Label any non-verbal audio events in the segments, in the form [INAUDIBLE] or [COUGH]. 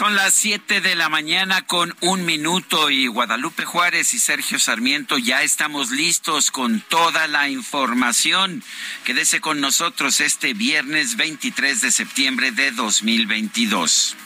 Son las 7 de la mañana con un minuto y Guadalupe Juárez y Sergio Sarmiento ya estamos listos con toda la información. Quédese con nosotros este viernes 23 de septiembre de 2022.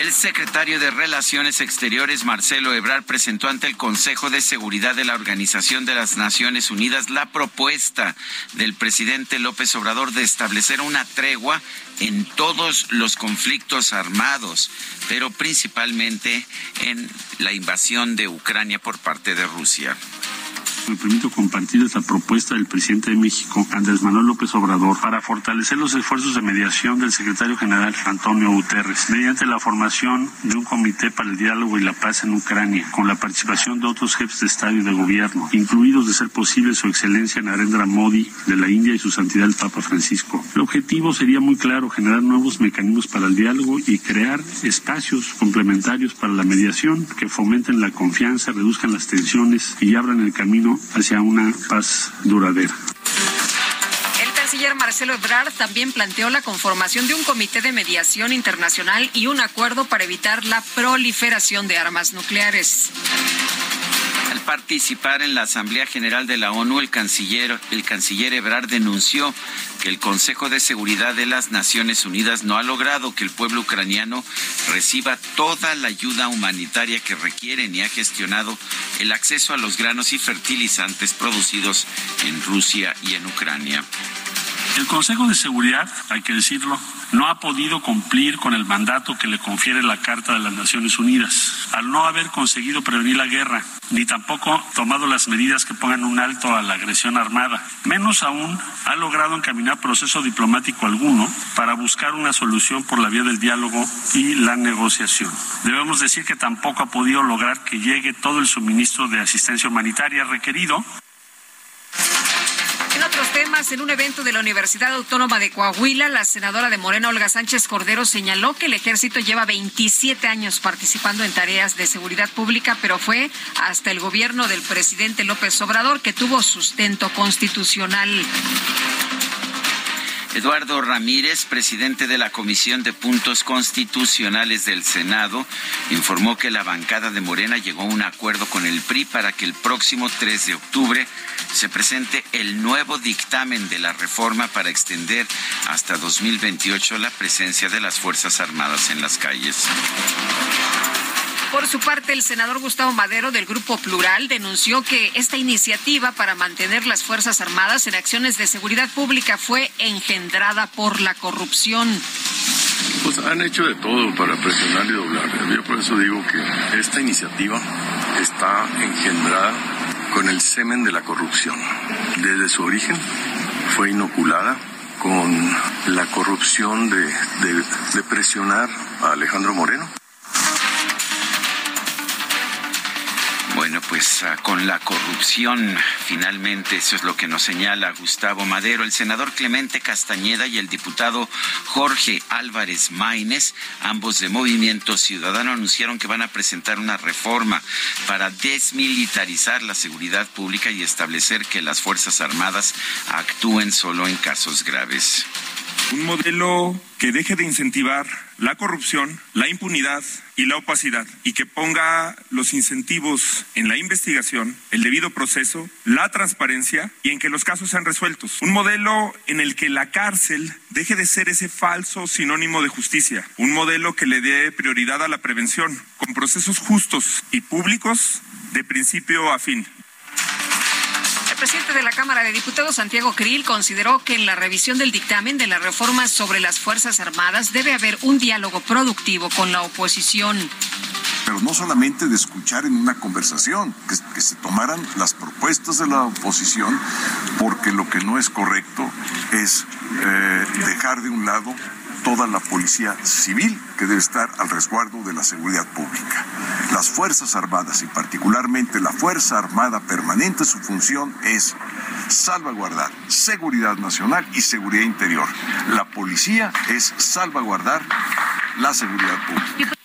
El secretario de Relaciones Exteriores, Marcelo Ebrard, presentó ante el Consejo de Seguridad de la Organización de las Naciones Unidas la propuesta del presidente López Obrador de establecer una tregua en todos los conflictos armados, pero principalmente en la invasión de Ucrania por parte de Rusia. Me permito compartir esta propuesta del presidente de México, Andrés Manuel López Obrador, para fortalecer los esfuerzos de mediación del secretario general Antonio Guterres, mediante la formación de un comité para el diálogo y la paz en Ucrania, con la participación de otros jefes de Estado y de gobierno, incluidos de ser posible su excelencia Narendra Modi de la India y su santidad el Papa Francisco. El objetivo sería muy claro, generar nuevos mecanismos para el diálogo y crear espacios complementarios para la mediación que fomenten la confianza, reduzcan las tensiones y abran el camino hacia una paz duradera. El canciller Marcelo Ebrard también planteó la conformación de un comité de mediación internacional y un acuerdo para evitar la proliferación de armas nucleares. Participar en la Asamblea General de la ONU, el canciller, el canciller Ebrard denunció que el Consejo de Seguridad de las Naciones Unidas no ha logrado que el pueblo ucraniano reciba toda la ayuda humanitaria que requiere ni ha gestionado el acceso a los granos y fertilizantes producidos en Rusia y en Ucrania. El Consejo de Seguridad, hay que decirlo, no ha podido cumplir con el mandato que le confiere la Carta de las Naciones Unidas, al no haber conseguido prevenir la guerra, ni tampoco tomado las medidas que pongan un alto a la agresión armada. Menos aún ha logrado encaminar proceso diplomático alguno para buscar una solución por la vía del diálogo y la negociación. Debemos decir que tampoco ha podido lograr que llegue todo el suministro de asistencia humanitaria requerido En otros temas, en un evento de la Universidad Autónoma de Coahuila, la senadora de Morena, Olga Sánchez Cordero, señaló que el ejército lleva 27 años participando en tareas de seguridad pública, pero fue hasta el gobierno del presidente López Obrador que tuvo sustento constitucional. Eduardo Ramírez, presidente de la Comisión de Puntos Constitucionales del Senado, informó que la bancada de Morena llegó a un acuerdo con el PRI para que el próximo 3 de octubre se presente el nuevo dictamen de la reforma para extender hasta 2028 la presencia de las Fuerzas Armadas en las calles. Por su parte, el senador Gustavo Madero del Grupo Plural denunció que esta iniciativa para mantener las Fuerzas Armadas en acciones de seguridad pública fue engendrada por la corrupción. Pues han hecho de todo para presionar y doblar. Yo por eso digo que esta iniciativa está engendrada con el semen de la corrupción. Desde su origen fue inoculada con la corrupción de, presionar a Alejandro Moreno. Bueno, pues uh, con la corrupción, finalmente, eso es lo que nos señala Gustavo Madero. El senador Clemente Castañeda y el diputado Jorge Álvarez Maínez, ambos de Movimiento Ciudadano, anunciaron que van a presentar una reforma para desmilitarizar la seguridad pública y establecer que las Fuerzas Armadas actúen solo en casos graves. Un modelo que deje de incentivar la corrupción, la impunidad y la opacidad y que ponga los incentivos en la investigación, el debido proceso, la transparencia y en que los casos sean resueltos. Un modelo en el que la cárcel deje de ser ese falso sinónimo de justicia. Un modelo que le dé prioridad a la prevención con procesos justos y públicos de principio a fin presidente de la Cámara de Diputados, Santiago Krill, consideró que en la revisión del dictamen de la reforma sobre las Fuerzas Armadas debe haber un diálogo productivo con la oposición. Pero no solamente de escuchar en una conversación, que, se tomaran las propuestas de la oposición, porque lo que no es correcto es eh, dejar de un lado toda la policía civil que debe estar al resguardo de la seguridad pública. Las Fuerzas Armadas y particularmente la Fuerza Armada Permanente, su función es salvaguardar seguridad nacional y seguridad interior. La policía es salvaguardar la seguridad pública.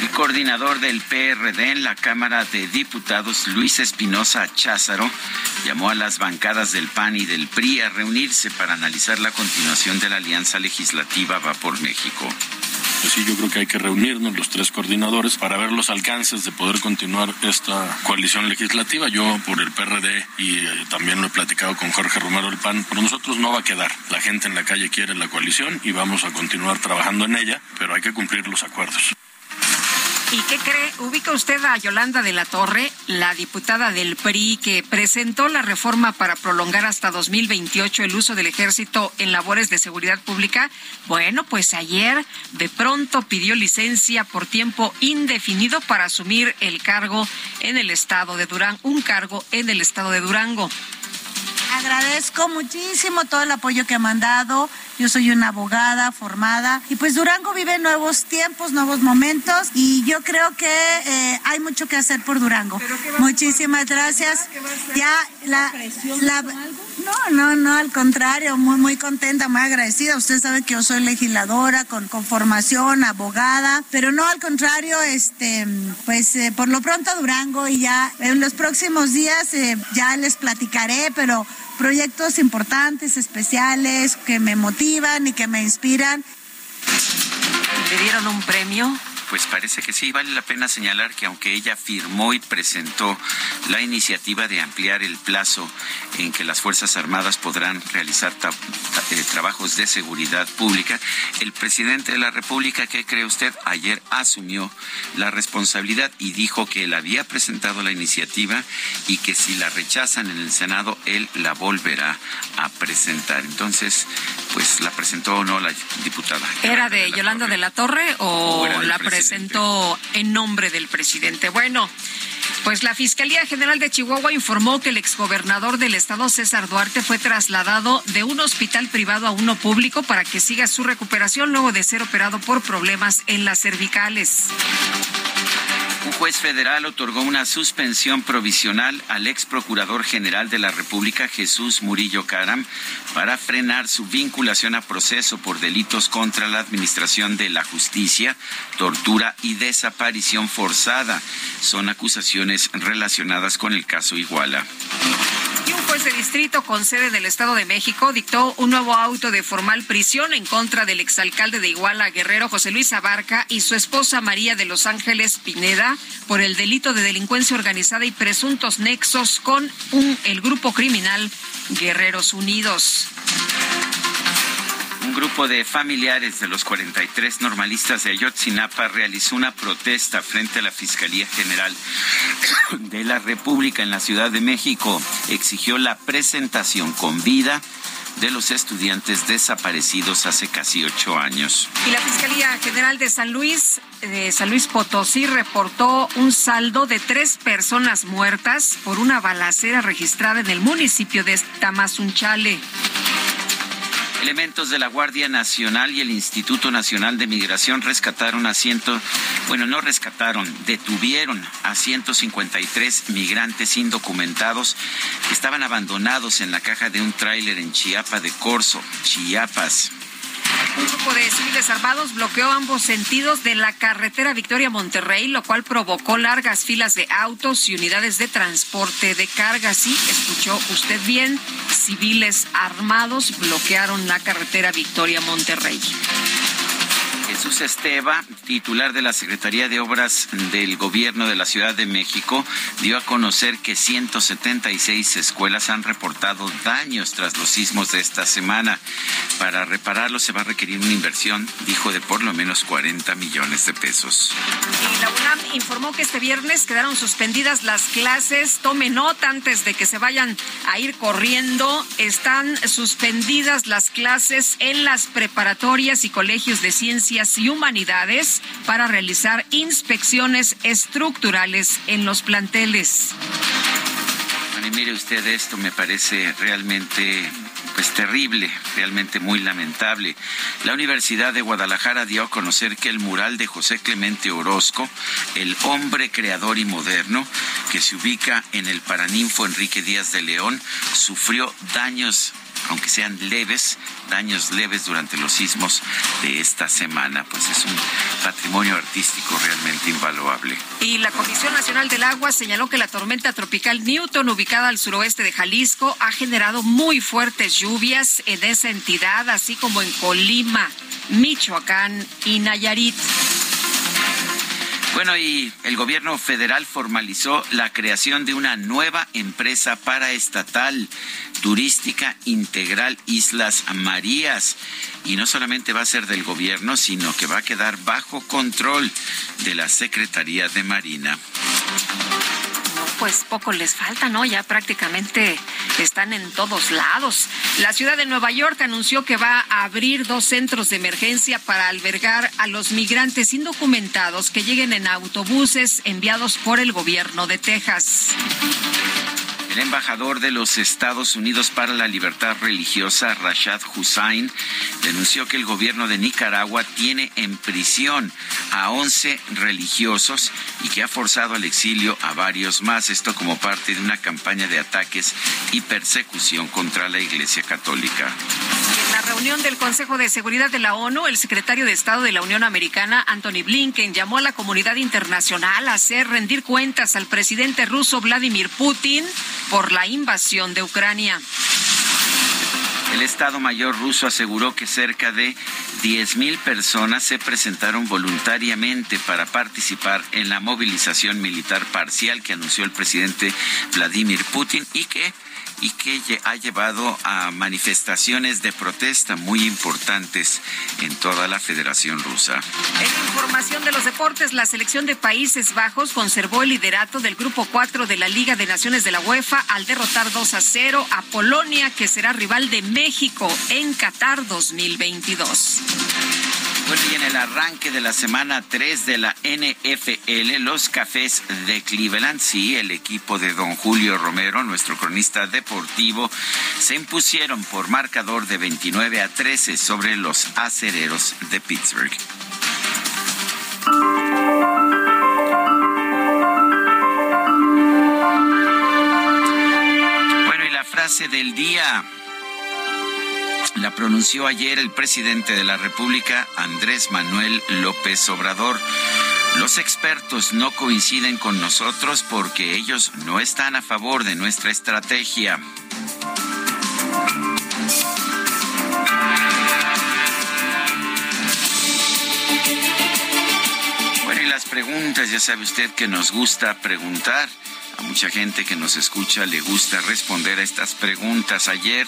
El coordinador del PRD en la Cámara de Diputados, Luis Espinosa Cházaro, llamó a las bancadas del PAN y del PRI a reunirse para analizar la continuación de la alianza legislativa Va por México. Pues sí, yo creo que hay que reunirnos los tres coordinadores para ver los alcances de poder continuar esta coalición legislativa. Yo por el PRD y eh, también lo he platicado con Jorge Romero el PAN, por nosotros no va a quedar. La gente en la calle quiere la coalición y vamos a continuar trabajando en ella, pero hay que cumplir los acuerdos. ¿Y qué cree? ¿Ubica usted a Yolanda de la Torre, la diputada del PRI, que presentó la reforma para prolongar hasta 2028 el uso del ejército en labores de seguridad pública? Bueno, pues ayer de pronto pidió licencia por tiempo indefinido para asumir el cargo en el estado de Durango, un cargo en el estado de Durango. Agradezco muchísimo todo el apoyo que ha mandado. Yo soy una abogada formada y pues Durango vive nuevos tiempos, nuevos momentos y yo creo que eh, hay mucho que hacer por Durango. Muchísimas gracias. Ya la, la no, no, no, al contrario, muy, muy contenta, muy agradecida. Usted sabe que yo soy legisladora con, con formación, abogada, pero no, al contrario, este, pues eh, por lo pronto Durango y ya en los próximos días eh, ya les platicaré, pero proyectos importantes, especiales, que me motivan y que me inspiran. ¿Le dieron un premio? Pues parece que sí, vale la pena señalar que aunque ella firmó y presentó la iniciativa de ampliar el plazo en que las Fuerzas Armadas podrán realizar eh, trabajos de seguridad pública, el presidente de la República, ¿qué cree usted? Ayer asumió la responsabilidad y dijo que él había presentado la iniciativa y que si la rechazan en el Senado, él la volverá a presentar. Entonces, pues la presentó o no la diputada. ¿Era de, Yolanda de la Torre o, la presentó en nombre del presidente? Bueno. Pues la Fiscalía General de Chihuahua informó que el exgobernador del estado, César Duarte, fue trasladado de un hospital privado a uno público para que siga su recuperación luego de ser operado por problemas en las cervicales. Un juez federal otorgó una suspensión provisional al ex procurador general de la República, Jesús Murillo Caram, para frenar su vinculación a proceso por delitos contra la administración de la justicia, tortura y desaparición forzada. Son acusaciones relacionadas con el caso Iguala. Y un juez de distrito con sede del Estado de México dictó un nuevo auto de formal prisión en contra del exalcalde de Iguala, Guerrero José Luis Abarca, y su esposa María de Los Ángeles Pineda por el delito de delincuencia organizada y presuntos nexos con el grupo criminal Guerreros Unidos. Un grupo de familiares de los 43 normalistas de Ayotzinapa realizó una protesta frente a la Fiscalía General de la República en la Ciudad de México. Exigió la presentación con vida de los estudiantes desaparecidos hace casi ocho años. Y la Fiscalía General de San Luis, de San Luis Potosí, reportó un saldo de tres personas muertas por una balacera registrada en el municipio de Tamazunchale. Elementos de la Guardia Nacional y el Instituto Nacional de Migración rescataron a ciento, bueno, no rescataron, detuvieron a 153 migrantes indocumentados que estaban abandonados en la caja de un tráiler en Chiapa de Corzo, Chiapas. Un grupo de civiles armados bloqueó ambos sentidos de la carretera Victoria Monterrey, lo cual provocó largas filas de autos y unidades de transporte de carga. Sí, escuchó usted bien, civiles armados bloquearon la carretera Victoria Monterrey. Jesús Esteva, titular de la Secretaría de Obras del Gobierno de la Ciudad de México, dio a conocer que 176 escuelas han reportado daños tras los sismos de esta semana. Para repararlos se va a requerir una inversión, dijo, de por lo menos 40 millones de pesos. Y la UNAM informó que este viernes quedaron suspendidas las clases. Tome nota antes de que se vayan a ir corriendo. Están suspendidas las clases en las preparatorias y colegios de y Humanidades para realizar inspecciones estructurales en los planteles. Mire usted esto, me parece realmente pues terrible, realmente muy lamentable. La Universidad de Guadalajara dio a conocer que el mural de José Clemente Orozco, el hombre creador y moderno, que se ubica en el Paraninfo Enrique Díaz de León, sufrió daños aunque sean leves, daños leves durante los sismos de esta semana. Pues es un patrimonio artístico realmente invaluable. Y la Comisión Nacional del Agua señaló que la tormenta tropical Newton, ubicada al suroeste de Jalisco, ha generado muy fuertes lluvias en esa entidad, así como en Colima, Michoacán y Nayarit. Bueno, y el gobierno federal formalizó la creación de una nueva empresa paraestatal turística integral Islas Marías. Y no solamente va a ser del gobierno, sino que va a quedar bajo control de la Secretaría de Marina pues poco les falta, ¿no? Ya prácticamente están en todos lados. La ciudad de Nueva York anunció que va a abrir dos centros de emergencia para albergar a los migrantes indocumentados que lleguen en autobuses enviados por el gobierno de Texas. El embajador de los Estados Unidos para la Libertad Religiosa, Rashad Hussain, denunció que el gobierno de Nicaragua tiene en prisión a 11 religiosos y que ha forzado al exilio a varios más, esto como parte de una campaña de ataques y persecución contra la Iglesia Católica. En la reunión del Consejo de Seguridad de la ONU, el secretario de Estado de la Unión Americana, Anthony Blinken, llamó a la comunidad internacional a hacer rendir cuentas al presidente ruso Vladimir Putin por la invasión de Ucrania. El Estado Mayor ruso aseguró que cerca de 10.000 personas se presentaron voluntariamente para participar en la movilización militar parcial que anunció el presidente Vladimir Putin y que y que ha llevado a manifestaciones de protesta muy importantes en toda la Federación Rusa. En información de los deportes, la selección de Países Bajos conservó el liderato del Grupo 4 de la Liga de Naciones de la UEFA al derrotar 2 a 0 a Polonia, que será rival de México en Qatar 2022. Bueno, y en el arranque de la semana 3 de la NFL, los Cafés de Cleveland, sí, el equipo de don Julio Romero, nuestro cronista deportivo, se impusieron por marcador de 29 a 13 sobre los acereros de Pittsburgh. Bueno, y la frase del día la pronunció ayer el presidente de la República, Andrés Manuel López Obrador. Los expertos no coinciden con nosotros porque ellos no están a favor de nuestra estrategia. Bueno, y las preguntas, ya sabe usted que nos gusta preguntar. A mucha gente que nos escucha le gusta responder a estas preguntas. Ayer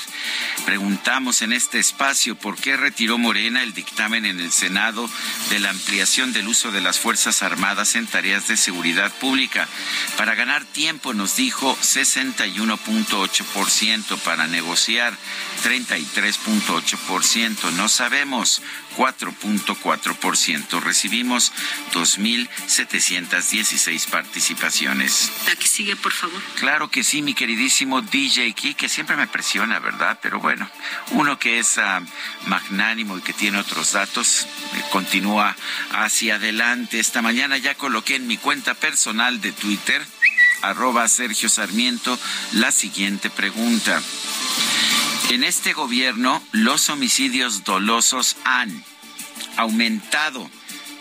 preguntamos en este espacio por qué retiró Morena el dictamen en el Senado de la ampliación del uso de las Fuerzas Armadas en tareas de seguridad pública. Para ganar tiempo nos dijo 61.8% para negociar 33.8%. No sabemos 4.4%. Recibimos 2.716 participaciones. Sigue, por favor. Claro que sí, mi queridísimo DJ Key, que siempre me presiona, ¿verdad? Pero bueno, uno que es uh, magnánimo y que tiene otros datos, eh, continúa hacia adelante. Esta mañana ya coloqué en mi cuenta personal de Twitter, arroba Sergio Sarmiento, la siguiente pregunta. En este gobierno, los homicidios dolosos han aumentado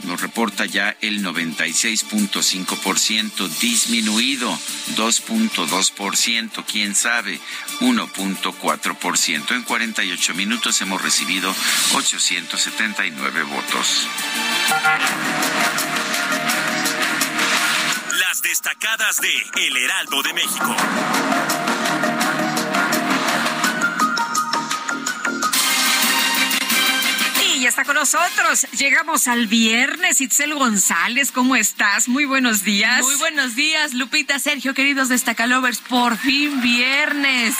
nos reporta ya el 96.5%, disminuido 2.2%, quién sabe, 1.4%. En 48 minutos hemos recibido 879 votos. Las destacadas de El Heraldo de México. Está con nosotros. Llegamos al viernes. Itzel González, ¿cómo estás? Muy buenos días. Muy buenos días, Lupita, Sergio, queridos Destacalovers. Por fin viernes.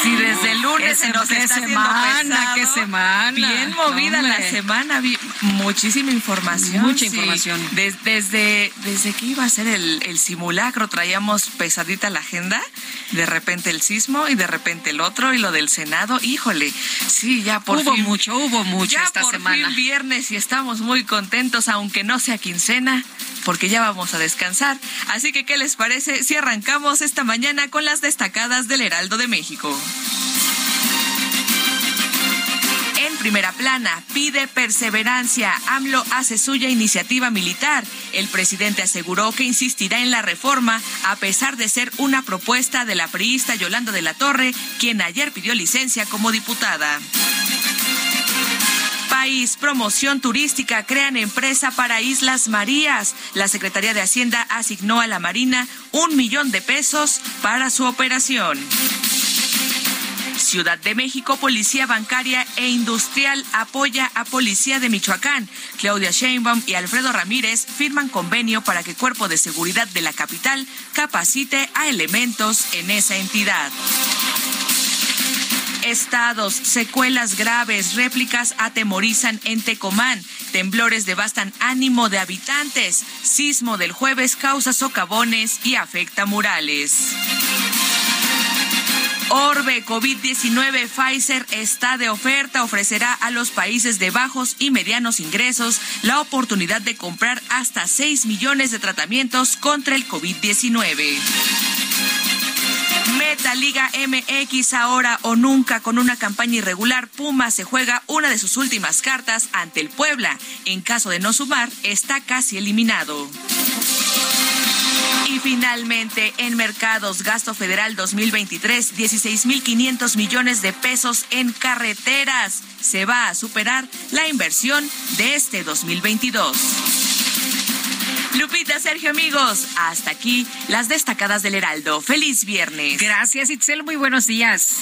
Si desde el lunes se nos está semana, qué semana. Bien movida la semana, muchísima información. Mucha información. desde, desde que iba a ser el, el simulacro traíamos pesadita la agenda. De repente el sismo y de repente el otro y lo del Senado. Híjole, sí, ya por hubo fin. Hubo mucho, hubo mucho esta semana viernes y estamos muy contentos, aunque no sea quincena, porque ya vamos a descansar. Así que, ¿qué les parece si arrancamos esta mañana con las destacadas del Heraldo de México? En primera plana, pide perseverancia. AMLO hace suya iniciativa militar. El presidente aseguró que insistirá en la reforma a pesar de ser una propuesta de la priista Yolanda de la Torre, quien ayer pidió licencia como diputada. País, promoción turística, crean empresa para Islas Marías. La Secretaría de Hacienda asignó a la Marina un millón de pesos para su operación. Ciudad de México, Policía Bancaria e Industrial apoya a Policía de Michoacán. Claudia Sheinbaum y Alfredo Ramírez firman convenio para que Cuerpo de Seguridad de la capital capacite a elementos en esa entidad estados. Secuelas graves, réplicas atemorizan en Tecomán. Temblores devastan ánimo de habitantes. Sismo del jueves causa socavones y afecta murales. Orbe COVID-19 Pfizer está de oferta, ofrecerá a los países de bajos y medianos ingresos la oportunidad de comprar hasta 6 millones de tratamientos contra el COVID-19. Meta Liga MX ahora o nunca con una campaña irregular. Puma se juega una de sus últimas cartas ante el Puebla. En caso de no sumar, está casi eliminado. Y finalmente, en mercados, gasto federal 2023, 16.500 millones de pesos en carreteras. Se va a superar la inversión de este 2022. Lupita, Sergio, amigos, hasta aquí las destacadas del Heraldo. Feliz viernes. Gracias, Itzel. Muy buenos días.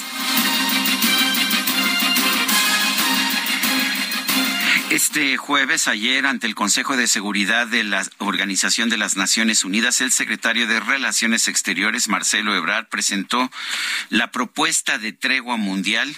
Este jueves, ayer, ante el Consejo de Seguridad de la Organización de las Naciones Unidas, el secretario de Relaciones Exteriores, Marcelo Ebrard, presentó la propuesta de tregua mundial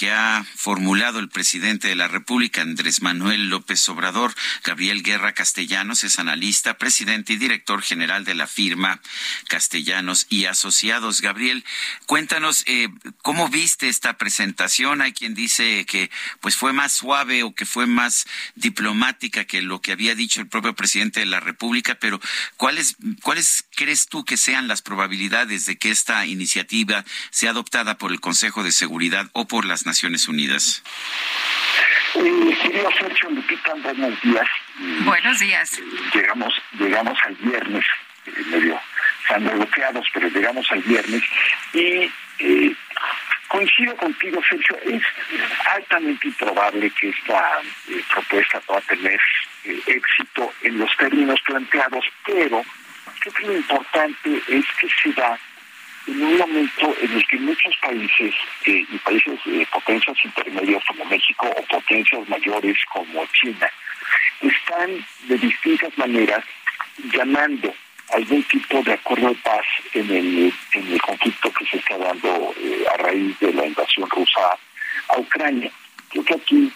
que ha formulado el presidente de la República, Andrés Manuel López Obrador. Gabriel Guerra Castellanos es analista, presidente y director general de la firma Castellanos y Asociados. Gabriel, cuéntanos eh, cómo viste esta presentación. Hay quien dice que pues fue más suave o que fue más diplomática que lo que había dicho el propio presidente de la República, pero ¿cuáles cuáles crees tú que sean las probabilidades de que esta iniciativa sea adoptada por el Consejo de Seguridad o por las Naciones Unidas? Eh, querido Sergio Lupita, buenos días. Buenos días. Llegamos, llegamos al viernes, eh, medio bloqueados, pero llegamos al viernes y eh, coincido contigo, Sergio, es altamente improbable que esta eh, propuesta pueda tener eh, éxito en los términos planteados, pero creo que lo importante es que se da en un momento en el que muchos países eh, y países de potencias intermedias como México o potencias mayores como China están de distintas maneras llamando algún tipo de acuerdo de paz en el, en el conflicto que se está dando eh, a raíz de la invasión rusa a Ucrania. Creo que aquí,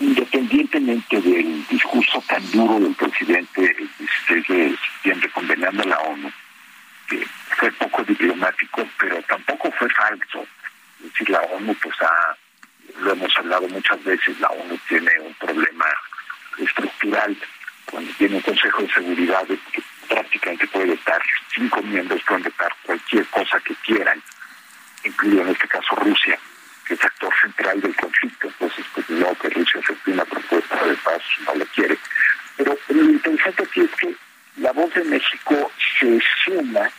independientemente del discurso tan duro del presidente el 16 de septiembre condenando a la ONU, que fue poco diplomático, pero tampoco fue falso. Es decir, la ONU, pues ha, lo hemos hablado muchas veces, la ONU tiene un problema estructural cuando tiene un Consejo de Seguridad que prácticamente puede vetar, cinco miembros pueden vetar cualquier cosa que quieran, incluido en este caso Rusia. que es actor central del conflicto. Entonces, pues no que Rusia acepte una propuesta de paz, no lo quiere. Pero lo interesante aquí es que la voz de México se suma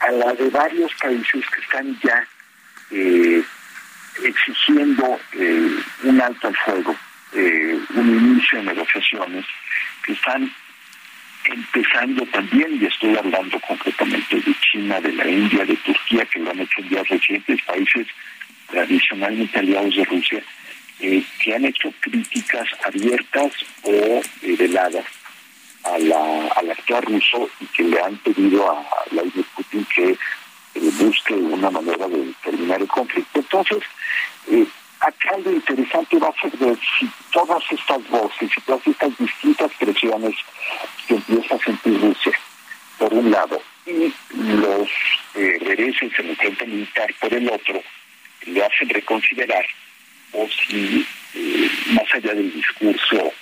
a la de varios países que están ya eh, exigiendo eh, un alto al fuego, eh, un inicio de negociaciones que están empezando también, y estoy hablando concretamente de China, de la India, de Turquía, que lo han hecho en días recientes, países tradicionalmente aliados de Rusia, que han hecho críticas abiertas o veladas a la, al actor ruso y que le han pedido a Vladimir Putin que eh, busque una manera de terminar el conflicto. Entonces, eh, acá lo interesante va a ser ver si todas estas voces y todas estas distintas presiones que empieza a sentir Rusia, por un lado, y los eh, reveses en el frente militar por el otro, le hacen reconsiderar o si, eh, más allá del discurso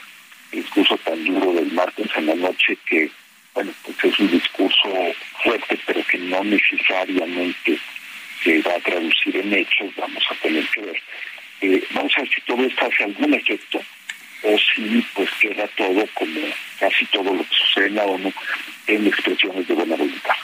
discurso tan duro del martes en la noche que, bueno, pues es un discurso fuerte, pero que no necesariamente se va a traducir en hechos, vamos a tener que ver. Eh, vamos a ver si todo esto hace algún efecto o si pues queda todo como casi todo lo que sucede en la ONU en expresiones de buena voluntad.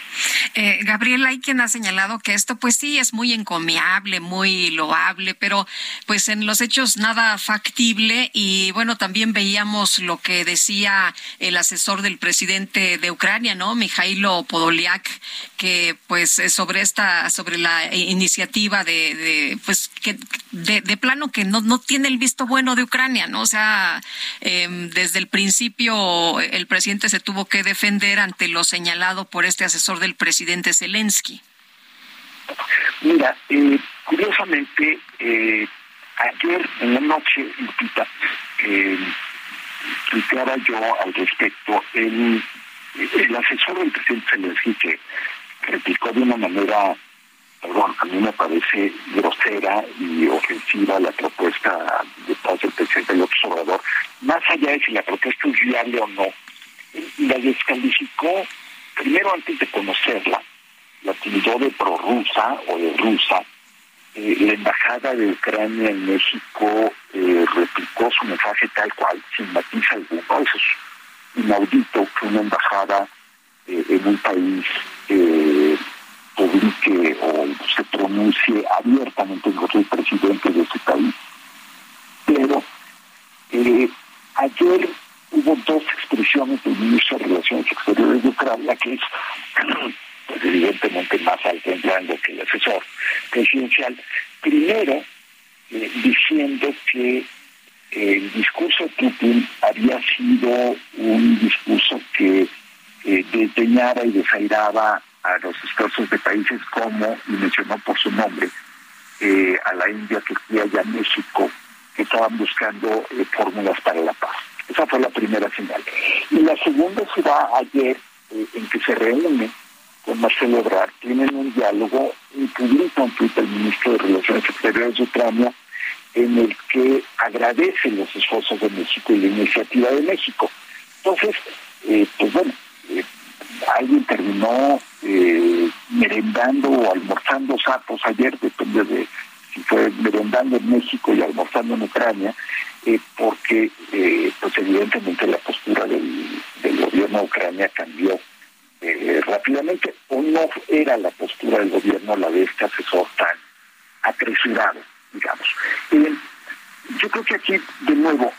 Eh, Gabriel, hay quien ha señalado que esto pues sí es muy encomiable, muy loable, pero pues en los hechos nada factible y bueno, también veíamos lo que decía el asesor del presidente de Ucrania, ¿no? Mijailo Podoliak, que pues sobre esta, sobre la iniciativa de, de pues que de, plano que no, no tiene el visto bueno de Ucrania, ¿no? O sea, eh, desde el principio el presidente se tuvo que defender ante lo señalado por este asesor del presidente Zelensky? Mira, eh, curiosamente, eh, ayer en la noche, Lupita, eh, yo al respecto, el, el asesor del presidente Zelensky que replicó de una manera, perdón, a mí me parece grosera y ofensiva la propuesta de paz del presidente López Obrador, más allá de si la propuesta es viable o no, la descalificó primero antes de conocerla, la tildó de prorrusa o de rusa. Eh, la embajada de Ucrania en México eh, replicó su mensaje tal cual, sin matiz alguno. Eso es inaudito que una embajada eh, en un país publique o se pronuncie abiertamente contra el presidente de ese país. Pero ayer hubo dos expresiones del ministro de Relaciones Exteriores de Ucrania, que es [CLEARS THROAT] pues, evidentemente más alto en rango que el asesor presidencial. Primero, eh, diciendo que el discurso de Putin había sido un discurso que eh, y desairaba a los esfuerzos de países como, y mencionó por su nombre, eh, a la India, Turquía y a México, que estaban buscando eh, fórmulas para la paz. Esa fue la primera señal. Y la segunda se da ayer eh, en que se reúne con Marcelo Ebrard, tienen un diálogo un tweet el ministro de Relaciones Exteriores de Ucrania en el que agradece los esfuerzos de México y la iniciativa de México. Entonces, eh, pues bueno, eh, alguien terminó merendando o almorzando sapos ayer, depende de fue merendando en México y almorzando en Ucrania, eh, porque eh, pues evidentemente la postura del, gobierno de Ucrania cambió eh, rápidamente, o no era la postura del gobierno la de este asesor tan apresurado, digamos. yo creo que aquí, de nuevo,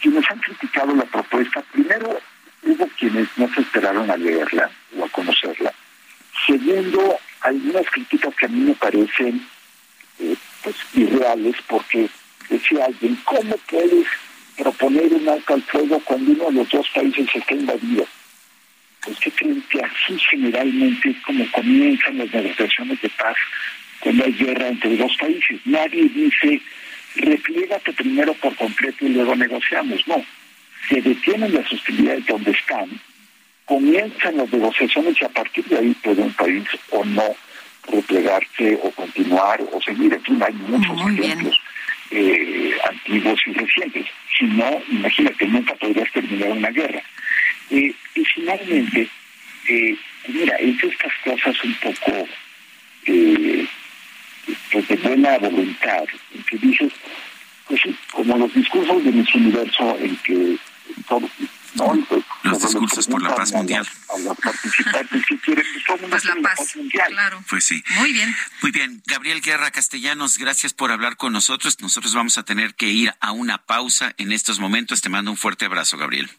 quienes han criticado la propuesta, primero hubo quienes no se esperaron a leerla o a conocerla. Segundo, algunas críticas que a mí me parecen pues irreales porque decía alguien, ¿cómo puedes proponer un alto al fuego cuando uno de los dos países está invadido? Pues que creen que así generalmente es como comienzan las negociaciones de paz cuando hay guerra entre dos países. Nadie dice, repliégate primero por completo y luego negociamos. No, se detienen las hostilidades donde están, comienzan las negociaciones y a partir de ahí puede un país o no replegarse o continuar o seguir. En fin, hay muchos Muy ejemplos eh, antiguos y recientes. Si no, imagínate, nunca podrías terminar una guerra. Eh, y finalmente, eh, mira, entre estas cosas un poco eh, pues de buena voluntad, en que dices, pues como los discursos de mis universo en que todo, los discursos por la paz mundial. A, los participantes que quieren que todo pues la paz, mundial. Claro. Pues sí. Muy bien. Muy bien. Gabriel Guerra Castellanos, gracias por hablar con nosotros. Nosotros vamos a tener que ir a una pausa en estos momentos. Te mando un fuerte abrazo, Gabriel.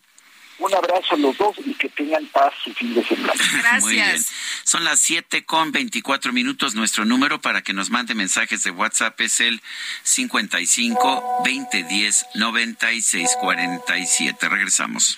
Un abrazo a los dos y que tengan paz su fin de semana. [LAUGHS] Gracias. Muy bien. Son las 7 con 24 minutos. Nuestro número para que nos mande mensajes de WhatsApp es el 55 2010 9647. Regresamos.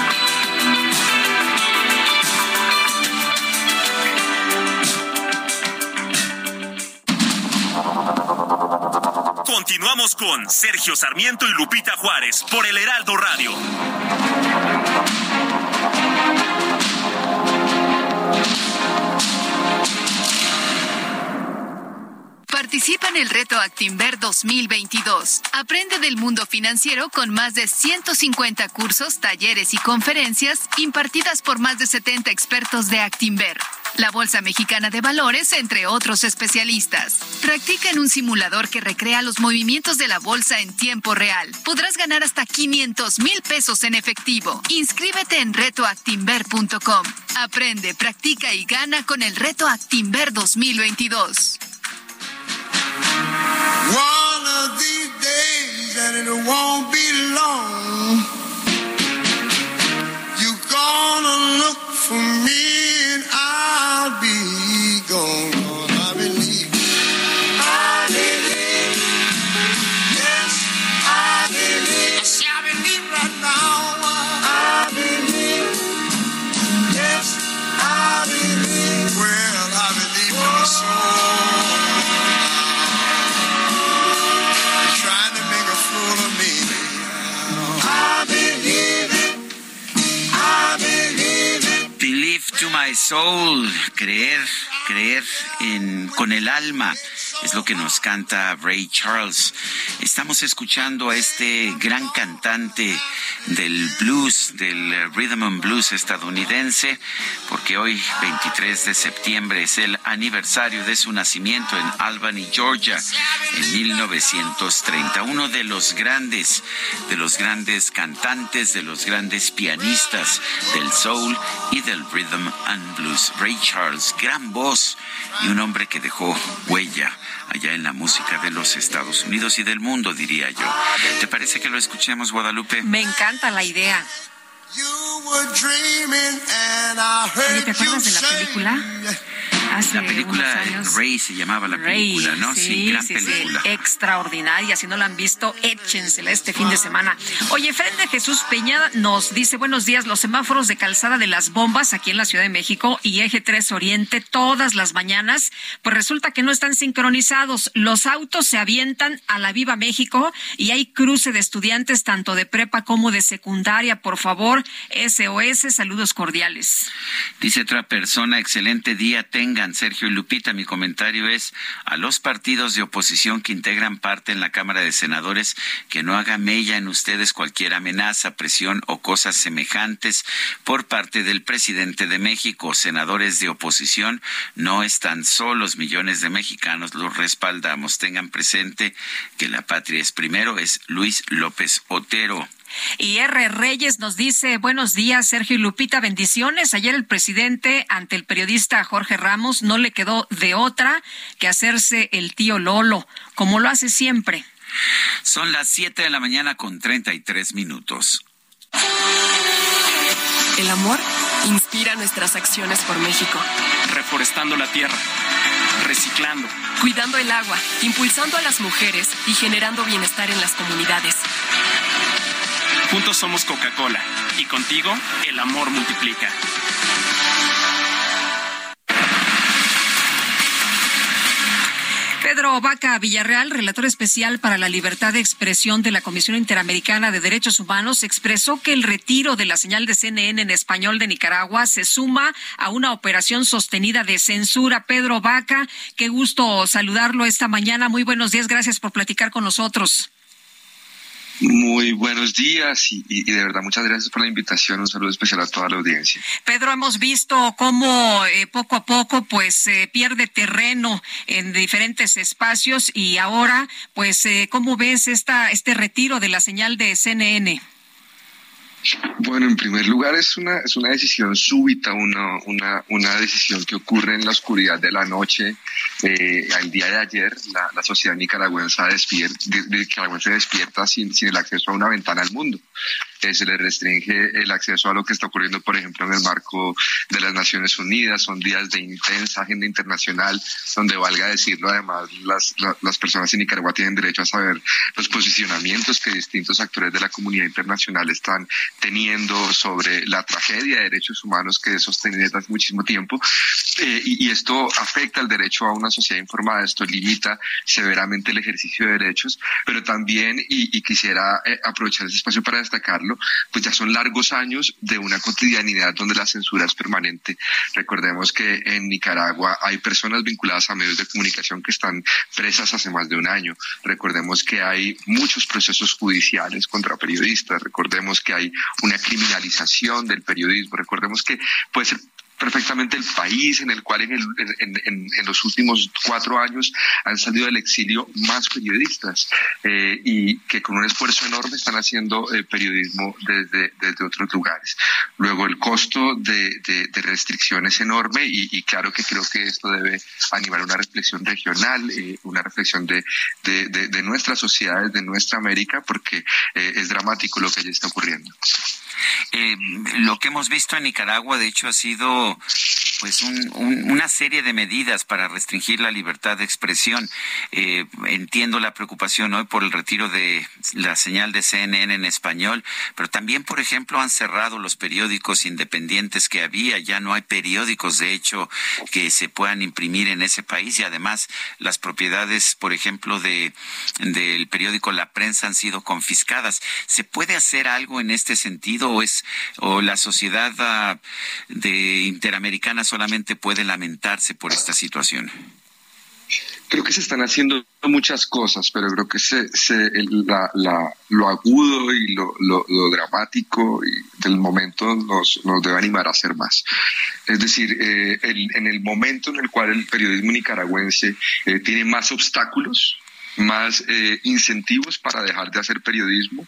Continuamos con Sergio Sarmiento y Lupita Juárez por el Heraldo Radio. Participa en el reto Actinver 2022. Aprende del mundo financiero con más de 150 cursos, talleres y conferencias impartidas por más de 70 expertos de Actinver la Bolsa Mexicana de Valores, entre otros especialistas. Practica en un simulador que recrea los movimientos de la bolsa en tiempo real. Podrás ganar hasta 500 mil pesos en efectivo. Inscríbete en retoactimber.com. Aprende, practica y gana con el Reto Actimber 2022. for me and I'll be gone. My soul, creer, creer en, con el alma. Es lo que nos canta Ray Charles. Estamos escuchando a este gran cantante del blues, del rhythm and blues estadounidense, porque hoy, 23 de septiembre, es el aniversario de su nacimiento en Albany, Georgia, en 1930. Uno de los grandes, de los grandes cantantes, de los grandes pianistas del soul y del rhythm and blues. Ray Charles, gran voz y un hombre que dejó huella allá en la música de los Estados Unidos y del mundo, diría yo. ¿Te parece que lo escuchemos, Guadalupe? Me encanta la idea. ¿Te acuerdas de la película? la película Ray se llamaba la película, ¿no? Sí, gran película. extraordinaria. Si no la han visto, échensela este fin de semana. Oye, Frente Jesús Peña nos dice buenos días. Los semáforos de calzada de las bombas aquí en la Ciudad de México y Eje 3 Oriente todas las mañanas, pues resulta que no están sincronizados. Los autos se avientan a la Viva México y hay cruce de estudiantes tanto de prepa como de secundaria. Por favor, SOS, saludos cordiales. Dice otra persona, excelente día tenga Sergio y Lupita. Mi comentario es a los partidos de oposición que integran parte en la Cámara de Senadores que no haga mella en ustedes cualquier amenaza, presión o cosas semejantes por parte del presidente de México. Senadores de oposición no están solos, millones de mexicanos los respaldamos. Tengan presente que la patria es primero, es Luis López Otero. Y R. Reyes nos dice, buenos días, Sergio y Lupita, bendiciones. Ayer el presidente ante el periodista Jorge Ramos no le quedó de otra que hacerse el tío Lolo, como lo hace siempre. Son las 7 de la mañana con 33 minutos. El amor inspira nuestras acciones por México. Reforestando la tierra, reciclando, cuidando el agua, impulsando a las mujeres y generando bienestar en las comunidades. Juntos somos Coca-Cola y contigo el amor multiplica. Pedro Vaca Villarreal, relator especial para la libertad de expresión de la Comisión Interamericana de Derechos Humanos, expresó que el retiro de la señal de CNN en español de Nicaragua se suma a una operación sostenida de censura. Pedro Vaca, qué gusto saludarlo esta mañana. Muy buenos días. Gracias por platicar con nosotros. Muy buenos días y, de verdad muchas gracias por la invitación. Un saludo especial a toda la audiencia. Pedro, hemos visto cómo eh, poco a poco pues eh, pierde terreno en diferentes espacios y ahora pues eh, cómo ves esta este retiro de la señal de CNN. Bueno, en primer lugar es una, es una decisión súbita, una, una, una decisión que ocurre en la oscuridad de la noche. Eh, al día de ayer la, la sociedad nicaragüense despierta, nicaragüense despierta sin, sin el acceso a una ventana al mundo se le restringe el acceso a lo que está ocurriendo, por ejemplo, en el marco de las Naciones Unidas. Son días de intensa agenda internacional, donde valga decirlo, además, las, las personas en Nicaragua tienen derecho a saber los posicionamientos que distintos actores de la comunidad internacional están teniendo sobre la tragedia de derechos humanos que sostiene desde hace muchísimo tiempo. Eh, y, esto afecta el derecho a una sociedad informada, esto limita severamente el ejercicio de derechos, pero también, y, quisiera eh, aprovechar ese espacio para destacarlo, pues ya son largos años de una cotidianidad donde la censura es permanente. Recordemos que en Nicaragua hay personas vinculadas a medios de comunicación que están presas hace más de un año. Recordemos que hay muchos procesos judiciales contra periodistas. Recordemos que hay una criminalización del periodismo. Recordemos que puede ser perfectamente el país en el cual en, en, los últimos cuatro años han salido del exilio más periodistas eh, y que con un esfuerzo enorme están haciendo eh, periodismo desde, otros lugares. Luego el costo de, restricción es enorme y, claro que creo que esto debe animar una reflexión regional, eh, una reflexión de, de, nuestras sociedades, de nuestra América, porque es dramático lo que allí está ocurriendo. Eh, lo que hemos visto en Nicaragua, de hecho, ha sido pues una serie de medidas para restringir la libertad de expresión. Eh, entiendo la preocupación hoy por el retiro de la señal de CNN en español, pero también, por ejemplo, han cerrado los periódicos independientes que había. Ya no hay periódicos, de hecho, que se puedan imprimir en ese país y además las propiedades, por ejemplo, de del periódico La Prensa han sido confiscadas. ¿Se puede hacer algo en este sentido o es o la sociedad ah, de interamericana solamente puede lamentarse por esta situación? Creo que se están haciendo muchas cosas, pero creo que se, lo agudo y lo, dramático del momento nos, debe animar a hacer más. Es decir, eh, en el momento en el cual el periodismo nicaragüense eh, tiene más obstáculos, más eh, incentivos para dejar de hacer periodismo.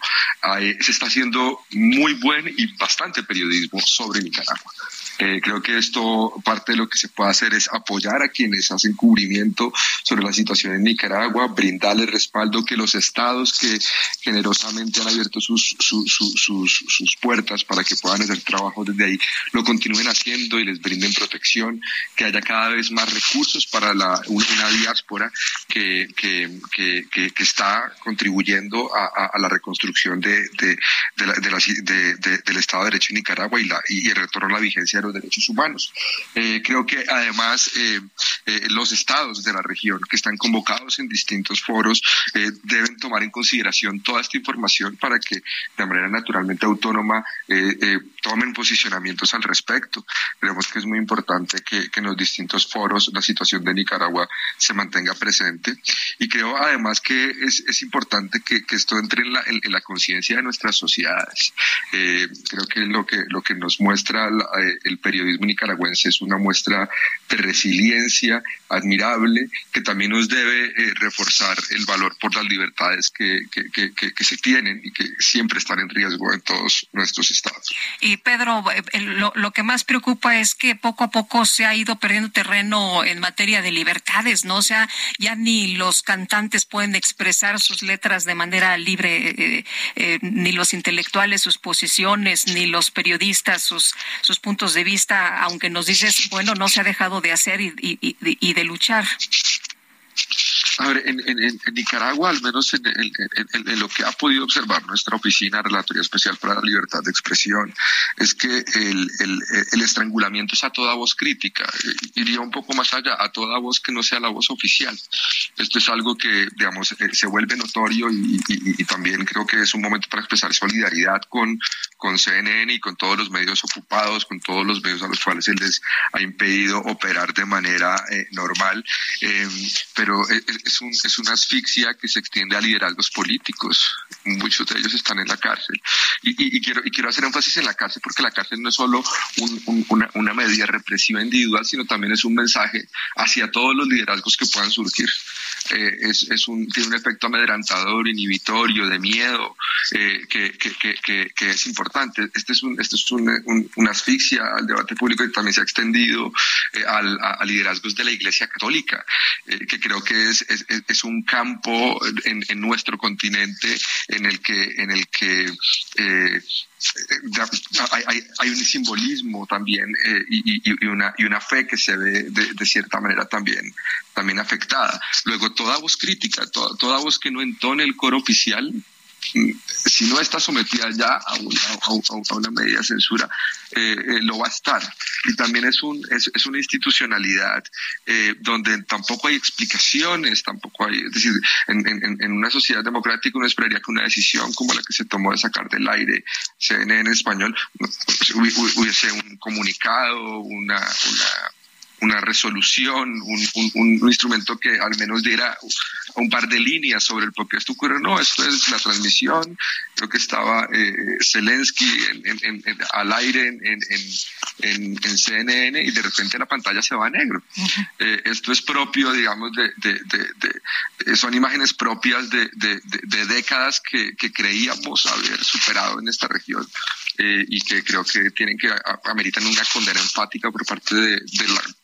se está haciendo muy buen y bastante periodismo sobre Nicaragua. Eh, creo que esto, parte de lo que se puede hacer es apoyar a quienes hacen cubrimiento sobre la situación en Nicaragua, brindarle respaldo que los estados que generosamente han abierto sus, sus, sus, puertas para que puedan hacer trabajo desde ahí, lo continúen haciendo y les brinden protección, que haya cada vez más recursos para la, una, diáspora que, que, que, está contribuyendo a, la reconstrucción de, de, de, la, de del Estado de Derecho en Nicaragua y, la, y el retorno a la vigencia los derechos humanos. Eh, creo que además eh, eh, los estados de la región que están convocados en distintos foros deben tomar en consideración toda esta información para que de manera naturalmente autónoma tomen posicionamientos al respecto. Creemos que es muy importante que, en los distintos foros la situación de Nicaragua se mantenga presente y creo además que es, importante que, esto entre en la, en, la conciencia de nuestras sociedades. creo que lo que lo que nos muestra el el periodismo nicaragüense es una muestra de resiliencia admirable que también nos debe eh, reforzar el valor por las libertades que, que, se tienen y que siempre están en riesgo en todos nuestros estados. Pedro, eh, lo, que más preocupa es que poco a poco se ha ido perdiendo terreno en materia de libertades, ¿no? O sea, ya ni los cantantes pueden expresar sus letras de manera libre, eh, ni los intelectuales sus posiciones, ni los periodistas sus, sus puntos de vista, aunque nos dices, bueno, no se ha dejado de hacer y, y, de luchar. A ver, en, Nicaragua, al menos en, lo que ha podido observar nuestra oficina Relatoría Especial para la Libertad de Expresión, es que el, estrangulamiento es a toda voz crítica, eh, iría un poco más allá, a toda voz que no sea la voz oficial. Esto es algo que, digamos, eh, se vuelve notorio y, también creo que es un momento para expresar solidaridad con, con CNN y con todos los medios ocupados, con todos los medios a los cuales se les ha impedido operar de manera eh, normal. pero es, un, es una asfixia que se extiende a liderazgos políticos. Muchos de ellos están en la cárcel. Y, quiero, quiero hacer énfasis en la cárcel porque la cárcel no es solo una, una medida represiva individual, sino también es un mensaje hacia todos los liderazgos que puedan surgir. Eh, es, es un, tiene un efecto amedrentador, inhibitorio, de miedo, eh, que, que, que, que, es importante. Este es, un, este es un, una asfixia al debate público y también se ha extendido eh, al, a, liderazgos de la Iglesia Católica, que creo que es, es, es un campo en, en, nuestro continente en el que, en el que hay, hay, un simbolismo también y, y, una, y una fe que se ve de, de, cierta manera también, también afectada. Luego, toda voz crítica, toda, toda voz que no entone el coro oficial, si no está sometida ya a una, medida de censura, eh, eh, lo va a estar. Y también es, un, es, es una institucionalidad eh, donde tampoco hay explicaciones, tampoco hay, es decir, en, en, una sociedad democrática uno esperaría que una decisión como la que se tomó de sacar del aire CNN en español pues, hubiese un comunicado, una, una una resolución, un, un, un, instrumento que al menos diera un par de líneas sobre el por qué esto ocurre. No, esto es la transmisión. Creo que estaba eh, Zelensky en, al aire en, CNN y de repente la pantalla se va a negro. Eh, esto es propio, digamos, de, de, de, son imágenes propias de, décadas que, que, creíamos haber superado en esta región eh, y que creo que tienen que ameritan una condena enfática por parte de,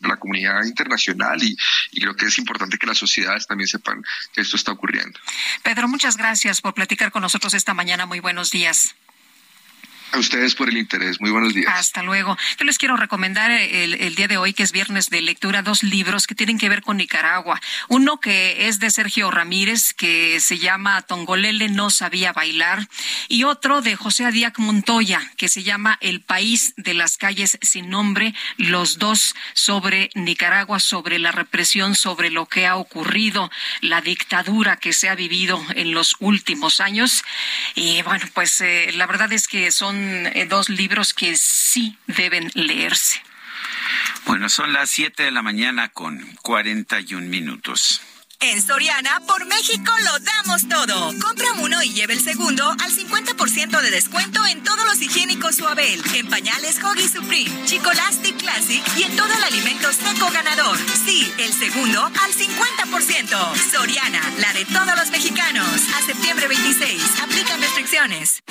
la, comunidad internacional y, y creo que es importante que las sociedades también sepan que esto está ocurriendo. Pedro, muchas gracias por platicar con nosotros esta mañana. Muy buenos días. A ustedes por el interés. Muy buenos días. Hasta luego. Yo les quiero recomendar el, día de hoy, que es viernes de lectura, dos libros que tienen que ver con Nicaragua. Uno que es de Sergio Ramírez, que se llama Tongolele no sabía bailar, y otro de José Adiac Montoya, que se llama El país de las calles sin nombre, los dos sobre Nicaragua, sobre la represión, sobre lo que ha ocurrido, la dictadura que se ha vivido en los últimos años. Y bueno, pues eh, la verdad es que son eh, dos libros que sí deben leerse. Bueno, son las 7 de la mañana con 41 minutos. En Soriana, por México lo damos todo. Compra uno y lleve el segundo al 50% de descuento en todos los higiénicos Suabel, en pañales Hoggy Supreme, Chicolastic Classic y en todo el alimento seco ganador. Sí, el segundo al 50%. Soriana, la de todos los mexicanos. A septiembre 26. Aplican restricciones.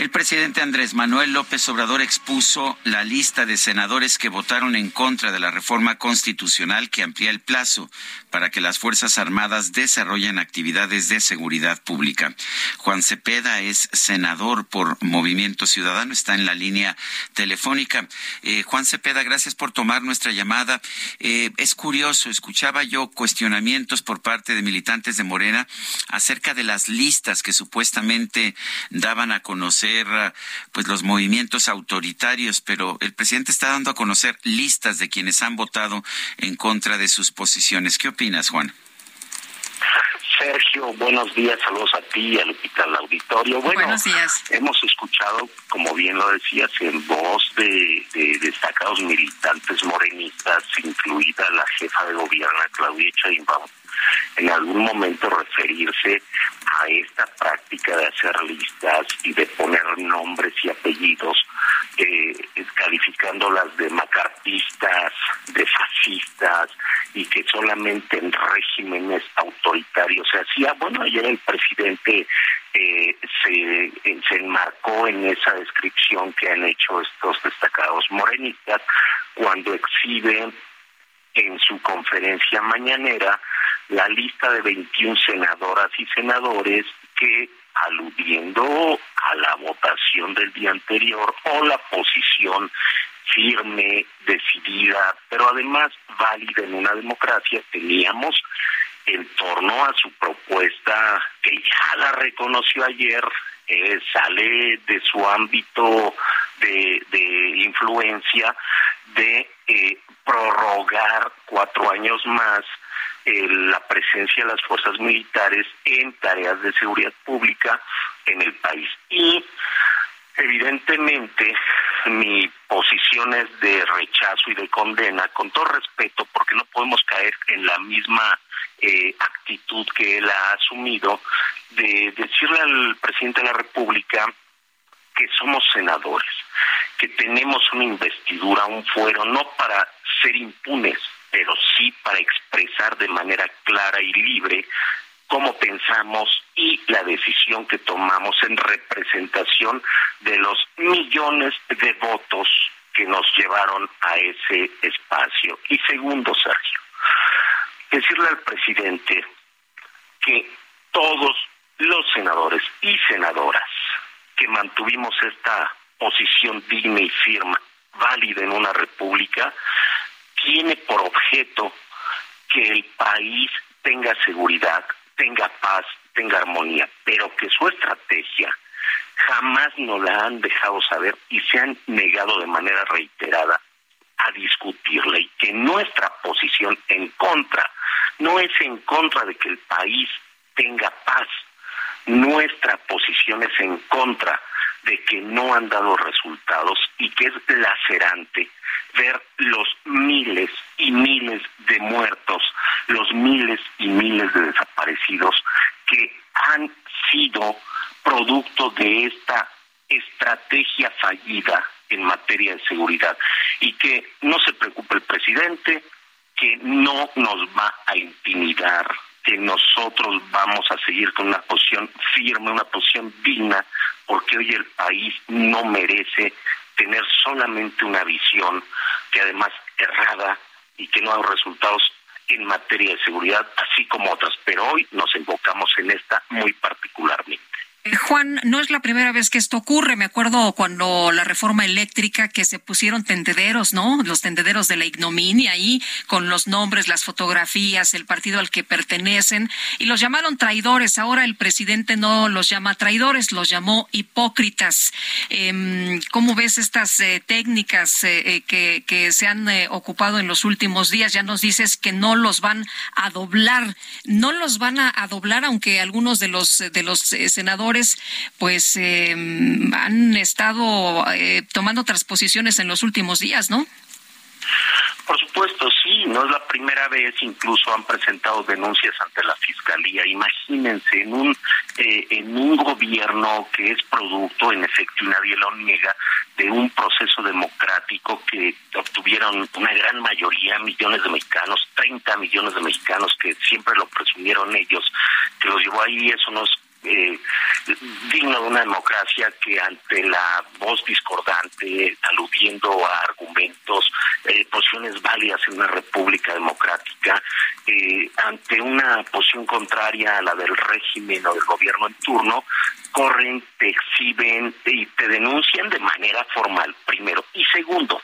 El presidente Andrés Manuel López Obrador expuso la lista de senadores que votaron en contra de la reforma constitucional que amplía el plazo para que las Fuerzas Armadas desarrollen actividades de seguridad pública. Juan Cepeda es senador por Movimiento Ciudadano, está en la línea telefónica. Eh, Juan Cepeda, gracias por tomar nuestra llamada. Eh, es curioso, escuchaba yo cuestionamientos por parte de militantes de Morena acerca de las listas que supuestamente daban a conocer pues los movimientos autoritarios, pero el presidente está dando a conocer listas de quienes han votado en contra de sus posiciones. ¿Qué opinas, Juan? Sergio, buenos días, saludos a ti, a Lupita, al auditorio. Bueno, buenos días. hemos escuchado, como bien lo decías, en voz de, destacados militantes morenistas, incluida la jefa de gobierno, Claudia Sheinbaum, en algún momento referirse a esta práctica de hacer listas y de poner nombres y apellidos, eh, calificándolas de macartistas, de fascistas y que solamente en regímenes autoritarios se hacía. Bueno, ayer el presidente eh, se, se enmarcó en esa descripción que han hecho estos destacados morenistas cuando exhiben en su conferencia mañanera la lista de 21 senadoras y senadores que aludiendo a la votación del día anterior o la posición firme, decidida, pero además válida en una democracia, teníamos en torno a su propuesta, que ya la reconoció ayer, eh, sale de su ámbito de, influencia de eh, prorrogar cuatro años más eh, la presencia de las fuerzas militares en tareas de seguridad pública en el país. Y evidentemente mi posición es de rechazo y de condena, con todo respeto, porque no podemos caer en la misma eh, actitud que él ha asumido de decirle al presidente de la República que somos senadores, que tenemos una investidura, un fuero, no para ser impunes, pero sí para expresar de manera clara y libre cómo pensamos y la decisión que tomamos en representación de los millones de votos que nos llevaron a ese espacio. Y segundo, Sergio, decirle al presidente que todos los senadores y senadoras que mantuvimos esta posición digna y firme, válida en una república, tiene por objeto que el país tenga seguridad, tenga paz, tenga armonía, pero que su estrategia jamás nos la han dejado saber y se han negado de manera reiterada a discutirla y que nuestra posición en contra no es en contra de que el país tenga paz, nuestra posición es en contra de que no han dado resultados y que es lacerante ver los miles y miles de muertos, los miles y miles de desaparecidos que han sido producto de esta estrategia fallida en materia de seguridad. Y que no se preocupe el presidente, que no nos va a intimidar, que nosotros vamos a seguir con una posición firme, una posición digna, porque hoy el país no merece tener solamente una visión que además errada y que no dado resultados en materia de seguridad, así como otras, pero hoy nos enfocamos en esta muy particularmente. Eh, Juan, no es la primera vez que esto ocurre. Me acuerdo cuando la reforma eléctrica que se pusieron tendederos, ¿no? Los tendederos de la ignominia ahí con los nombres, las fotografías, el partido al que pertenecen y los llamaron traidores. Ahora el presidente no los llama traidores, los llamó hipócritas. Em, ¿Cómo ves estas eh, técnicas eh, que, que, se han ocupado en los últimos días? Ya nos dices que no los van a doblar, no los van a, a doblar, aunque algunos de los de los senadores pues eh, han estado eh, tomando otras posiciones en los últimos días, ¿no? Por supuesto, sí, no es la primera vez, incluso han presentado denuncias ante la fiscalía. Imagínense en un eh, en un gobierno que es producto, en efecto, y nadie lo niega, de un proceso democrático que obtuvieron una gran mayoría, millones de mexicanos, 30 millones de mexicanos que siempre lo presumieron ellos, que los llevó ahí, eso nos eh, digno de una democracia que ante la voz discordante, aludiendo a argumentos, eh, posiciones válidas en una república democrática, eh, ante una posición contraria a la del régimen o del gobierno en turno, corren, te exhiben y te denuncian de manera formal, primero. Y segundo,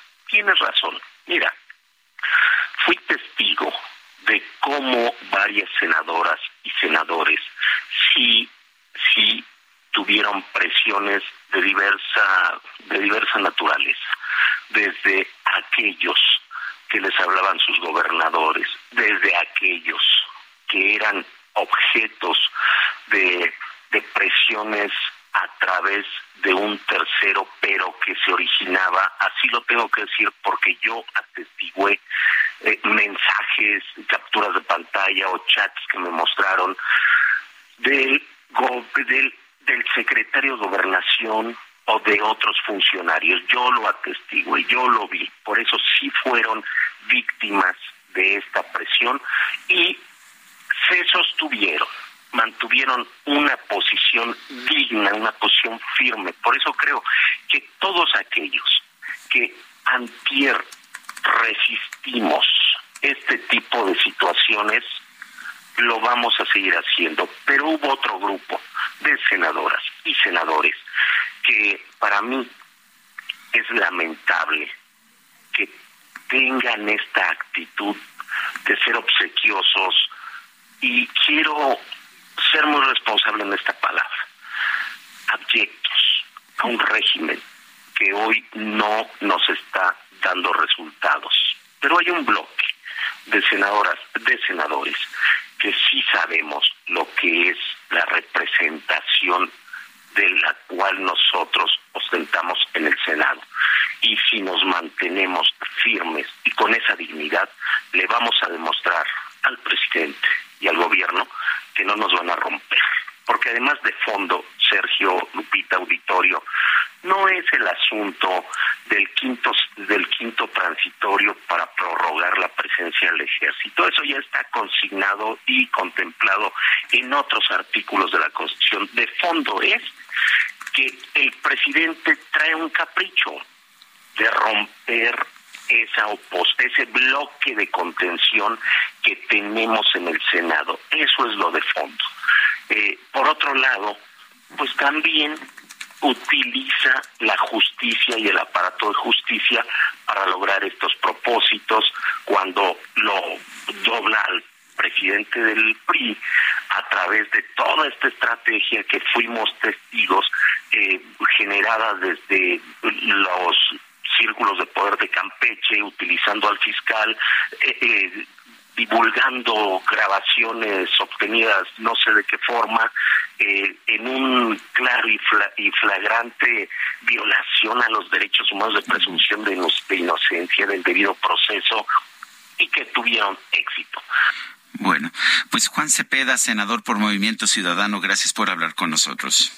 senador por Movimiento Ciudadano, gracias por hablar con nosotros.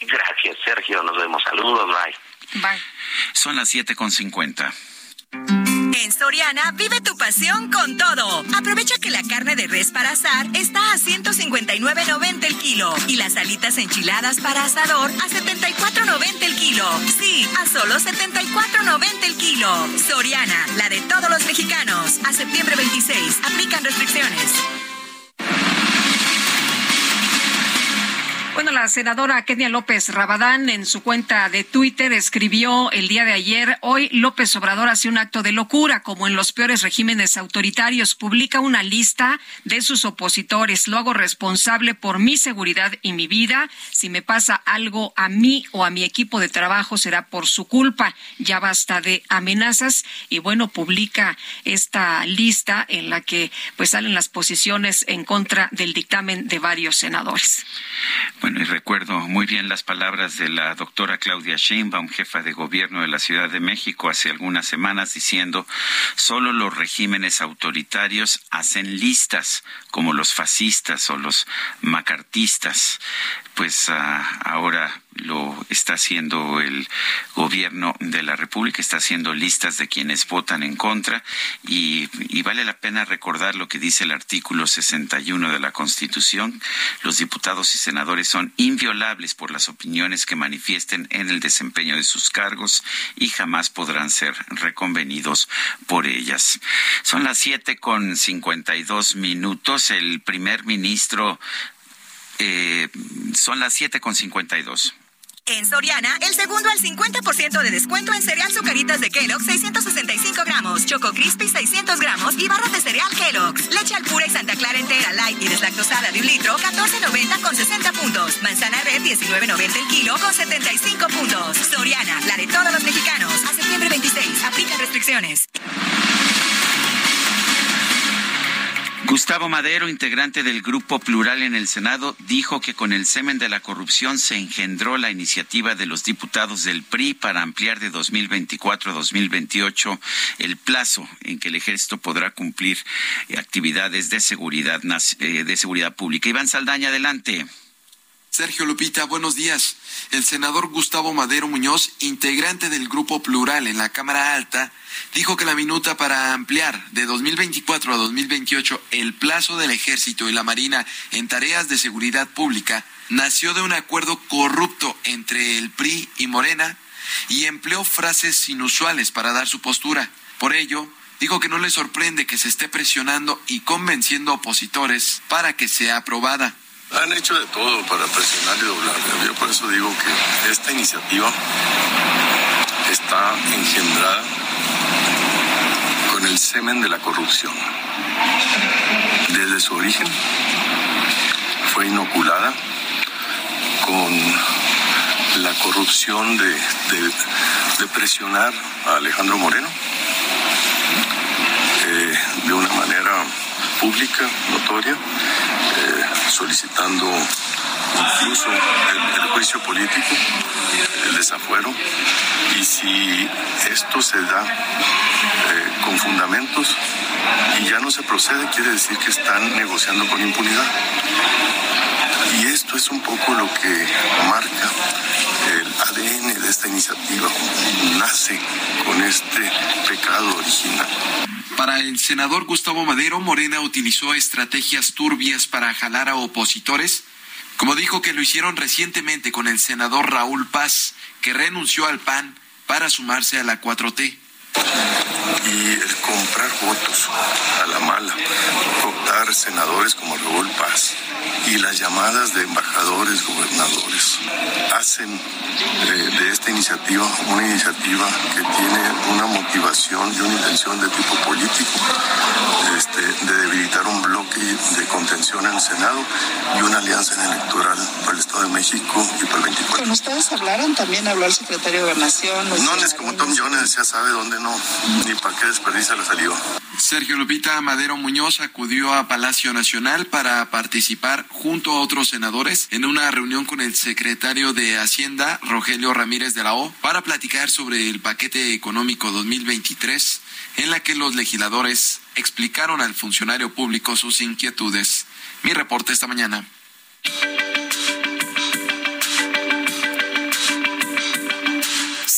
Gracias, Sergio. Nos vemos. Saludos. Bye. Bye. Son las siete con cincuenta. En Soriana vive tu pasión con todo. Aprovecha que la carne de res para asar está a 159.90 el kilo y las alitas enchiladas para asador a 74.90 el kilo. Sí, a solo 74.90 el kilo. Soriana, la de todos los mexicanos. A septiembre 26. Aplican restricciones. La senadora Kenia López Rabadán en su cuenta de Twitter escribió el día de ayer, hoy López Obrador hace un acto de locura, como en los peores regímenes autoritarios, publica una lista de sus opositores, lo hago responsable por mi seguridad y mi vida, si me pasa algo a mí o a mi equipo de trabajo será por su culpa, ya basta de amenazas. Y bueno, publica esta lista en la que pues salen las posiciones en contra del dictamen de varios senadores. Bueno, y recuerdo muy bien las palabras de la doctora Claudia Sheinbaum, jefa de gobierno de la Ciudad de México, hace algunas semanas, diciendo solo los regímenes autoritarios hacen listas, como los fascistas o los macartistas. Pues ah, ahora lo está haciendo el gobierno de la República, está haciendo listas de quienes votan en contra y, vale la pena recordar lo que dice el artículo 61 de la Constitución. Los diputados y senadores son inviolables por las opiniones que manifiesten en el desempeño de sus cargos y jamás podrán ser reconvenidos por ellas. Son las siete con cincuenta y dos minutos. El primer ministro eh, son las siete con cincuenta y dos. En Soriana, el segundo al 50% de descuento en cereal Zucaritas de Kellogg 665 gramos, Choco Crispy 600 gramos y barras de cereal Kellogg's. Leche al pura y Santa Clara entera light y deslactosada de un litro 14.90 con 60 puntos. Manzana red 19.90 el kilo con 75 puntos. Soriana, la de todos los mexicanos. A septiembre 26. Aplica restricciones. Gustavo Madero, integrante del Grupo Plural en el Senado, dijo que con el semen de la corrupción se engendró la iniciativa de los diputados del PRI para ampliar de 2024 a 2028 el plazo en que el ejército podrá cumplir actividades de seguridad, eh, de seguridad pública. Iván Saldaña, adelante. Sergio Lupita, buenos días. El senador Gustavo Madero Muñoz, integrante del Grupo Plural en la Cámara Alta, dijo que la minuta para ampliar de 2024 a 2028 el plazo del Ejército y la Marina en tareas de seguridad pública nació de un acuerdo corrupto entre el PRI y Morena y empleó frases inusuales para dar su postura. Por ello, dijo que no le sorprende que se esté presionando y convenciendo opositores para que sea aprobada. Han hecho de todo para presionar y doblar. Yo por eso digo que esta iniciativa está engendrada el semen de la corrupción. Desde su origen fue inoculada con la corrupción de, presionar a Alejandro Moreno eh, pública, notoria, eh, solicitando incluso el, juicio político, el desafuero, y si esto se da eh, con fundamentos y ya no se procede, quiere decir que están negociando con impunidad. Y esto es un poco lo que marca el ADN de esta iniciativa. Nace con este pecado original. Para el senador Gustavo Madero, Morena utilizó estrategias turbias para jalar a opositores, como dijo que lo hicieron recientemente con el senador Raúl Paz, que renunció al PAN para sumarse a la 4T y el comprar votos a la mala, cooptar senadores como Raúl Paz y las llamadas de embajadores, gobernadores, hacen eh, de esta iniciativa una iniciativa que tiene una motivación y una intención de tipo político, este, de debilitar un bloque de contención en el Senado y una alianza electoral para el Estado de México y para el 24. Con ustedes hablaron, también habló el secretario de Gobernación. No, es como Tom Jones ya sabe dónde no, ni para qué desperdicia la salió. Sergio Lupita Madero Muñoz acudió a Palacio Nacional para participar junto a otros senadores en una reunión con el secretario de Hacienda, Rogelio Ramírez de la O, para platicar sobre el paquete económico 2023, en la que los legisladores explicaron al funcionario público sus inquietudes. Mi reporte esta mañana.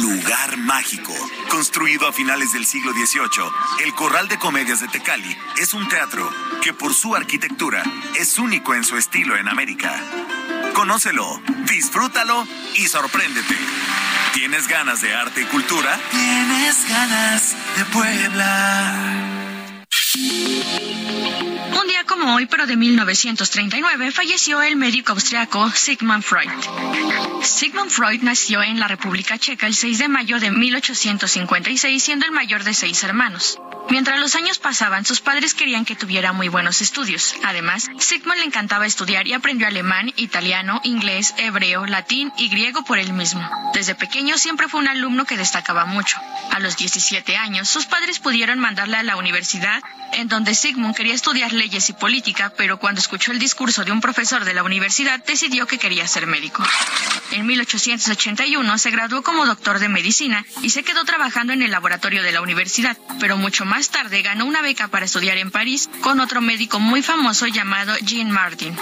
Lugar mágico. Construido a finales del siglo XVIII, el Corral de Comedias de Tecali es un teatro que por su arquitectura es único en su estilo en América. Conócelo, disfrútalo y sorpréndete. ¿Tienes ganas de arte y cultura? Tienes ganas de Puebla. Un día como hoy, pero de 1939, falleció el médico austriaco Sigmund Freud. Sigmund Freud nació en la República Checa el 6 de mayo de 1856, siendo el mayor de seis hermanos. Mientras los años pasaban, sus padres querían que tuviera muy buenos estudios. Además, Sigmund le encantaba estudiar y aprendió alemán, italiano, inglés, hebreo, latín y griego por él mismo. Desde pequeño siempre fue un alumno que destacaba mucho. A los 17 años, sus padres pudieron mandarle a la universidad, en donde Sigmund quería estudiar leyes y política, pero cuando escuchó el discurso de un profesor de la universidad, decidió que quería ser médico. En 1881 se graduó como doctor de medicina y se quedó trabajando en el laboratorio de la universidad, pero mucho más tarde ganó una beca para estudiar en París con otro médico muy famoso llamado Jean Martin.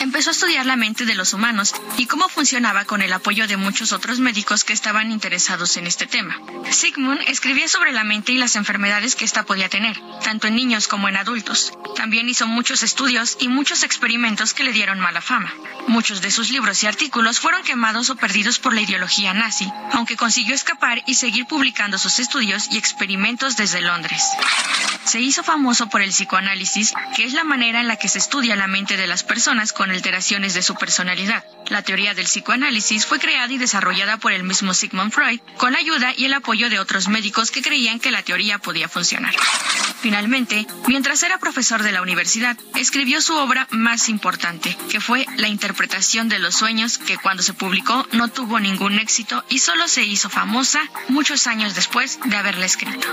Empezó a estudiar la mente de los humanos y cómo funcionaba con el apoyo de muchos otros médicos que estaban interesados en este tema. Sigmund escribía sobre la mente y las enfermedades que ésta podía tener, tanto en niños como en adultos. También hizo muchos estudios y muchos experimentos que le dieron mala fama. Muchos de sus libros y artículos fueron quemados o perdidos por la ideología nazi, aunque consiguió escapar y seguir publicando sus estudios y experimentos desde Londres. Se hizo famoso por el psicoanálisis, que es la manera en la que se estudia la mente de las personas con alteraciones de su personalidad. La teoría del psicoanálisis fue creada y desarrollada por el mismo Sigmund Freud, con la ayuda y el apoyo de otros médicos que creían que la teoría podía funcionar. Finalmente, mientras era profesor de la universidad, escribió su obra más importante, que fue La interpretación de los sueños, que cuando se publicó no tuvo ningún éxito y solo se hizo famosa muchos años después de haberla escrito.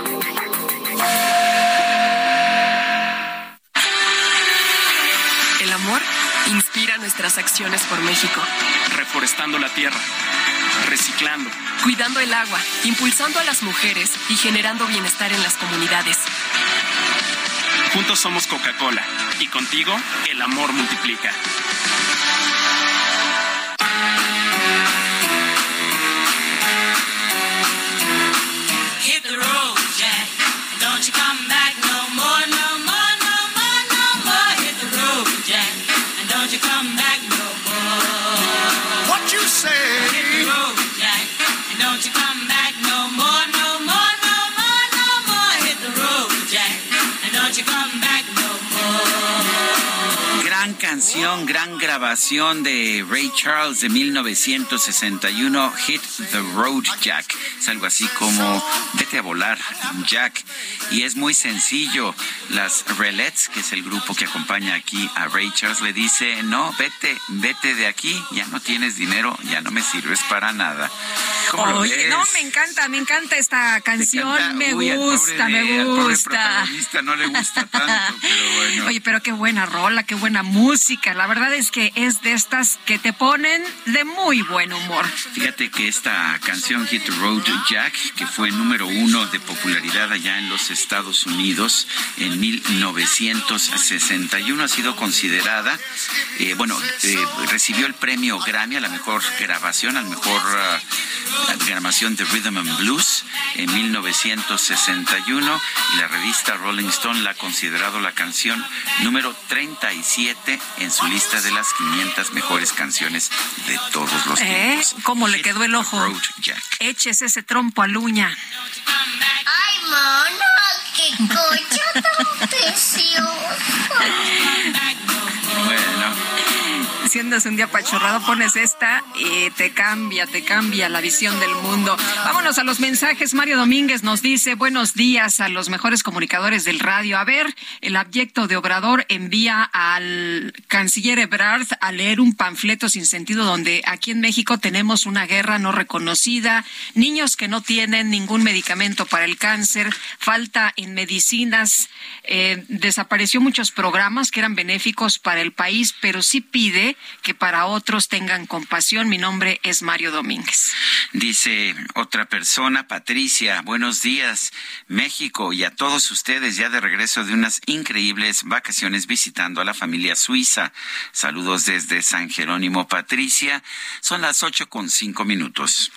Inspira nuestras acciones por México. Reforestando la tierra. Reciclando. Cuidando el agua. Impulsando a las mujeres y generando bienestar en las comunidades. Juntos somos Coca-Cola. Y contigo, el amor multiplica. Hit the road, Jack. Canción, gran grabación de Ray Charles de 1961, Hit the Road Jack. Es algo así como Vete a volar, Jack. Y es muy sencillo. Las Relets, que es el grupo que acompaña aquí a Ray Charles, le dice, no, vete, vete de aquí, ya no tienes dinero, ya no me sirves para nada. Oye, no, me encanta, me encanta esta canción, me gusta, me gusta. no le gusta tanto, pero bueno. Oye, pero qué buena rola, qué buena música. La verdad es que es de estas que te ponen de muy buen humor. Fíjate que esta canción Hit Road Jack, que fue número uno de popularidad allá en los Estados Unidos en 1961, ha sido considerada, eh, bueno, eh, recibió el premio Grammy a la mejor grabación, al mejor uh, grabación de Rhythm and Blues en 1961 y la revista Rolling Stone la ha considerado la canción número 37 en su lista de las 500 mejores canciones de todos los ¿Eh? tiempos. ¿Cómo le quedó el ojo? Eches ese trompo a luña. Ay, mono, qué cocho tan [LAUGHS] precioso. Siendo un día pachorrado, pones esta y te cambia, te cambia la visión del mundo. Vámonos a los mensajes. Mario Domínguez nos dice, buenos días a los mejores comunicadores del radio. A ver, el abyecto de Obrador envía al canciller Ebrard a leer un panfleto sin sentido donde aquí en México tenemos una guerra no reconocida, niños que no tienen ningún medicamento para el cáncer, falta en medicinas, eh, desapareció muchos programas que eran benéficos para el país, pero sí pide que para otros tengan compasión. Mi nombre es Mario Domínguez. Dice otra persona, Patricia, buenos días, México, y a todos ustedes ya de regreso de unas increíbles vacaciones visitando a la familia suiza. Saludos desde San Jerónimo, Patricia. Son las ocho con cinco minutos.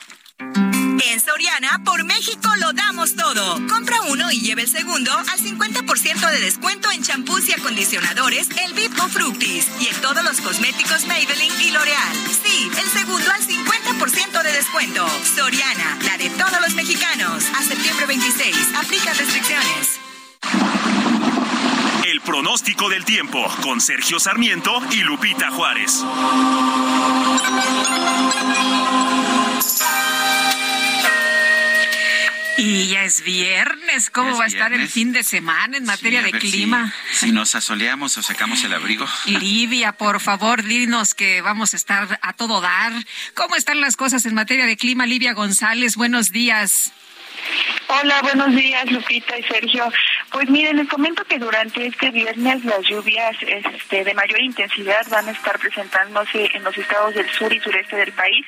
En Soriana, por México lo damos todo. Compra uno y lleve el segundo al 50% de descuento en champús y acondicionadores El Vipo Fructis y en todos los cosméticos Maybelline y L'Oreal. Sí, el segundo al 50% de descuento. Soriana, la de todos los mexicanos. A septiembre 26, aplica restricciones. El pronóstico del tiempo con Sergio Sarmiento y Lupita Juárez. Es viernes, ¿cómo va a estar el fin de semana en materia de clima? Si, nos asoleamos o sacamos el abrigo. Livia, por favor, dinos que vamos a estar a todo dar. ¿Cómo están las cosas en materia de clima? Livia González, buenos días. Hola, buenos días, Lupita y Sergio. Pues miren, les comento que durante este viernes las lluvias este, de mayor intensidad van a estar presentándose en los estados del sur y sureste del país.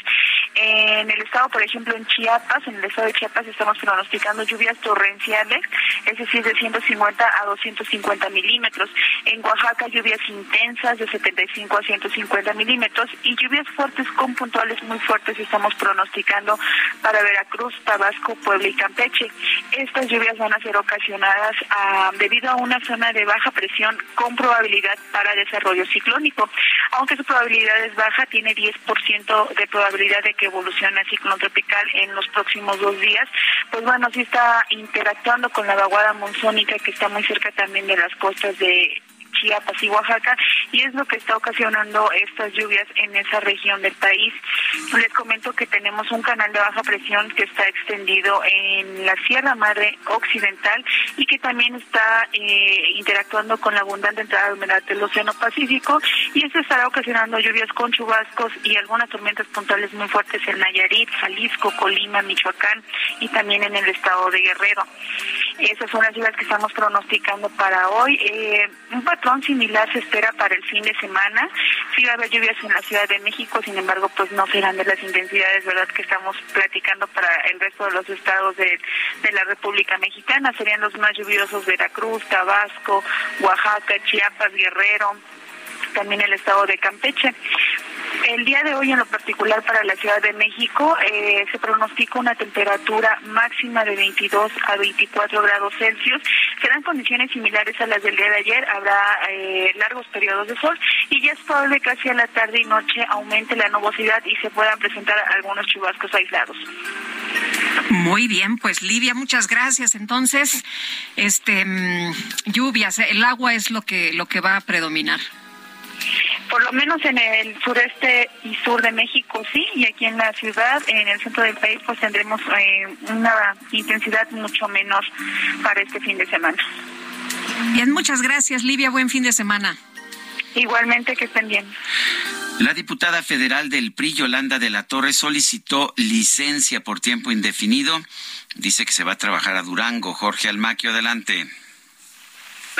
En el estado, por ejemplo, en Chiapas, en el estado de Chiapas estamos pronosticando lluvias torrenciales, es decir, de 150 a 250 milímetros. En Oaxaca, lluvias intensas de 75 a 150 milímetros y lluvias fuertes con puntuales muy fuertes estamos pronosticando para Veracruz, Tabasco, Puebla y Campeche. Estas lluvias van a ser ocasionadas ah, debido a una zona de baja presión con probabilidad para desarrollo ciclónico. Aunque su probabilidad es baja, tiene 10% de probabilidad de que evolucione a ciclón tropical en los próximos dos días. Pues bueno, sí está interactuando con la vaguada monzónica que está muy cerca también de las costas de Chiapas y Oaxaca y es lo que está ocasionando estas lluvias en esa región del país. Les comento que tenemos un canal de baja presión que está extendido en la Sierra Madre Occidental y que también está eh, interactuando con la abundante entrada de humedad del Océano Pacífico y esto estará ocasionando lluvias con chubascos y algunas tormentas puntuales muy fuertes en Nayarit, Jalisco, Colima, Michoacán y también en el estado de Guerrero. Esas son las lluvias que estamos pronosticando para hoy. Eh, un patrón similar se espera para el fin de semana. Sí va a haber lluvias en la Ciudad de México, sin embargo, pues no serán de las intensidades, ¿verdad?, que estamos platicando para el resto de los estados de, de la República Mexicana. Serían los más lluviosos Veracruz, Tabasco, Oaxaca, Chiapas, Guerrero, también el estado de Campeche. El día de hoy, en lo particular para la Ciudad de México, eh, se pronostica una temperatura máxima de 22 a 24 grados Celsius. Serán condiciones similares a las del día de ayer. Habrá eh, largos periodos de sol y ya es probable que hacia la tarde y noche aumente la nubosidad y se puedan presentar algunos chubascos aislados. Muy bien, pues Livia, muchas gracias. Entonces, este mm, lluvias, el agua es lo que lo que va a predominar. Por lo menos en el sureste y sur de México sí, y aquí en la ciudad, en el centro del país, pues tendremos eh, una intensidad mucho menor para este fin de semana. Bien, muchas gracias, Livia. Buen fin de semana. Igualmente, que estén bien. La diputada federal del PRI, Yolanda de la Torre, solicitó licencia por tiempo indefinido. Dice que se va a trabajar a Durango. Jorge Almaquio, adelante.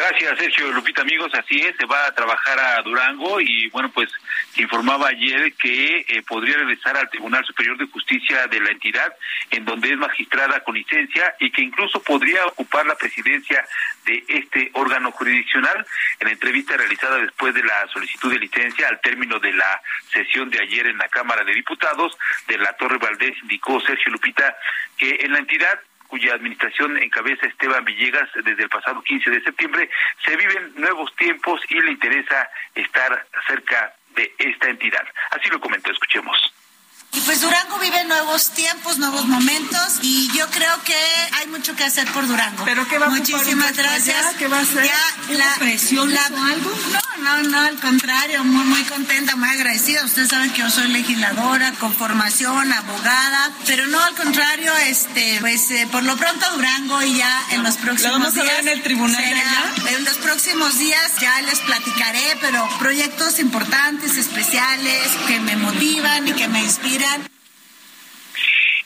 Gracias, Sergio Lupita, amigos. Así es, se va a trabajar a Durango y, bueno, pues se informaba ayer que eh, podría regresar al Tribunal Superior de Justicia de la entidad, en donde es magistrada con licencia y que incluso podría ocupar la presidencia de este órgano jurisdiccional. En entrevista realizada después de la solicitud de licencia, al término de la sesión de ayer en la Cámara de Diputados, de la Torre Valdés indicó Sergio Lupita que en la entidad cuya administración encabeza Esteban Villegas desde el pasado 15 de septiembre, se viven nuevos tiempos y le interesa estar cerca de esta entidad. Así lo comentó, escuchemos. Y pues Durango vive nuevos tiempos, nuevos momentos y yo creo que hay mucho que hacer por Durango. ¿Pero qué va a Muchísimas gracias. ¿Qué va a hacer? Ya, la, presión la, o algo? No, no, no, al contrario, muy, muy contenta, muy agradecida. Ustedes saben que yo soy legisladora, con formación, abogada, pero no, al contrario, este, pues eh, por lo pronto Durango y ya en los próximos vamos a días. ver en el tribunal será- En los próximos días ya les platicaré, pero proyectos importantes, especiales, que me motivan y que me inspiran. Yeah.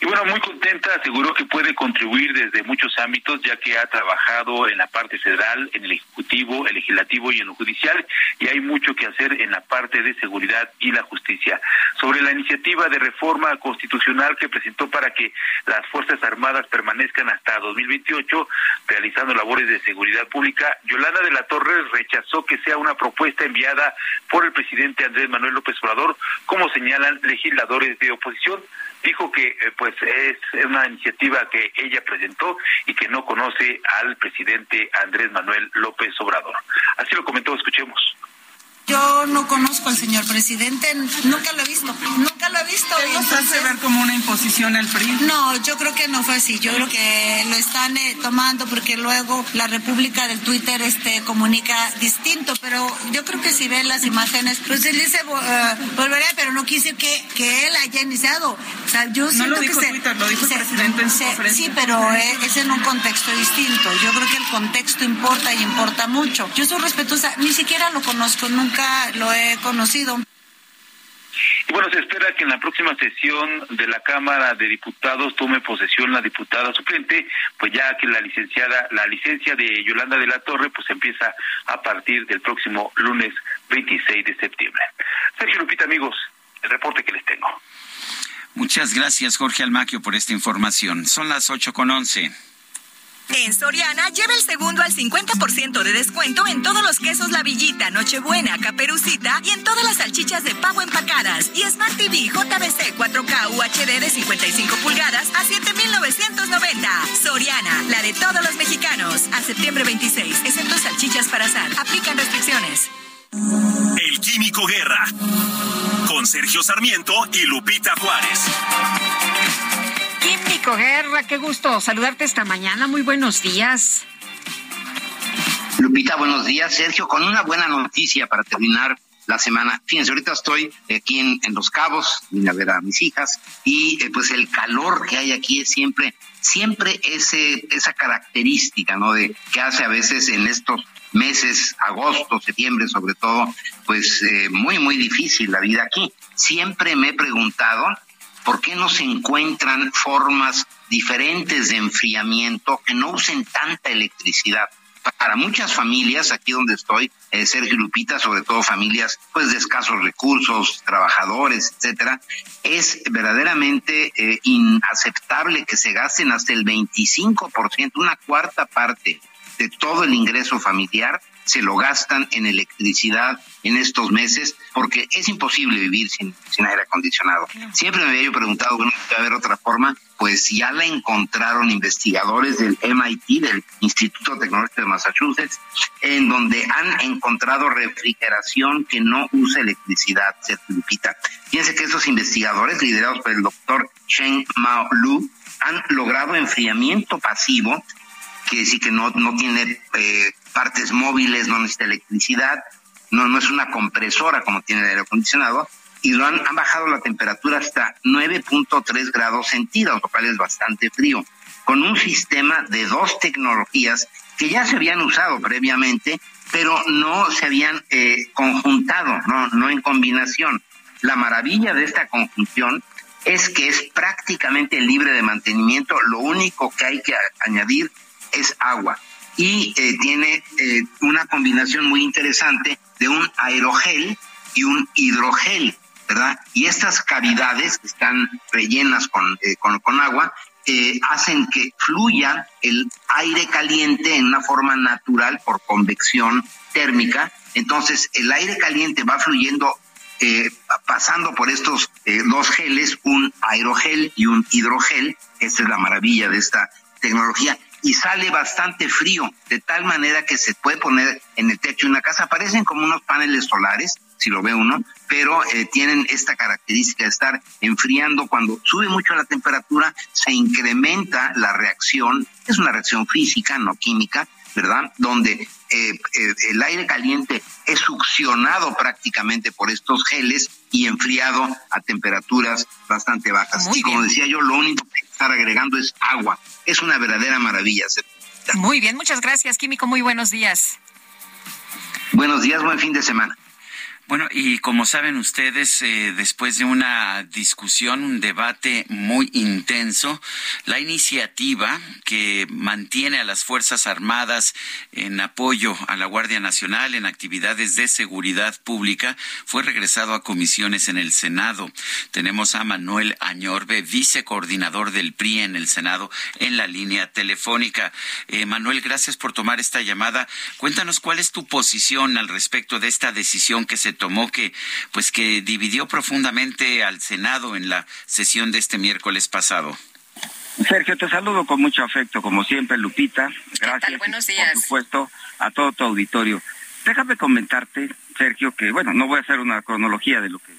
Y bueno, muy contenta, aseguró que puede contribuir desde muchos ámbitos, ya que ha trabajado en la parte federal, en el Ejecutivo, el Legislativo y en lo judicial, y hay mucho que hacer en la parte de seguridad y la justicia. Sobre la iniciativa de reforma constitucional que presentó para que las Fuerzas Armadas permanezcan hasta 2028, realizando labores de seguridad pública, Yolanda de la Torre rechazó que sea una propuesta enviada por el presidente Andrés Manuel López Obrador, como señalan legisladores de oposición dijo que eh, pues es una iniciativa que ella presentó y que no conoce al presidente Andrés Manuel López Obrador. Así lo comentó, escuchemos. Yo no conozco al señor presidente, nunca lo he visto, nunca lo he visto. y ¿Nos hace ver como una imposición al PRI? No, yo creo que no fue así. Yo creo que lo están eh, tomando porque luego la República del Twitter este comunica distinto, pero yo creo que si ven las imágenes, pues él dice vo- eh, volveré, pero no quise que, que él haya iniciado. O sea, yo No siento lo dijo que se- Twitter, lo dijo el se- presidente en su se- conferencia. Sí, pero eh, es en un contexto distinto. Yo creo que el contexto importa y importa mucho. Yo soy respetuosa, ni siquiera lo conozco, nunca lo he conocido. Y bueno, se espera que en la próxima sesión de la Cámara de Diputados tome posesión la diputada suplente, pues ya que la licenciada, la licencia de Yolanda de la Torre, pues empieza a partir del próximo lunes 26 de septiembre. Sergio Lupita, amigos, el reporte que les tengo. Muchas gracias, Jorge Almaquio, por esta información. Son las ocho con once. En Soriana lleva el segundo al 50% de descuento en todos los quesos La Villita, Nochebuena, Caperucita y en todas las salchichas de pavo empacadas. Y Smart TV JBC 4K UHD de 55 pulgadas a 7,990. Soriana, la de todos los mexicanos. A septiembre 26, excepto salchichas para asar. Aplican restricciones. El Químico Guerra. Con Sergio Sarmiento y Lupita Juárez. Químico Guerra, qué gusto saludarte esta mañana. Muy buenos días. Lupita, buenos días. Sergio, con una buena noticia para terminar la semana. Fíjense, ahorita estoy aquí en, en Los Cabos, vine a ver a mis hijas, y eh, pues el calor que hay aquí es siempre, siempre ese, esa característica, ¿no? De que hace a veces en estos meses, agosto, septiembre sobre todo, pues eh, muy, muy difícil la vida aquí. Siempre me he preguntado ¿por qué no se encuentran formas diferentes de enfriamiento que no usen tanta electricidad? Para muchas familias, aquí donde estoy, eh, Sergio Lupita, sobre todo familias pues de escasos recursos, trabajadores, etcétera, es verdaderamente eh, inaceptable que se gasten hasta el 25%, una cuarta parte de todo el ingreso familiar se lo gastan en electricidad en estos meses porque es imposible vivir sin, sin aire acondicionado. Siempre me había yo preguntado, bueno, ¿puede haber otra forma? Pues ya la encontraron investigadores del MIT, del Instituto Tecnológico de Massachusetts, en donde han encontrado refrigeración que no usa electricidad, Sergio Lupita. Fíjense que esos investigadores, liderados por el doctor Shen Mao Lu, han logrado enfriamiento pasivo quiere decir que no, no tiene eh, partes móviles, no necesita electricidad, no, no es una compresora como tiene el aire acondicionado, y lo han, han bajado la temperatura hasta 9.3 grados centígrados, lo cual es bastante frío, con un sistema de dos tecnologías que ya se habían usado previamente, pero no se habían eh, conjuntado, no, no en combinación. La maravilla de esta conjunción es que es prácticamente libre de mantenimiento, lo único que hay que añadir es agua y eh, tiene eh, una combinación muy interesante de un aerogel y un hidrogel, ¿verdad? Y estas cavidades que están rellenas con, eh, con, agua hacen que fluya el aire caliente en una forma natural por convección térmica. Entonces el aire caliente va fluyendo eh, pasando por estos eh, dos geles, un aerogel y un hidrogel, esa es la maravilla de esta tecnología, y sale bastante frío, de tal manera que se puede poner en el techo de una casa. Parecen como unos paneles solares, si lo ve uno, pero eh, tienen esta característica de estar enfriando. Cuando sube mucho la temperatura, se incrementa la reacción, es una reacción física, no química, ¿verdad? Donde eh, eh, el aire caliente es succionado prácticamente por estos geles y enfriado a temperaturas bastante bajas. y como decía yo, lo único que estar agregando es agua. Es una verdadera maravilla. Muy bien, muchas gracias, Químico. Muy buenos días. Buenos días, buen fin de semana. Bueno, y como saben ustedes, eh, después de una discusión, un debate muy intenso, la iniciativa que mantiene a las Fuerzas Armadas en apoyo a la Guardia Nacional en actividades de seguridad pública fue regresado a comisiones en el Senado. Tenemos a Manuel Añorbe, vicecoordinador del PRI en el Senado, en la línea telefónica. Eh, Manuel, gracias por tomar esta llamada. Cuéntanos cuál es tu posición al respecto de esta decisión que se tomó que pues que dividió profundamente al Senado en la sesión de este miércoles pasado. Sergio, te saludo con mucho afecto, como siempre, Lupita. Gracias. Buenos días. Por supuesto, a todo tu auditorio. Déjame comentarte, Sergio, que, bueno, no voy a hacer una cronología de lo que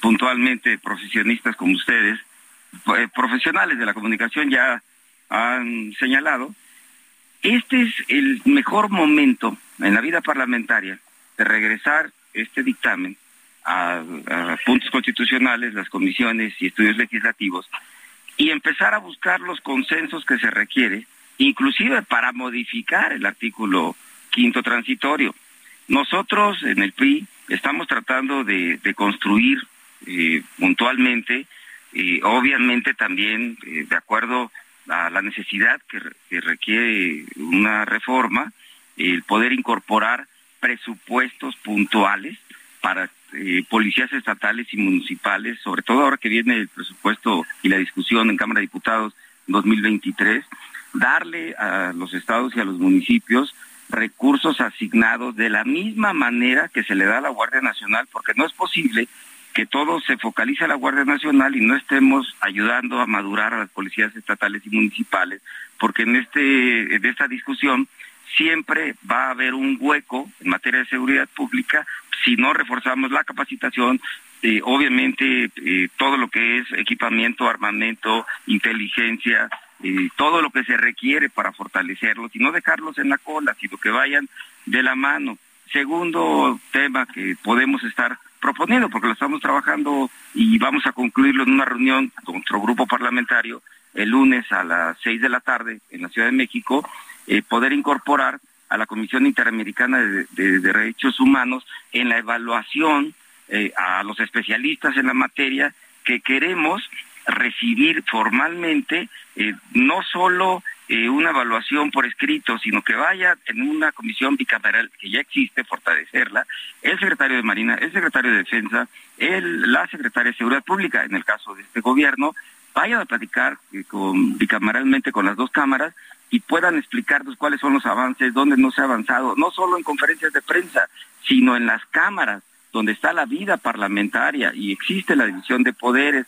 puntualmente profesionistas como ustedes, eh, profesionales de la comunicación ya han señalado. Este es el mejor momento en la vida parlamentaria de regresar este dictamen a, puntos constitucionales, las comisiones y estudios legislativos, y empezar a buscar los consensos que se requiere, inclusive para modificar el artículo quinto transitorio. Nosotros en el PRI estamos tratando de, construir eh, puntualmente, eh, obviamente también eh, de acuerdo a la necesidad que requiere una reforma, el poder incorporar presupuestos puntuales para eh, policías estatales y municipales, sobre todo ahora que viene el presupuesto y la discusión en Cámara de Diputados 2023, darle a los estados y a los municipios recursos asignados de la misma manera que se le da a la Guardia Nacional, porque no es posible que todo se focalice a la Guardia Nacional y no estemos ayudando a madurar a las policías estatales y municipales, porque en este en esta discusión siempre va a haber un hueco en materia de seguridad pública si no reforzamos la capacitación, eh, obviamente eh, todo lo que es equipamiento, armamento, inteligencia, eh, todo lo que se requiere para fortalecerlos y no dejarlos en la cola, sino que vayan de la mano. Segundo tema que podemos estar proponiendo, porque lo estamos trabajando y vamos a concluirlo en una reunión con nuestro grupo parlamentario el lunes a las seis de la tarde en la Ciudad de México, eh, poder incorporar a la Comisión Interamericana de, Derechos Humanos en la evaluación eh, a los especialistas en la materia que queremos recibir formalmente eh, no solo una evaluación por escrito, sino que vaya en una comisión bicameral que ya existe, fortalecerla, el secretario de Marina, el secretario de Defensa, el, la secretaria de Seguridad Pública, en el caso de este gobierno, vayan a platicar con, bicameralmente con las dos cámaras y puedan explicarnos cuáles son los avances, dónde no se ha avanzado, no solo en conferencias de prensa, sino en las cámaras, donde está la vida parlamentaria y existe la división de poderes.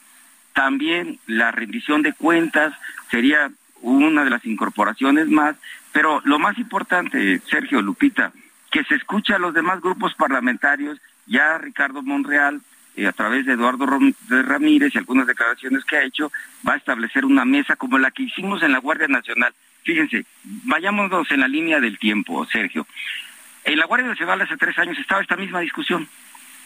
También la rendición de cuentas sería una de las incorporaciones más, pero lo más importante, Sergio Lupita, que se escucha a los demás grupos parlamentarios, ya Ricardo Monreal, eh, a través de Eduardo Ramírez y algunas declaraciones que ha hecho, va a establecer una mesa como la que hicimos en la Guardia Nacional, Fíjense, vayámonos en la línea del tiempo, Sergio. En la Guardia Nacional hace tres años estaba esta misma discusión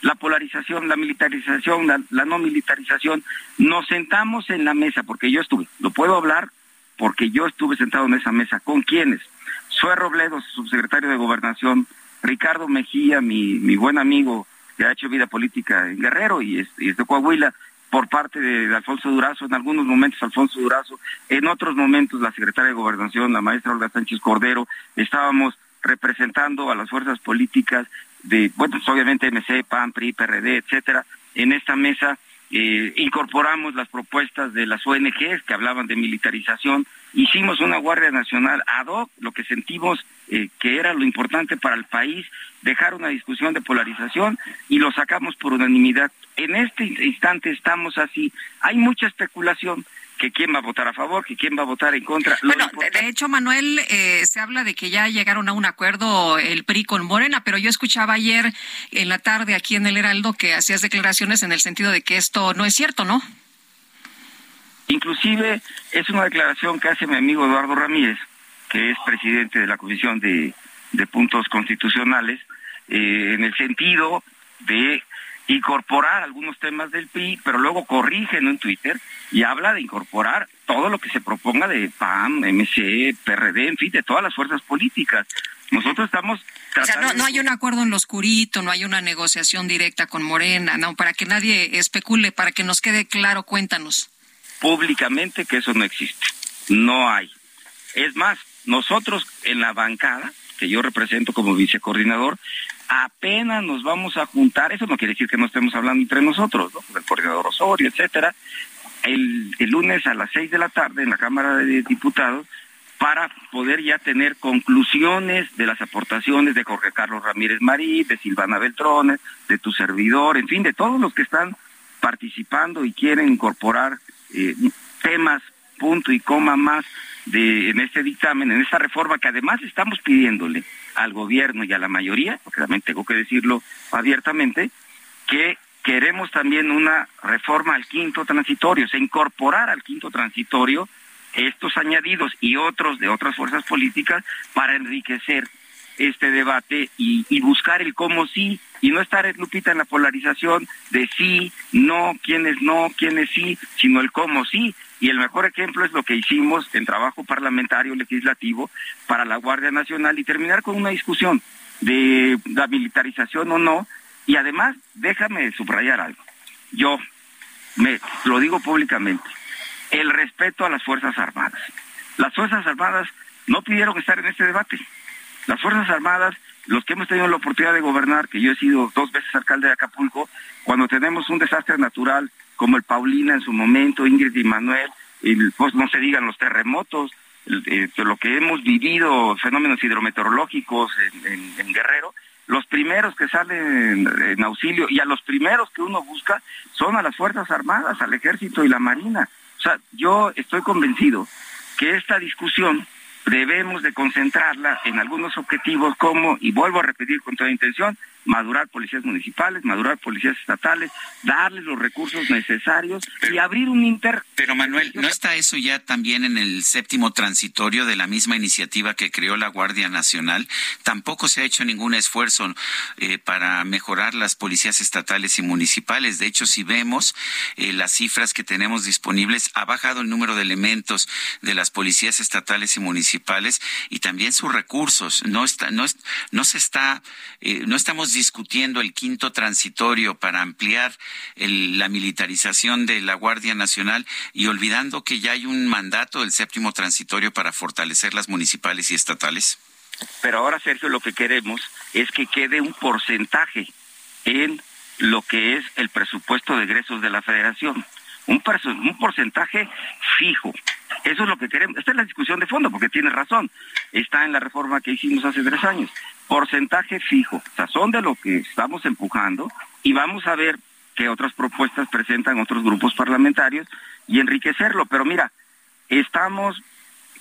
la polarización, la militarización, la, no militarización. Nos sentamos en la mesa, porque yo estuve, lo puedo hablar porque yo estuve sentado en esa mesa. ¿Con quiénes? Sue Robledo, subsecretario de Gobernación, Ricardo Mejía, mi, mi buen amigo que ha hecho vida política en Guerrero y y es de Coahuila, por parte de, Alfonso Durazo, en algunos momentos Alfonso Durazo, en otros momentos la secretaria de Gobernación, la maestra Olga Sánchez Cordero, estábamos representando a las fuerzas políticas de, bueno, pues, obviamente MC, PAN, PRI, PRD, etcétera, en esta mesa eh, incorporamos las propuestas de las ONGs que hablaban de militarización, hicimos una Guardia Nacional ad hoc, lo que sentimos eh, que era lo importante para el país, dejar una discusión de polarización y lo sacamos por unanimidad. En este instante estamos así, hay mucha especulación, que quién va a votar a favor, que quién va a votar en contra. bueno, de hecho, Manuel, eh, se habla de que ya llegaron a un acuerdo el PRI con Morena, pero yo escuchaba ayer en la tarde aquí en el Heraldo que hacías declaraciones en el sentido de que esto no es cierto, ¿no? Inclusive es una declaración que hace mi amigo Eduardo Ramírez, que es presidente de la Comisión de, Puntos Constitucionales, eh, en el sentido de incorporar algunos temas del PRI, pero luego corrigen en Twitter y habla de incorporar todo lo que se proponga de PAN, MC, PRD, en fin, de todas las fuerzas políticas. Nosotros estamos o sea, no, no, hay un acuerdo en lo oscurito, no hay una negociación directa con Morena, no, para que nadie especule, para que nos quede claro, cuéntanos. Públicamente que eso no existe, no hay. Es más, nosotros en la bancada, que yo represento como vicecoordinador, apenas nos vamos a juntar, eso no quiere decir que no estemos hablando entre nosotros, ¿no? el coordinador Osorio, etcétera, el, lunes a las seis de la tarde en la Cámara de Diputados para poder ya tener conclusiones de las aportaciones de Jorge Carlos Ramírez Marí, de Silvana Beltrones, de tu servidor, en fin, de todos los que están participando y quieren incorporar eh, temas, punto y coma más de, en este dictamen, en esta reforma que además estamos pidiéndole al gobierno y a la mayoría, porque también tengo que decirlo abiertamente, que queremos también una reforma al quinto transitorio, se incorporar al quinto transitorio estos añadidos y otros de otras fuerzas políticas para enriquecer este debate y, y, buscar el cómo sí y no estar, Lupita, en la polarización de sí, no, quiénes no, quiénes sí, sino el cómo sí. Y el mejor ejemplo es lo que hicimos en trabajo parlamentario legislativo para la Guardia Nacional y terminar con una discusión de la militarización o no. Y además, déjame subrayar algo. Yo me lo digo públicamente, el respeto a las Fuerzas Armadas. Las Fuerzas Armadas no pidieron estar en este debate. Las Fuerzas Armadas, los que hemos tenido la oportunidad de gobernar, que yo he sido dos veces alcalde de Acapulco, cuando tenemos un desastre natural como el Paulina en su momento, Ingrid y Manuel, pues no se digan los terremotos, eh, lo que hemos vivido, fenómenos hidrometeorológicos en, Guerrero, los primeros que salen en, auxilio y a los primeros que uno busca son a las Fuerzas Armadas, al Ejército y la Marina. O sea, yo estoy convencido que esta discusión debemos de concentrarla en algunos objetivos como, y vuelvo a repetir con toda intención, madurar policías municipales, madurar policías estatales, darles los recursos necesarios y abrir un inter... Pero Manuel, ¿no está eso ya también en el séptimo transitorio de la misma iniciativa que creó la Guardia Nacional? Tampoco se ha hecho ningún esfuerzo eh, para mejorar las policías estatales y municipales. De hecho, si vemos eh, las cifras que tenemos disponibles, ha bajado el número de elementos de las policías estatales y municipales y también sus recursos. No está, no, no se está, eh, no estamos discutiendo el quinto transitorio para ampliar la militarización de la Guardia Nacional y olvidando que ya hay un mandato del séptimo transitorio para fortalecer las municipales y estatales? Pero ahora, Sergio, lo que queremos es que quede un porcentaje en lo que es el presupuesto de egresos de la federación. Un, un porcentaje fijo. Eso es lo que queremos. Esta es la discusión de fondo, porque tiene razón. Está en la reforma que hicimos hace tres años porcentaje fijo, o sea, son de lo que estamos empujando y vamos a ver qué otras propuestas presentan otros grupos parlamentarios y enriquecerlo. Pero mira, estamos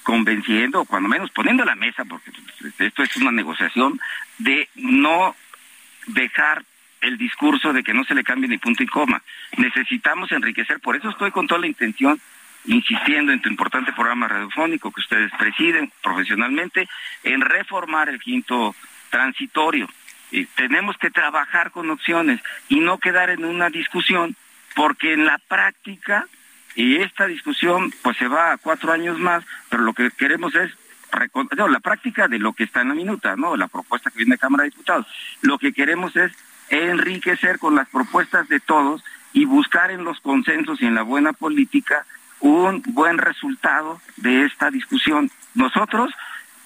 convenciendo, o cuando menos poniendo la mesa, porque esto es una negociación, de no dejar el discurso de que no se le cambie ni punto y coma. Necesitamos enriquecer, por eso estoy con toda la intención insistiendo en tu importante programa radiofónico que ustedes presiden profesionalmente, en reformar el quinto transitorio. tenemos que trabajar con opciones y no quedar en una discusión, porque en la práctica, y esta discusión pues se va a cuatro años más, pero lo que queremos es no, la práctica de lo que está en la minuta, no, la propuesta que viene de Cámara de Diputados. Lo que queremos es enriquecer con las propuestas de todos y buscar en los consensos y en la buena política un buen resultado de esta discusión. Nosotros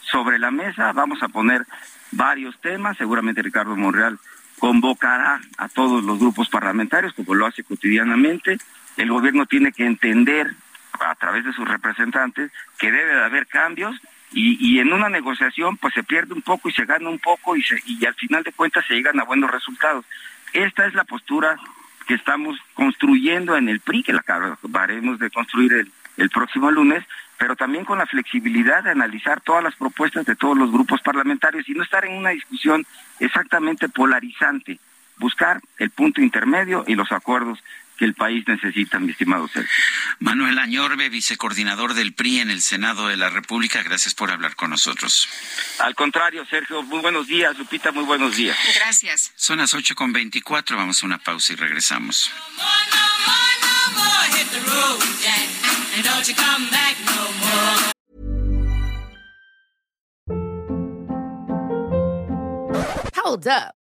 sobre la mesa vamos a poner varios temas, seguramente Ricardo Monreal convocará a todos los grupos parlamentarios como lo hace cotidianamente. El gobierno tiene que entender a través de sus representantes que debe de haber cambios y, en una negociación pues se pierde un poco y se gana un poco y, y al final de cuentas se llegan a buenos resultados. Esta es la postura que estamos construyendo en el PRI, que la acabaremos de construir el próximo lunes, pero también con la flexibilidad de analizar todas las propuestas de todos los grupos parlamentarios y no estar en una discusión exactamente polarizante, buscar el punto intermedio y los acuerdos que el país necesita, mi estimado Sergio. Manuel Añorbe, vicecoordinador del PRI en el Senado de la República, gracias por hablar con nosotros. Al contrario, Sergio, muy buenos días, Lupita, muy buenos días. Gracias. Son las ocho con veinticuatro, vamos a una pausa y regresamos. And don't you come back no more. Hold up.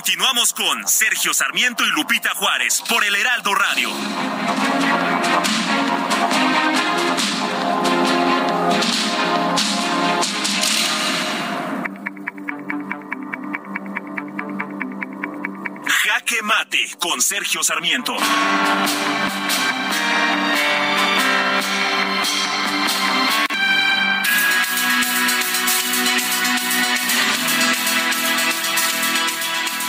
Continuamos con Sergio Sarmiento y Lupita Juárez por el Heraldo Radio. Jaque Mate con Sergio Sarmiento.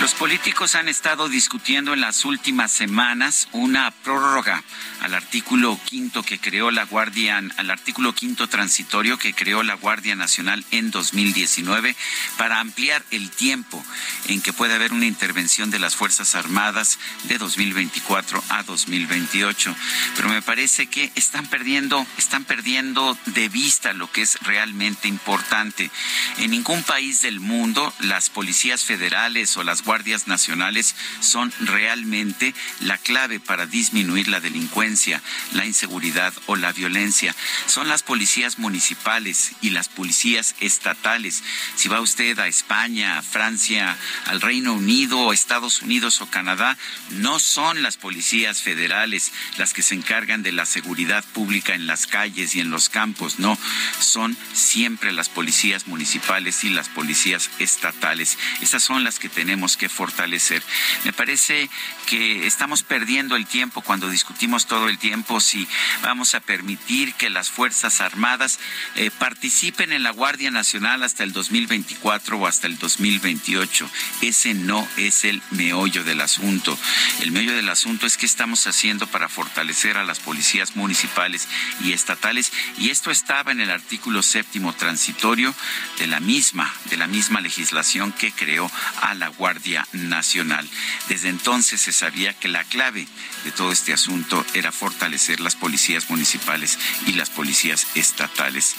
Los políticos han estado discutiendo en las últimas semanas una prórroga al artículo quinto que creó la Guardia, al artículo quinto transitorio que creó la Guardia Nacional en 2019 para ampliar el tiempo en que puede haber una intervención de las Fuerzas Armadas de 2024 a 2028. Pero me parece que están perdiendo, están perdiendo de vista lo que es realmente importante. En ningún país del mundo las policías federales o las nacionales son realmente la clave para disminuir la delincuencia, la inseguridad o la violencia. Son las policías municipales y las policías estatales. Si va usted a España, a Francia, al Reino Unido, Estados Unidos o Canadá, no son las policías federales las que se encargan de la seguridad pública en las calles y en los campos, no, son siempre las policías municipales y las policías estatales. Esas son las que tenemos fortalecer. Me parece que estamos perdiendo el tiempo cuando discutimos todo el tiempo si vamos a permitir que las Fuerzas Armadas eh, participen en la Guardia Nacional hasta el 2024 o hasta el 2028. Ese no es el meollo del asunto. El meollo del asunto es qué estamos haciendo para fortalecer a las policías municipales y estatales y esto estaba en el artículo séptimo transitorio de la misma de la misma legislación que creó a la Guardia Nacional. Desde entonces se sabía que la clave de todo este asunto era fortalecer las policías municipales y las policías estatales.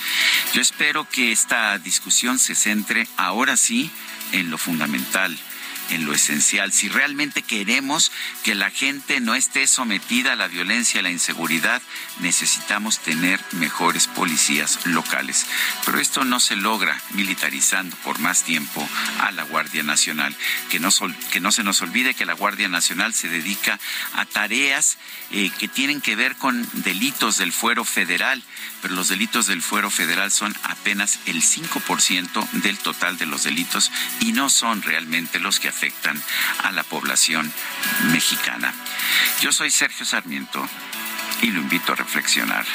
Yo espero que esta discusión se centre ahora sí en lo fundamental en lo esencial. Si realmente queremos que la gente no esté sometida a la violencia y la inseguridad, necesitamos tener mejores policías locales. Pero esto no se logra militarizando por más tiempo a la Guardia Nacional. Que no, que no se nos olvide que la Guardia Nacional se dedica a tareas eh, que tienen que ver con delitos del fuero federal, pero los delitos del fuero federal son apenas el 5% del total de los delitos y no son realmente los que afectan a la población mexicana. Yo soy Sergio Sarmiento y lo invito a reflexionar.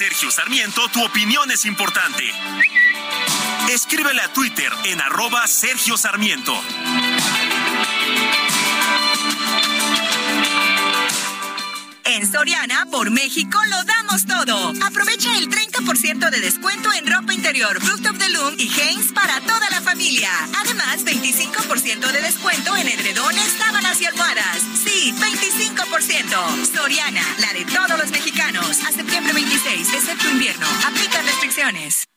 Sergio Sarmiento, tu opinión es importante. Escríbele a Twitter en arroba Sergio Sarmiento. En Soriana, por México, lo damos todo. Aprovecha el 30% de descuento en ropa interior, Fruit of the Loom y Hanes para toda la familia. Además, 25% de descuento en edredones, sábanas y almohadas. Sí, 25%. Soriana, la de todos los mexicanos. A septiembre 26, excepto invierno. Aplica restricciones.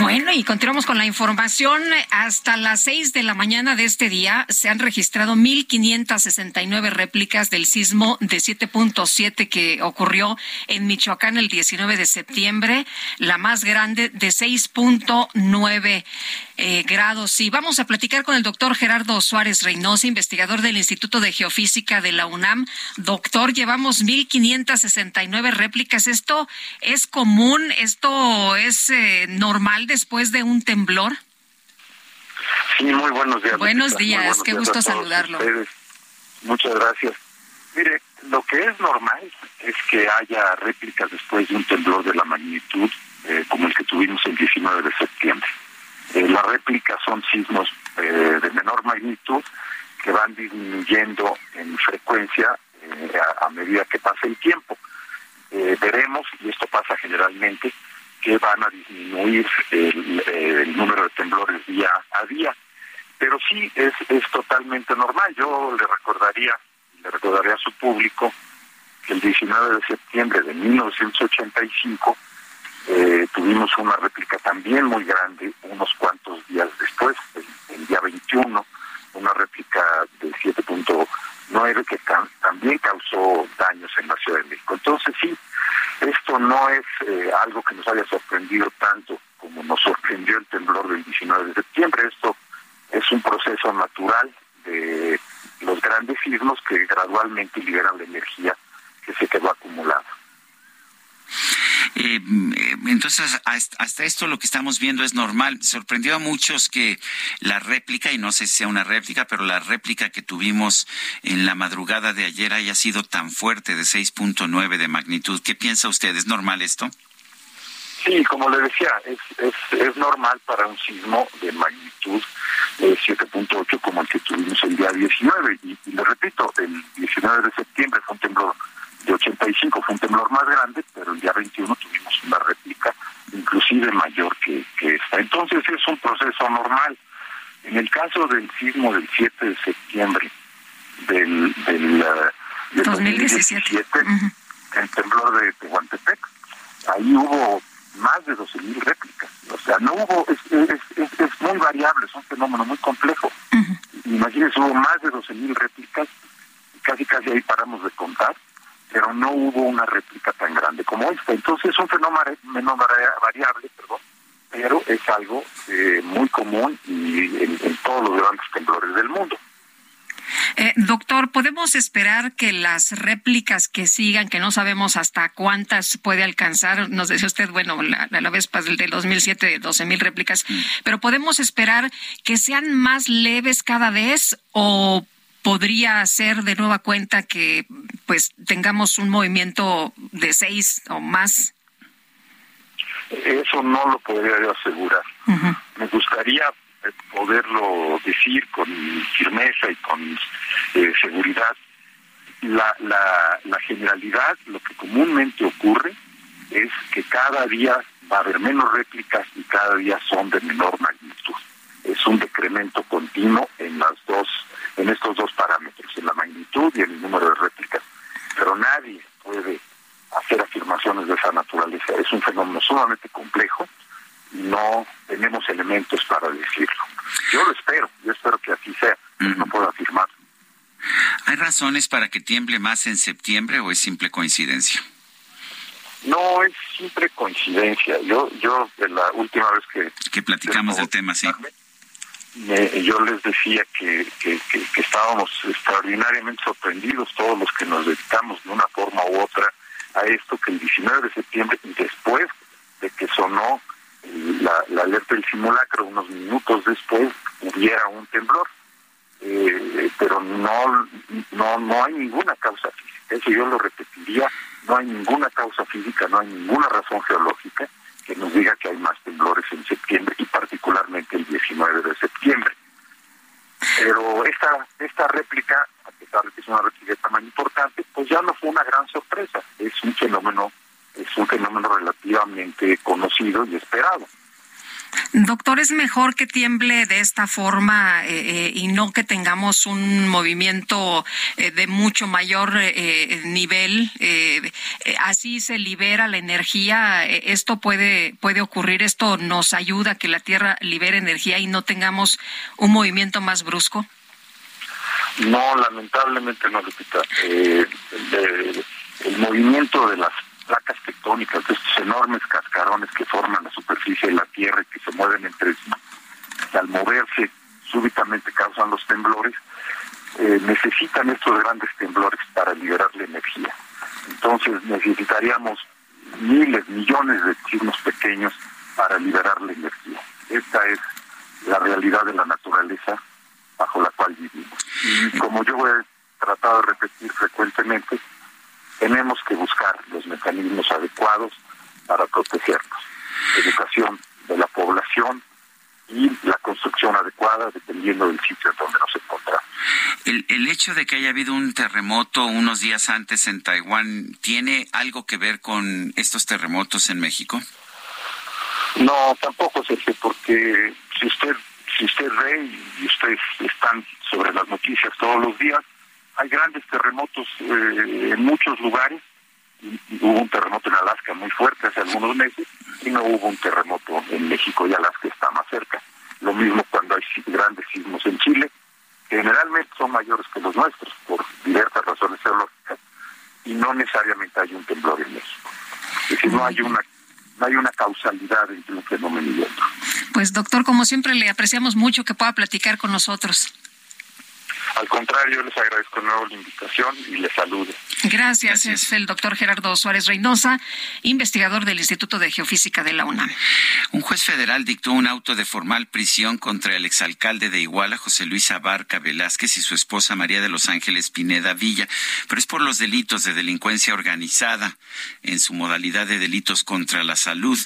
Bueno, y continuamos con la información. Hasta las seis de la mañana de este día se han registrado 1.569 réplicas del sismo de 7.7 que ocurrió en Michoacán el 19 de septiembre, la más grande de 6.9 eh, grados. Y vamos a platicar con el doctor Gerardo Suárez Reynosa, investigador del Instituto de Geofísica de la UNAM. Doctor, llevamos 1.569 réplicas. ¿Esto es común? ¿Esto es eh, normal después de un temblor? Sí, muy buenos días. Buenos días, qué gusto saludarlo. Muchas gracias. Mire, lo que es normal es que haya réplicas después de un temblor de la magnitud eh, como el que tuvimos el 19 de septiembre. Eh, las réplicas son sismos eh, de menor magnitud que van disminuyendo en frecuencia a, medida que pasa el tiempo. veremos, y esto pasa generalmente, que van a disminuir el, número de temblores día a día. Pero sí es, es totalmente normal. Yo le recordaría, le recordaría a su público que el 19 de septiembre de 1985 eh, tuvimos una réplica también muy grande unos cuantos días después, el, día 21, una réplica de 7.9 que también causó daños en la Ciudad de México. Entonces sí, esto no es eh, algo que nos haya sorprendido tanto como nos sorprendió el temblor del 19 de septiembre. Esto es un proceso natural de los grandes sismos que gradualmente liberan la energía que se quedó acumulada. Eh, entonces, hasta esto lo que estamos viendo es normal. Sorprendió a muchos que la réplica, y no sé si sea una réplica, pero la réplica que tuvimos en la madrugada de ayer haya sido tan fuerte de 6.9 de magnitud. ¿Qué piensa usted? ¿Es normal esto? Sí, como le decía, es, es, normal para un sismo de magnitud de 7.8 como el que tuvimos el día 19. Y, y le repito, el 19 de septiembre fue un temblor de 85 fue un temblor más grande, pero el día 21 tuvimos una réplica inclusive mayor que, esta. Entonces es un proceso normal. En el caso del sismo del 7 de septiembre del, del, 2017, el temblor de Tehuantepec, ahí hubo más de 12.000 réplicas. O sea, no hubo, es, es, muy variable, es un fenómeno muy complejo. Imagínense, hubo más de 12.000 réplicas, casi casi ahí paramos de contar pero no hubo una réplica tan grande como esta. Entonces es un fenómeno menos variable, perdón, pero es algo eh, muy común y en, todos los grandes temblores del mundo. Eh, doctor, ¿podemos esperar que las réplicas que sigan, que no sabemos hasta cuántas puede alcanzar, nos decía usted, bueno, la, la vez del 2007, 12 mil réplicas, mm. pero ¿podemos esperar que sean más leves cada vez o podría ser de nueva cuenta que pues tengamos un movimiento de seis o más? Eso no lo podría yo asegurar. Me gustaría eh, poderlo decir con firmeza y con eh, seguridad. La, la, la generalidad, lo que comúnmente ocurre, es que cada día va a haber menos réplicas y cada día son de menor magnitud. Es un decremento continuo en las dos, en estos dos parámetros, en la magnitud y en el número de réplicas. Pero nadie puede hacer afirmaciones de esa naturaleza. Es un fenómeno sumamente complejo y no tenemos elementos para decirlo. Yo lo espero, yo espero que así sea, pero no puedo afirmar. ¿Hay razones para que tiemble más en septiembre o es simple coincidencia? No es simple coincidencia. Yo, yo la última vez que que platicamos del tema, sí. Yo les decía que, que, que, estábamos extraordinariamente sorprendidos todos los que nos dedicamos de una forma u otra a esto que el 19 de septiembre, después de que sonó la, la alerta del simulacro, unos minutos después hubiera un temblor. Eh, pero no, no, no hay ninguna causa física. Eso yo lo repetiría, no hay ninguna causa física, no hay ninguna razón geológica que nos diga que hay más temblores en septiembre y particularmente el 19 de septiembre. Pero esta, esta réplica, a pesar de que es una réplica de tamaño importante, pues ya no fue una gran sorpresa. Es un fenómeno, es un fenómeno relativamente conocido y esperado. Doctor, ¿es mejor que tiemble de esta forma eh, eh, y no que tengamos un movimiento eh, de mucho mayor nivel? así se libera la energía. ¿Esto puede, puede ocurrir? ¿Esto nos ayuda a que la Tierra libere energía y no tengamos un movimiento más brusco? No, lamentablemente no, Lupita. el, el movimiento de las placas tectónicas, de estos enormes cascarones que forman la superficie de la Tierra y que se mueven entre sí, y al moverse súbitamente causan los temblores, eh, necesitan estos grandes temblores para liberar la energía. Entonces necesitaríamos miles, millones de sismos pequeños para liberar la energía. Esta es la realidad de la naturaleza bajo la cual vivimos. Y como yo he tratado de repetir frecuentemente, tenemos que buscar los mecanismos adecuados para protegernos. Educación de la población y la construcción adecuada dependiendo del sitio en donde nos encontramos. El, el hecho de que haya habido un terremoto unos días antes en Taiwán, ¿tiene algo que ver con estos terremotos en México? No, tampoco, Sergio, porque si usted, si usted ve y ustedes están sobre las noticias todos los días, hay grandes terremotos eh, en muchos lugares. Hubo un terremoto en Alaska muy fuerte hace algunos meses y no hubo un terremoto en México y Alaska está más cerca. Lo mismo cuando hay grandes sismos en Chile, generalmente son mayores que los nuestros por diversas razones geológicas y no necesariamente hay un temblor en México. Es decir, no hay una no hay una causalidad entre un fenómeno y otro. Pues doctor, como siempre le apreciamos mucho que pueda platicar con nosotros. Al contrario, les agradezco de nuevo la invitación y les saludo. Gracias. Es el doctor Gerardo Suárez Reynosa, investigador del Instituto de Geofísica de la UNAM. Un juez federal dictó un auto de formal prisión contra el exalcalde de Iguala, José Luis Abarca Velázquez, y su esposa María de los Ángeles Pineda Villa, pero es por los delitos de delincuencia organizada en su modalidad de delitos contra la salud,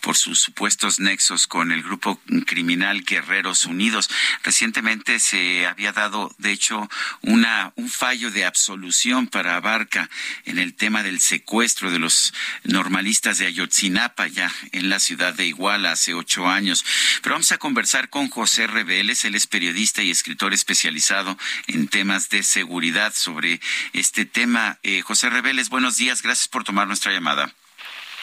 por sus supuestos nexos con el grupo criminal Guerreros Unidos. Recientemente se había dado de hecho, una, un fallo de absolución para Abarca en el tema del secuestro de los normalistas de Ayotzinapa, ya en la ciudad de Iguala hace ocho años. Pero vamos a conversar con José Reveles, él es periodista y escritor especializado en temas de seguridad sobre este tema. Eh, José Reveles, buenos días, gracias por tomar nuestra llamada.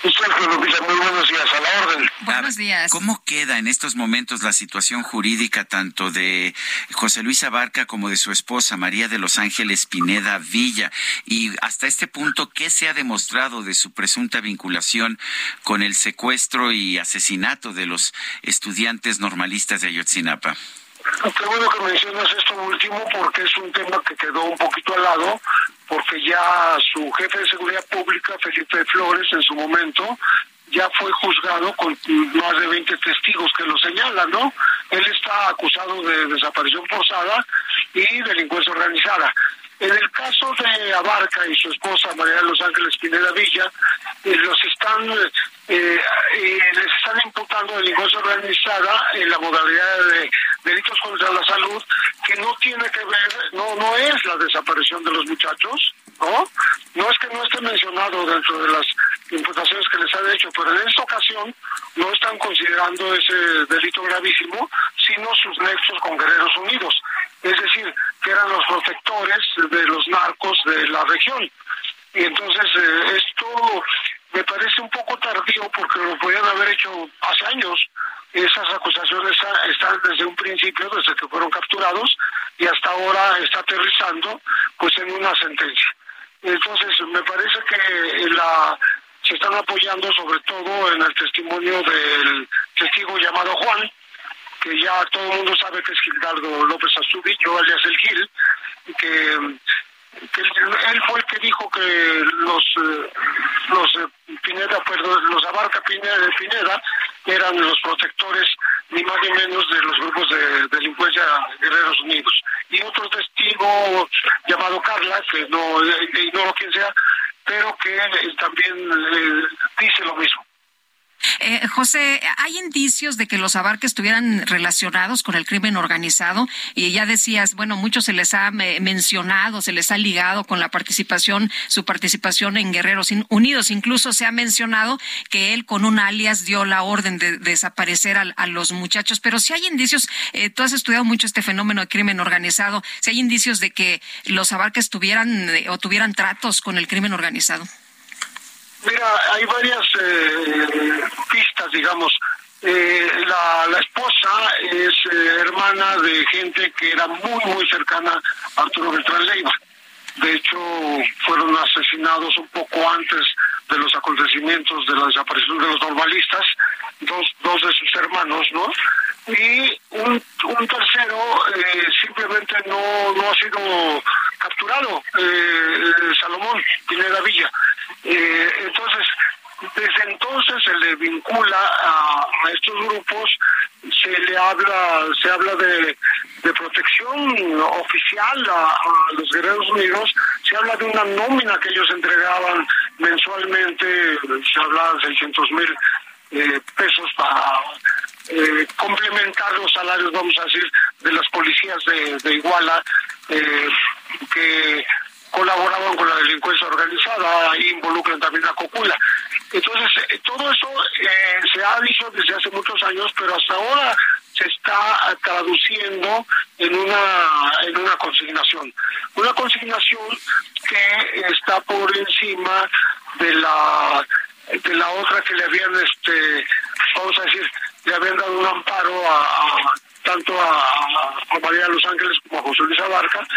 Muy buenos días, a la orden. Buenos días. ¿Cómo queda en estos momentos la situación jurídica tanto de José Luis Abarca como de su esposa María de los Ángeles Pineda Villa? Y hasta este punto, ¿qué se ha demostrado de su presunta vinculación con el secuestro y asesinato de los estudiantes normalistas de Ayotzinapa? Qué bueno que mencionas esto último porque es un tema que quedó un poquito al lado, porque ya su jefe de seguridad pública, Felipe Flores, en su momento, ya fue juzgado con más de 20 testigos que lo señalan, ¿no? Él está acusado de desaparición forzada y delincuencia organizada. En el caso de Abarca y su esposa María de los Ángeles Pineda Villa, los están eh, eh, les están imputando delincuencia organizada en la modalidad de delitos contra la salud que no tiene que ver, no no es la desaparición de los muchachos, ¿no? No es que no esté mencionado dentro de las imputaciones que les han hecho, pero en esta ocasión no están considerando ese delito gravísimo, sino sus nexos con Guerreros Unidos, es decir, que eran los protectores de los narcos de la región. Y entonces eh, esto me parece un poco tardío porque lo podían haber hecho hace años. Esas acusaciones están desde un principio, desde que fueron capturados, y hasta ahora está aterrizando pues en una sentencia. Entonces me parece que la se están apoyando sobre todo en el testimonio del testigo llamado Juan, que ya todo el mundo sabe que es Gildardo López Azubi, yo alias el Gil, que él fue el que dijo que los eh, los eh, Pineda, perdón, los Abarca Pineda eran los protectores ni más ni menos de los grupos de delincuencia Guerreros Unidos. Y otro testigo llamado Carla, que no ignoro quién sea, pero que también dice lo mismo. Eh, José, ¿hay indicios de que los abarques estuvieran relacionados con el crimen organizado? Y ya decías, bueno, muchos se les ha mencionado, se les ha ligado con la participación, su participación en Guerreros Unidos. Incluso se ha mencionado que él con un alias dio la orden de, desaparecer a, los muchachos. Pero si hay indicios, eh, tú has estudiado mucho este fenómeno de crimen organizado, si hay indicios de que los abarques tuvieran eh, o tuvieran tratos con el crimen organizado. Mira, hay varias eh, pistas, digamos. Eh, la, la, esposa es eh, hermana de gente que era muy, muy cercana a Arturo Beltrán Leiva. De hecho, fueron asesinados un poco antes de los acontecimientos de la desaparición de los normalistas, dos, dos de sus hermanos, ¿no? Y un, un tercero simplemente no, no ha sido capturado, Salomón Pineda Villa. Eh, entonces, desde entonces se le vincula a, estos grupos, se le habla, se habla de, protección oficial a, los Guerreros Unidos, se habla de una nómina que ellos entregaban mensualmente, se habla de 600 mil eh, pesos para eh, complementar los salarios, vamos a decir, de las policías de, de Iguala, que colaboraban con la delincuencia organizada, ahí involucran también a Cocula. Entonces, eh, todo eso eh, se ha dicho desde hace muchos años, pero hasta ahora se está traduciendo en una en una consignación. Una consignación que está por encima de la de la otra que le habían este vamos a decir le habían dado un amparo a, tanto a, a, María de los Ángeles como a José Luis Abarca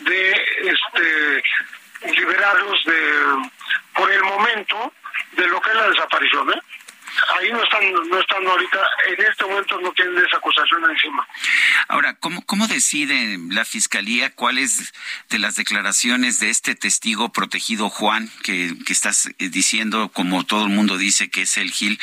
de este liberarlos de por el momento de lo que es la desaparición, ¿eh? Ahí no están, no están ahorita, en este momento no tienen esa acusación encima. Ahora, ¿cómo, cómo decide la fiscalía cuáles de las declaraciones de este testigo protegido Juan, que, que estás eh, diciendo, como todo el mundo dice que es el Gil,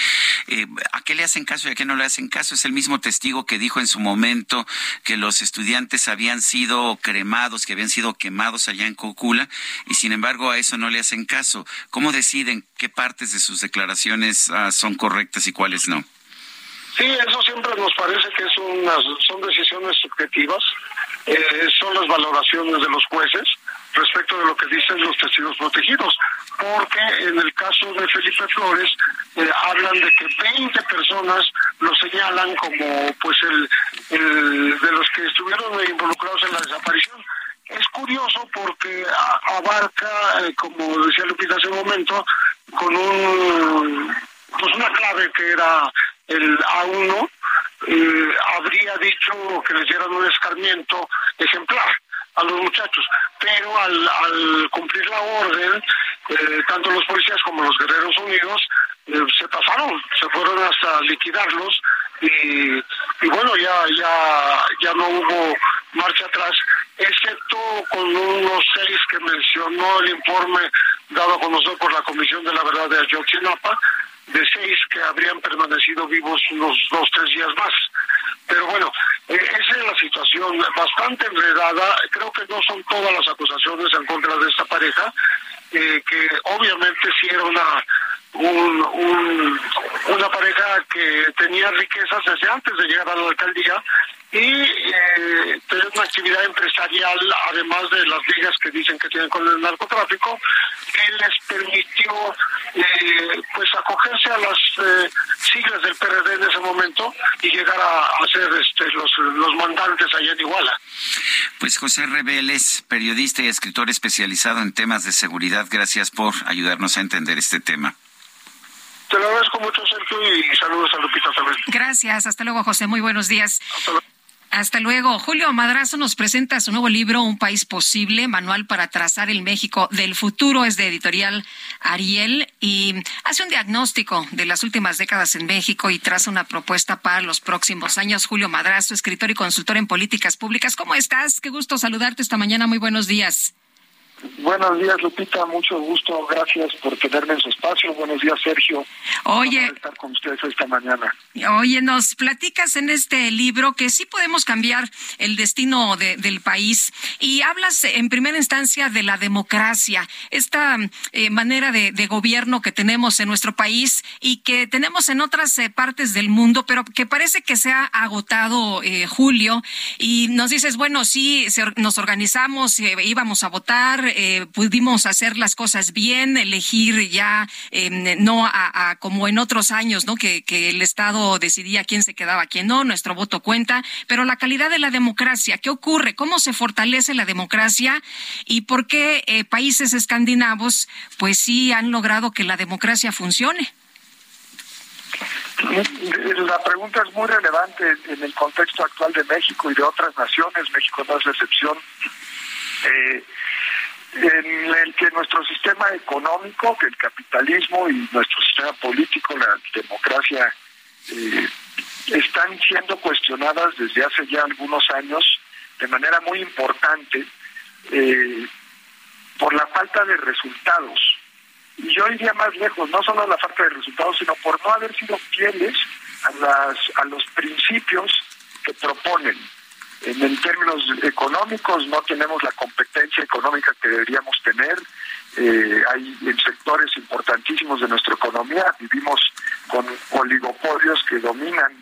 eh, a qué le hacen caso y a qué no le hacen caso? Es el mismo testigo que dijo en su momento que los estudiantes habían sido cremados, que habían sido quemados allá en Cocula, y sin embargo a eso no le hacen caso. ¿Cómo deciden qué partes de sus declaraciones ah, son correctas y cuáles no. Sí, eso siempre nos parece que son decisiones subjetivas, eh, son las valoraciones de los jueces respecto de lo que dicen los testigos protegidos, porque en el caso de Felipe Flores eh, hablan de que 20 personas lo señalan como pues el, el de los que estuvieron involucrados en la desaparición. Es curioso porque abarca, eh, como decía Lupita hace un momento, con un pues una clave que era el A1, eh, habría dicho que les dieran un escarmiento ejemplar a los muchachos, pero al, cumplir la orden, eh, tanto los policías como los guerreros unidos eh, se pasaron, se fueron hasta liquidarlos y, y bueno, ya, ya, ya no hubo marcha atrás, excepto con unos seis que mencionó el informe dado a conocer por la Comisión de la Verdad de Ayotzinapa, de seis que habrían permanecido vivos unos dos, tres días más. Pero bueno, eh, esa es la situación bastante enredada. Creo que no son todas las acusaciones en contra de esta pareja, eh, que obviamente sí era una, un, una pareja que tenía riquezas desde antes de llegar a la alcaldía y eh, tener una actividad empresarial, además de las ligas que dicen que tienen con el narcotráfico, que les permitió eh, pues acogerse a las eh, siglas del PRD en ese momento y llegar a, ser este, los, los mandantes allá en Iguala. Pues José Rebeles, periodista y escritor especializado en temas de seguridad, gracias por ayudarnos a entender este tema. Te lo agradezco mucho, Sergio, y saludos a Lupita también. Gracias. Hasta luego, José. Muy buenos días. Hasta luego. Hasta luego. Julio Madrazo nos presenta su nuevo libro, Un País Posible, Manual para Trazar el México del Futuro. Es de editorial Ariel y hace un diagnóstico de las últimas décadas en México y traza una propuesta para los próximos años. Julio Madrazo, escritor y consultor en políticas públicas. ¿Cómo estás? Qué gusto saludarte esta mañana. Muy buenos días. Buenos días, Lupita. Mucho gusto. Gracias por tenerme en su espacio. Buenos días, Sergio. Oye. estar con ustedes esta mañana. Oye, nos platicas en este libro que sí podemos cambiar el destino del país y hablas en primera instancia de la democracia, esta eh, manera de, gobierno que tenemos en nuestro país y que tenemos en otras eh, partes del mundo, pero que parece que se ha agotado, eh, Julio. Y nos dices, bueno, sí, nos organizamos, íbamos a votar eh, pudimos hacer las cosas bien, elegir ya em, no a, como en otros años, ¿no? Que, el Estado decidía quién se quedaba, quién no, nuestro voto cuenta, pero la calidad de la democracia, ¿qué ocurre? ¿Cómo se fortalece la democracia y por qué eh, países escandinavos pues sí han logrado que la democracia funcione? La pregunta es muy relevante en el contexto actual de México y de otras naciones. México no es la excepción. Eh, en el que nuestro sistema económico, que el capitalismo y nuestro sistema político, la democracia, eh, están siendo cuestionadas desde hace ya algunos años de manera muy importante eh, por la falta de resultados. Y yo iría más lejos, no solo la falta de resultados, sino por no haber sido fieles a, las, a los principios que proponen. En, términos económicos no tenemos la competencia económica que deberíamos tener. Eh, hay en sectores importantísimos de nuestra economía, vivimos con oligopolios que dominan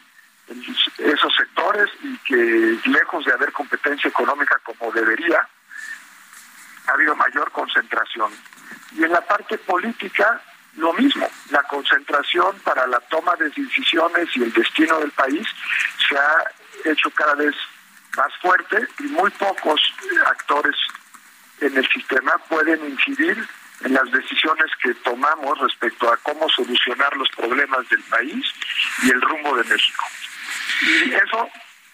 esos sectores y que lejos de haber competencia económica como debería, ha habido mayor concentración. Y en la parte política, lo mismo, la concentración para la toma de decisiones y el destino del país se ha hecho cada vez más fuerte y muy pocos actores en el sistema pueden incidir en las decisiones que tomamos respecto a cómo solucionar los problemas del país y el rumbo de México. Y eso,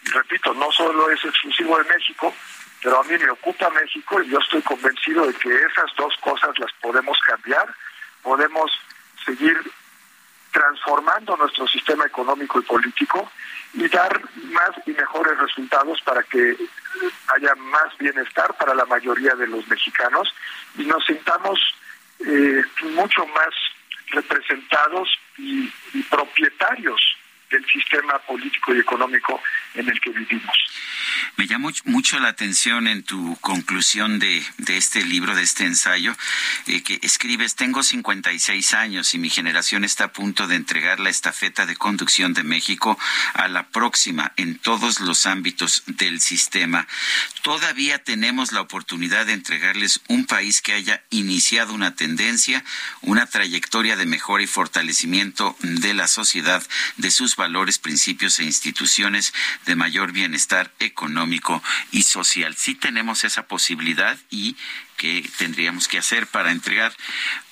repito, no solo es exclusivo de México, pero a mí me ocupa México y yo estoy convencido de que esas dos cosas las podemos cambiar, podemos seguir transformando nuestro sistema económico y político y dar más y mejores resultados para que haya más bienestar para la mayoría de los mexicanos y nos sintamos eh, mucho más representados y propietarios del sistema político y económico en el que vivimos. Me llamó mucho la atención en tu conclusión de, este libro, de este ensayo, eh, que escribes, tengo 56 años y mi generación está a punto de entregar la estafeta de conducción de México a la próxima en todos los ámbitos del sistema. Todavía tenemos la oportunidad de entregarles un país que haya iniciado una tendencia, una trayectoria de mejora y fortalecimiento de la sociedad, de sus valores, principios e instituciones de mayor bienestar económico y social. Sí tenemos esa posibilidad y que tendríamos que hacer para entregar,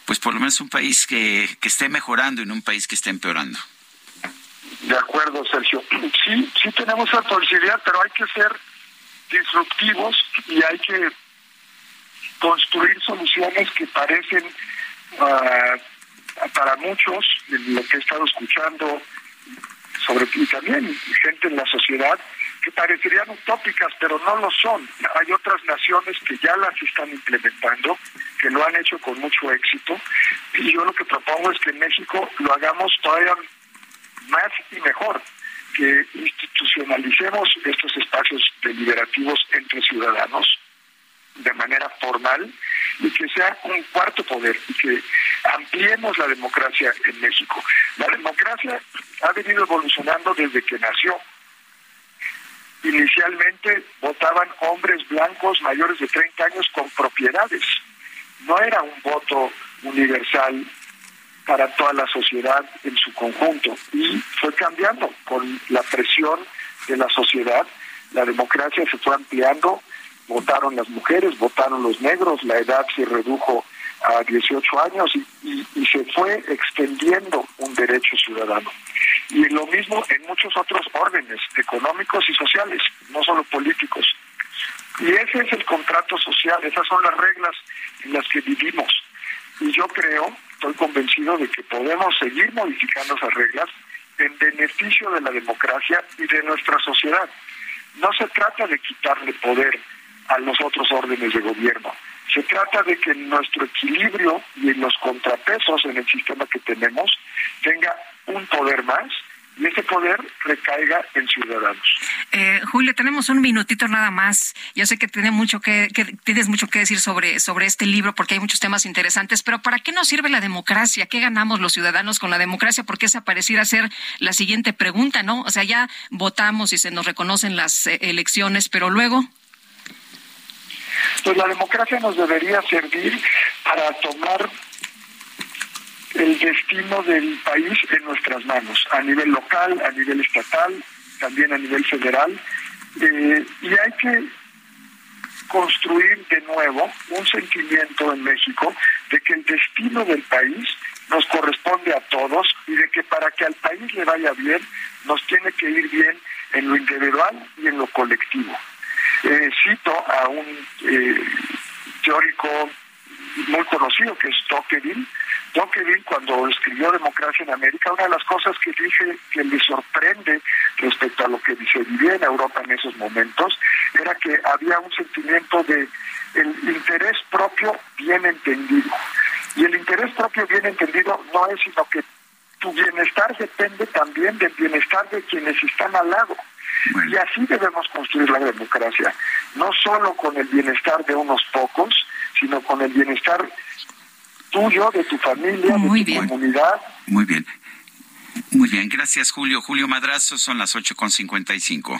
pues por lo menos un país que, que esté mejorando y un país que esté empeorando. De acuerdo, Sergio. Sí, sí tenemos esa posibilidad, pero hay que ser disruptivos y hay que construir soluciones que parecen ah, para muchos, lo que he estado escuchando, sobre y también gente en la sociedad, que parecerían utópicas, pero no lo son. Hay otras naciones que ya las están implementando, que lo han hecho con mucho éxito, y yo lo que propongo es que en México lo hagamos todavía más y mejor, que institucionalicemos estos espacios deliberativos entre ciudadanos de manera formal y que sea un cuarto poder y que ampliemos la democracia en México. La democracia ha venido evolucionando desde que nació Inicialmente votaban hombres blancos mayores de 30 años con propiedades. No era un voto universal para toda la sociedad en su conjunto. Y fue cambiando con la presión de la sociedad, la democracia se fue ampliando, votaron las mujeres, votaron los negros, la edad se redujo a 18 años y, se fue extendiendo un derecho ciudadano. Y lo mismo en muchos otros órdenes económicos y sociales, no solo políticos. Y ese es el contrato social, esas son las reglas en las que vivimos. Y yo creo, estoy convencido de que podemos seguir modificando esas reglas en beneficio de la democracia y de nuestra sociedad. No se trata de quitarle poder a los otros órdenes de gobierno. Se trata de que nuestro equilibrio y los contrapesos en el sistema que tenemos tenga un poder más y ese poder recaiga en ciudadanos. Eh, Julio, tenemos un minutito nada más. Yo sé que, tiene mucho que, tienes mucho que decir sobre, sobre este libro porque hay muchos temas interesantes, pero ¿para qué nos sirve la democracia? ¿Qué ganamos los ciudadanos con la democracia? Porque esa pareciera ser la siguiente pregunta, ¿no? O sea, ya votamos y se nos reconocen las eh, elecciones, pero luego... Pues la democracia nos debería servir para tomar el destino del país en nuestras manos, a nivel local, a nivel estatal, también a nivel federal. Eh, y hay que construir de nuevo un sentimiento en México de que el destino del país nos corresponde a todos y de que para que al país le vaya bien nos tiene que ir bien en lo individual y en lo colectivo. Eh, cito a un eh, teórico muy conocido que es Tocqueville, Tocqueville cuando escribió Democracia en América, una de las cosas que dice que le sorprende respecto a lo que se vivía en Europa en esos momentos era que había un sentimiento de el interés propio bien entendido. Y el interés propio bien entendido no es sino que tu bienestar depende también del bienestar de quienes están al lado. Y así debemos construir la democracia, no solo con el bienestar de unos pocos, sino con el bienestar tuyo, de tu familia, de tu comunidad. Muy bien. Muy bien, gracias Julio. Julio Madrazo, son las 8.55.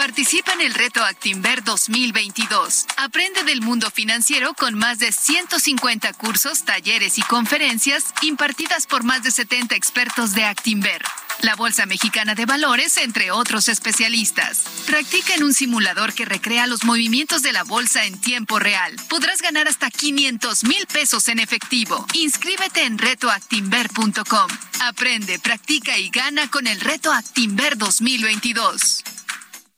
Participa en el reto Actinver 2022. Aprende del mundo financiero con más de 150 cursos, talleres y conferencias impartidas por más de 70 expertos de Actinver la Bolsa Mexicana de Valores, entre otros especialistas. Practica en un simulador que recrea los movimientos de la bolsa en tiempo real. Podrás ganar hasta 500 mil pesos en efectivo. Inscríbete en retoactimber.com. Aprende, practica y gana con el Reto Actimber 2022.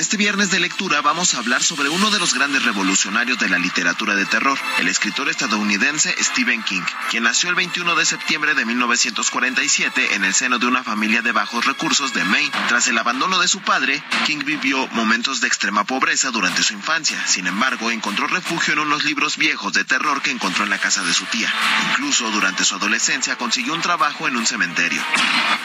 este viernes de lectura vamos a hablar sobre uno de los grandes revolucionarios de la literatura de terror, el escritor estadounidense Stephen King, quien nació el 21 de septiembre de 1947 en el seno de una familia de bajos recursos de Maine. Tras el abandono de su padre, King vivió momentos de extrema pobreza durante su infancia. Sin embargo, encontró refugio en unos libros viejos de terror que encontró en la casa de su tía. Incluso durante su adolescencia consiguió un trabajo en un cementerio.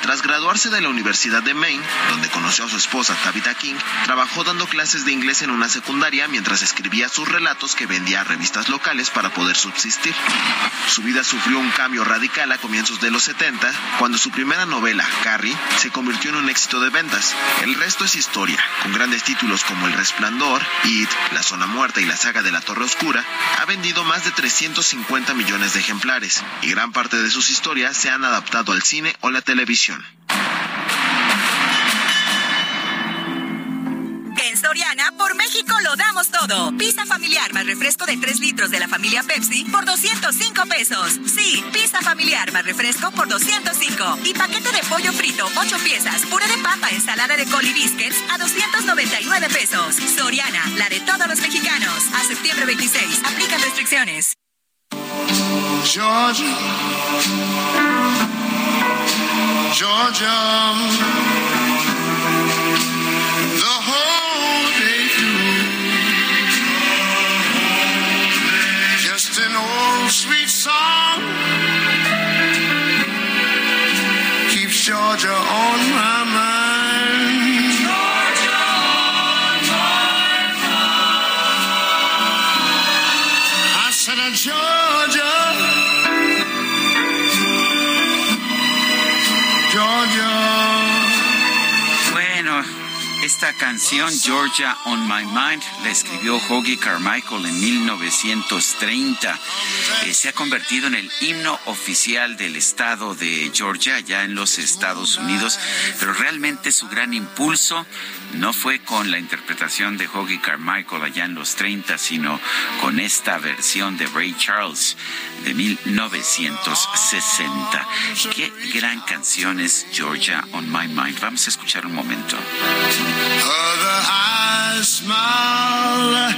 Tras graduarse de la Universidad de Maine, donde conoció a su esposa Tabitha King, Trabajó dando clases de inglés en una secundaria mientras escribía sus relatos que vendía a revistas locales para poder subsistir. Su vida sufrió un cambio radical a comienzos de los 70, cuando su primera novela, Carrie, se convirtió en un éxito de ventas. El resto es historia, con grandes títulos como El Resplandor, It, La Zona Muerta y la saga de la Torre Oscura, ha vendido más de 350 millones de ejemplares, y gran parte de sus historias se han adaptado al cine o la televisión. Soriana, por México lo damos todo. Pizza familiar más refresco de 3 litros de la familia Pepsi por 205 pesos. Sí, pizza familiar más refresco por 205. Y paquete de pollo frito, 8 piezas, puré de papa, ensalada de col y biscuits a 299 pesos. Soriana, la de todos los mexicanos. A septiembre 26. Aplican restricciones. Georgia, Georgia, sweet song keeps Georgia on my mind. Georgia on my mind. I said, Georgia. Bueno, esta canción, Georgia on My Mind, la escribió Hoagie Carmichael en 1930. Eh, se ha convertido en el himno oficial del estado de Georgia, ya en los Estados Unidos, pero realmente su gran impulso no fue con la interpretación de Hoagie Carmichael allá en los 30, sino con esta versión de Ray Charles de 1960. Qué gran canción es Georgia on My Mind. Vamos a escuchar un momento. Other eyes smile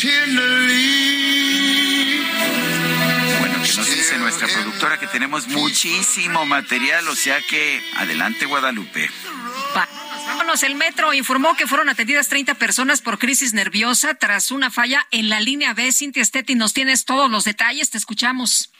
tenderly. Bueno, que nos dice nuestra productora que tenemos muchísimo material, o sea que adelante Guadalupe. Vámonos, el metro informó que fueron atendidas 30 personas por crisis nerviosa tras una falla en la línea B. Cintia Stetti, nos tienes todos los detalles, te escuchamos.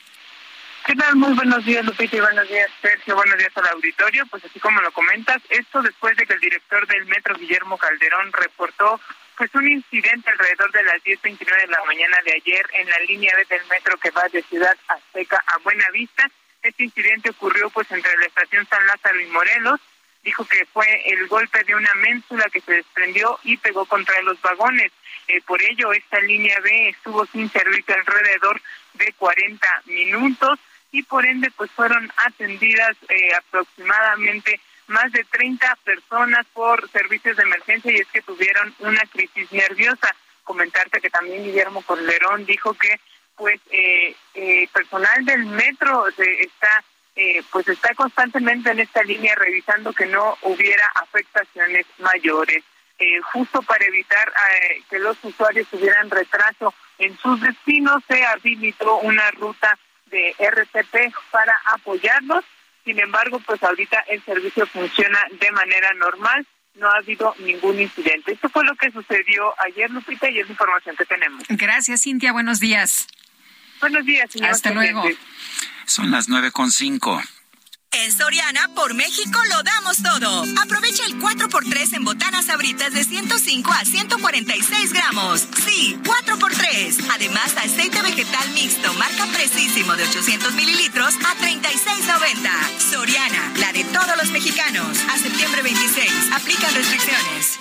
¿Qué tal? Muy buenos días, Lupita, y buenos días, Sergio. Buenos días al auditorio. Pues así como lo comentas, esto después de que el director del metro, Guillermo Calderón, reportó pues un incidente alrededor de las 10.29 de la mañana de ayer en la línea B del metro que va de Ciudad Azteca a Buenavista. Este incidente ocurrió pues entre la estación San Lázaro y Morelos. Dijo que fue el golpe de una ménsula que se desprendió y pegó contra los vagones. Eh, por ello, esta línea B estuvo sin servicio alrededor de 40 minutos y por ende pues fueron atendidas eh, aproximadamente más de 30 personas por servicios de emergencia y es que tuvieron una crisis nerviosa. Comentarte que también Guillermo Corlerón dijo que pues eh, eh, personal del metro se está eh, pues está constantemente en esta línea revisando que no hubiera afectaciones mayores. Eh, justo para evitar que los usuarios tuvieran retraso en sus destinos, se habilitó una ruta de RTP para apoyarlos. Sin embargo, pues ahorita el servicio funciona de manera normal. No ha habido ningún incidente. Esto fue lo que sucedió ayer, Lupita, y es la información que tenemos. Gracias, Cintia. Buenos días. Buenos días, señor. Hasta luego. Son las nueve con cinco. En Soriana, por México, lo damos todo. Aprovecha el 4x3 en botanas abritas de 105 a 146 gramos. Sí, 4x3. Además, aceite vegetal mixto, marca Precisísimo de 800 mililitros a 36.90. Soriana, la de todos los mexicanos. A septiembre 26. Aplican restricciones.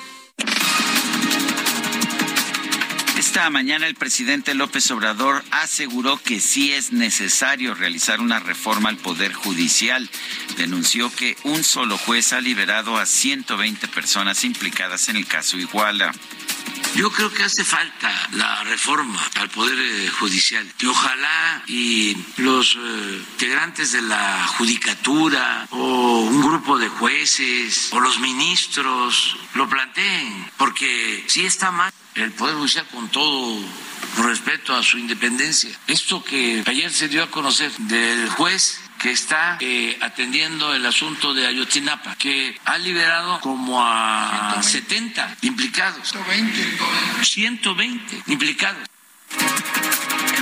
Esta mañana el presidente López Obrador aseguró que sí es necesario realizar una reforma al Poder Judicial. Denunció que un solo juez ha liberado a 120 personas implicadas en el caso Iguala. Yo creo que hace falta la reforma al Poder eh, Judicial y ojalá y los eh, integrantes de la Judicatura o un grupo de jueces o los ministros lo planteen, porque si está mal el Poder Judicial con todo respeto a su independencia. Esto que ayer se dio a conocer del juez que está eh, atendiendo el asunto de Ayotzinapa, que ha liberado como a 70 implicados. 120. 120 implicados.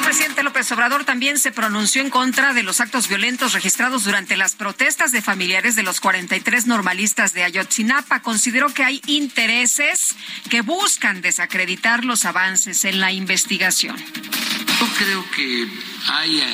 El presidente López Obrador también se pronunció en contra de los actos violentos registrados durante las protestas de familiares de los 43 normalistas de Ayotzinapa. Consideró que hay intereses que buscan desacreditar los avances en la investigación. Yo creo que hay eh,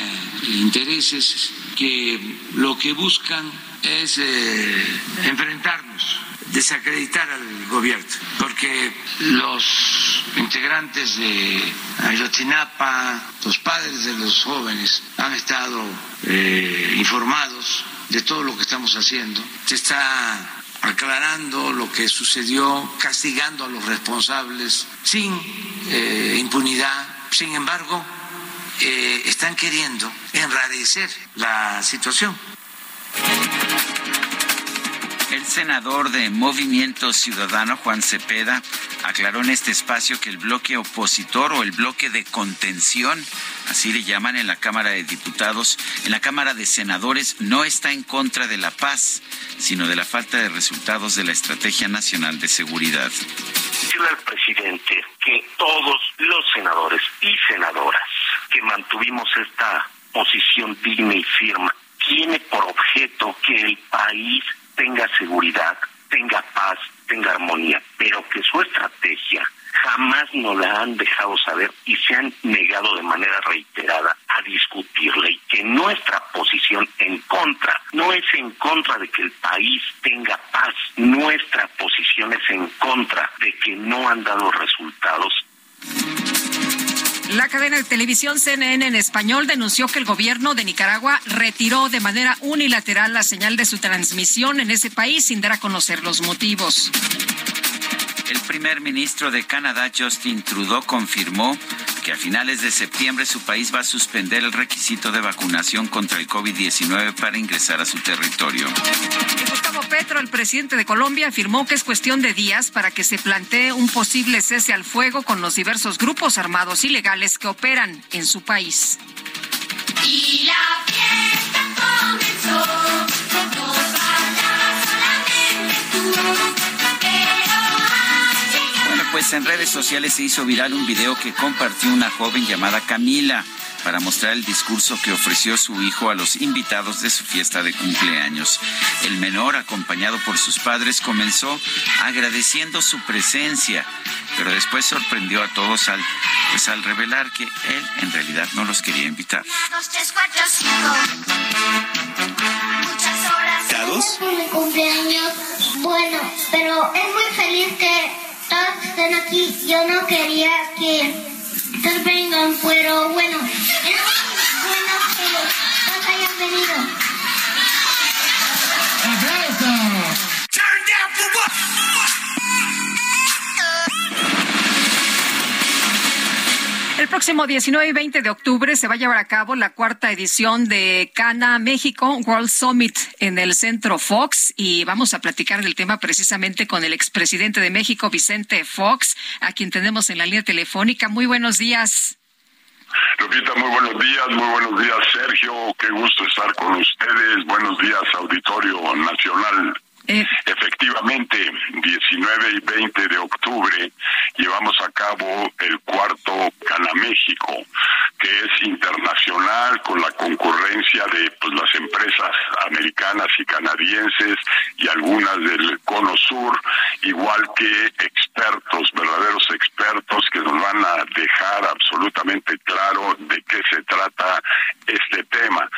intereses que lo que buscan es eh, enfrentarnos, desacreditar al gobierno, porque los integrantes de Ayotzinapa, los padres de los jóvenes han estado eh, informados de todo lo que estamos haciendo. Se está aclarando lo que sucedió, castigando a los responsables sin eh, impunidad. Sin embargo, eh, están queriendo enrarecer la situación. El senador de Movimiento Ciudadano, Juan Cepeda, aclaró en este espacio que el bloque opositor o el bloque de contención, así le llaman en la Cámara de Diputados, en la Cámara de Senadores, no está en contra de la paz, sino de la falta de resultados de la Estrategia Nacional de Seguridad. Decirle al presidente que todos los senadores y senadoras que mantuvimos esta posición digna y firme tiene por objeto que el país tenga seguridad, tenga paz, tenga armonía, pero que su estrategia jamás nos la han dejado saber y se han negado de manera reiterada a discutirla y que nuestra posición en contra no es en contra de que el país tenga paz, nuestra posición es en contra de que no han dado resultados la cadena de televisión CNN en español denunció que el gobierno de Nicaragua retiró de manera unilateral la señal de su transmisión en ese país sin dar a conocer los motivos. El primer ministro de Canadá, Justin Trudeau, confirmó que a finales de septiembre su país va a suspender el requisito de vacunación contra el COVID-19 para ingresar a su territorio. Gustavo Petro, el presidente de Colombia, afirmó que es cuestión de días para que se plantee un posible cese al fuego con los diversos grupos armados ilegales que operan en su país. Y la Pues en redes sociales se hizo viral un video que compartió una joven llamada Camila para mostrar el discurso que ofreció su hijo a los invitados de su fiesta de cumpleaños. El menor, acompañado por sus padres, comenzó agradeciendo su presencia, pero después sorprendió a todos al, pues al revelar que él en realidad no los quería invitar. ¿Dados? cumpleaños. Bueno, pero es muy feliz que todos están aquí. Yo no quería que todos vengan, pero bueno, es bueno que todos hayan venido. El próximo 19 y 20 de octubre se va a llevar a cabo la cuarta edición de Cana México World Summit en el Centro Fox y vamos a platicar del tema precisamente con el expresidente de México, Vicente Fox, a quien tenemos en la línea telefónica. Muy buenos días. Lupita, muy buenos días, muy buenos días, Sergio. Qué gusto estar con ustedes. Buenos días, Auditorio Nacional. Eh. Efectivamente, 19 y 20 de octubre llevamos a cabo el cuarto Cana México, que es internacional con la concurrencia de pues, las empresas americanas y canadienses y algunas del Cono Sur, igual que expertos, verdaderos expertos que nos van a dejar absolutamente claro de qué se trata este tema,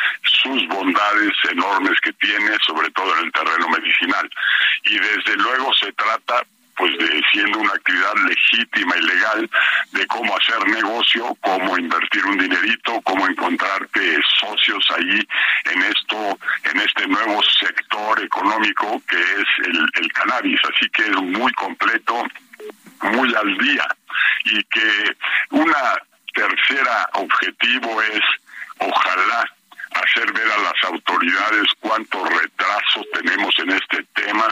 sus bondades enormes que tiene, sobre todo en el terreno medicinal y desde luego se trata pues de siendo una actividad legítima y legal de cómo hacer negocio, cómo invertir un dinerito, cómo encontrarte socios ahí en esto, en este nuevo sector económico que es el, el cannabis. Así que es muy completo, muy al día y que una tercera objetivo es ojalá hacer ver a las autoridades cuánto retraso tenemos en este tema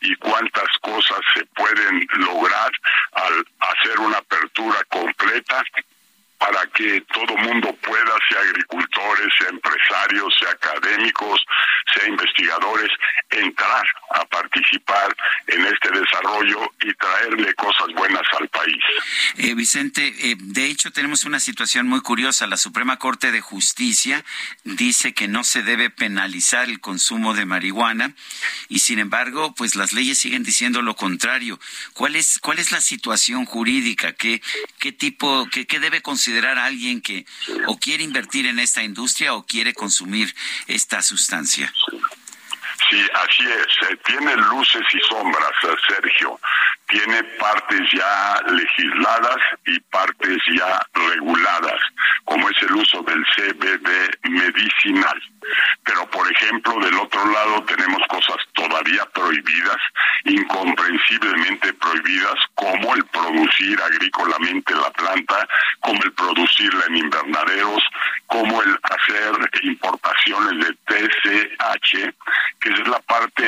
y cuántas cosas se pueden lograr al hacer una apertura completa para que todo mundo pueda, sea agricultores, sea empresarios, sea académicos, sea investigadores, entrar a participar en este desarrollo y traerle cosas buenas al país. Eh, Vicente, eh, de hecho tenemos una situación muy curiosa. La Suprema Corte de Justicia dice que no se debe penalizar el consumo de marihuana y sin embargo, pues las leyes siguen diciendo lo contrario. ¿Cuál es, cuál es la situación jurídica? ¿Qué, qué tipo, qué, qué debe considerar considerar a alguien que o quiere invertir en esta industria o quiere consumir esta sustancia? Sí, así es. Eh, tiene luces y sombras, eh, Sergio. Tiene partes ya legisladas y partes ya reguladas, como es el uso del CBD medicinal. Pero, por ejemplo, del otro lado tenemos cosas todavía prohibidas, incomprensiblemente prohibidas, como el producir agrícolamente la planta, como el producirla en invernaderos, como el hacer importaciones de TCH, que es la parte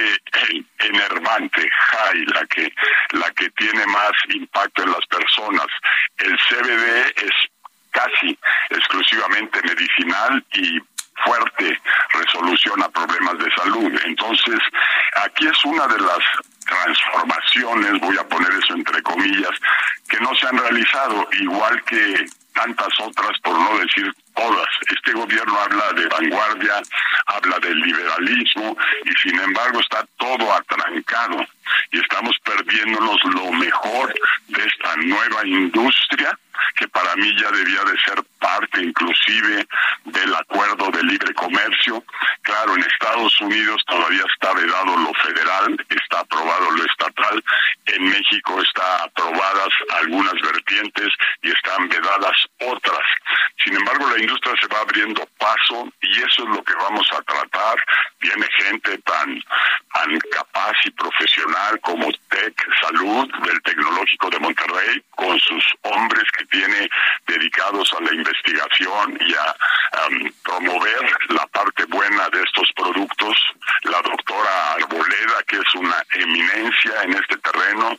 enervante, high, la que, la que tiene más impacto en las personas. El CBD es casi exclusivamente medicinal y fuerte resolución a problemas de salud. Entonces, aquí es una de las transformaciones, voy a poner eso entre comillas, que no se han realizado, igual que tantas otras, por no decir todas. Este gobierno habla de vanguardia, habla del liberalismo y sin embargo está todo atrancado y estamos perdiéndonos lo mejor de esta nueva industria que para mí ya debía de ser parte inclusive del acuerdo de libre comercio. Claro, en Estados Unidos todavía está vedado lo federal, está aprobado lo estatal, en México está aprobadas algunas vertientes y están vedadas otras. Sin embargo, la industria se va abriendo paso y eso es lo que vamos a tratar. Viene gente tan, tan capaz y profesional como Tech Salud del Tecnológico de Monterrey, con sus hombres que tiene dedicados a la investigación y a promover la parte buena de estos productos. La doctora Arboleda, que es una eminencia en este terreno,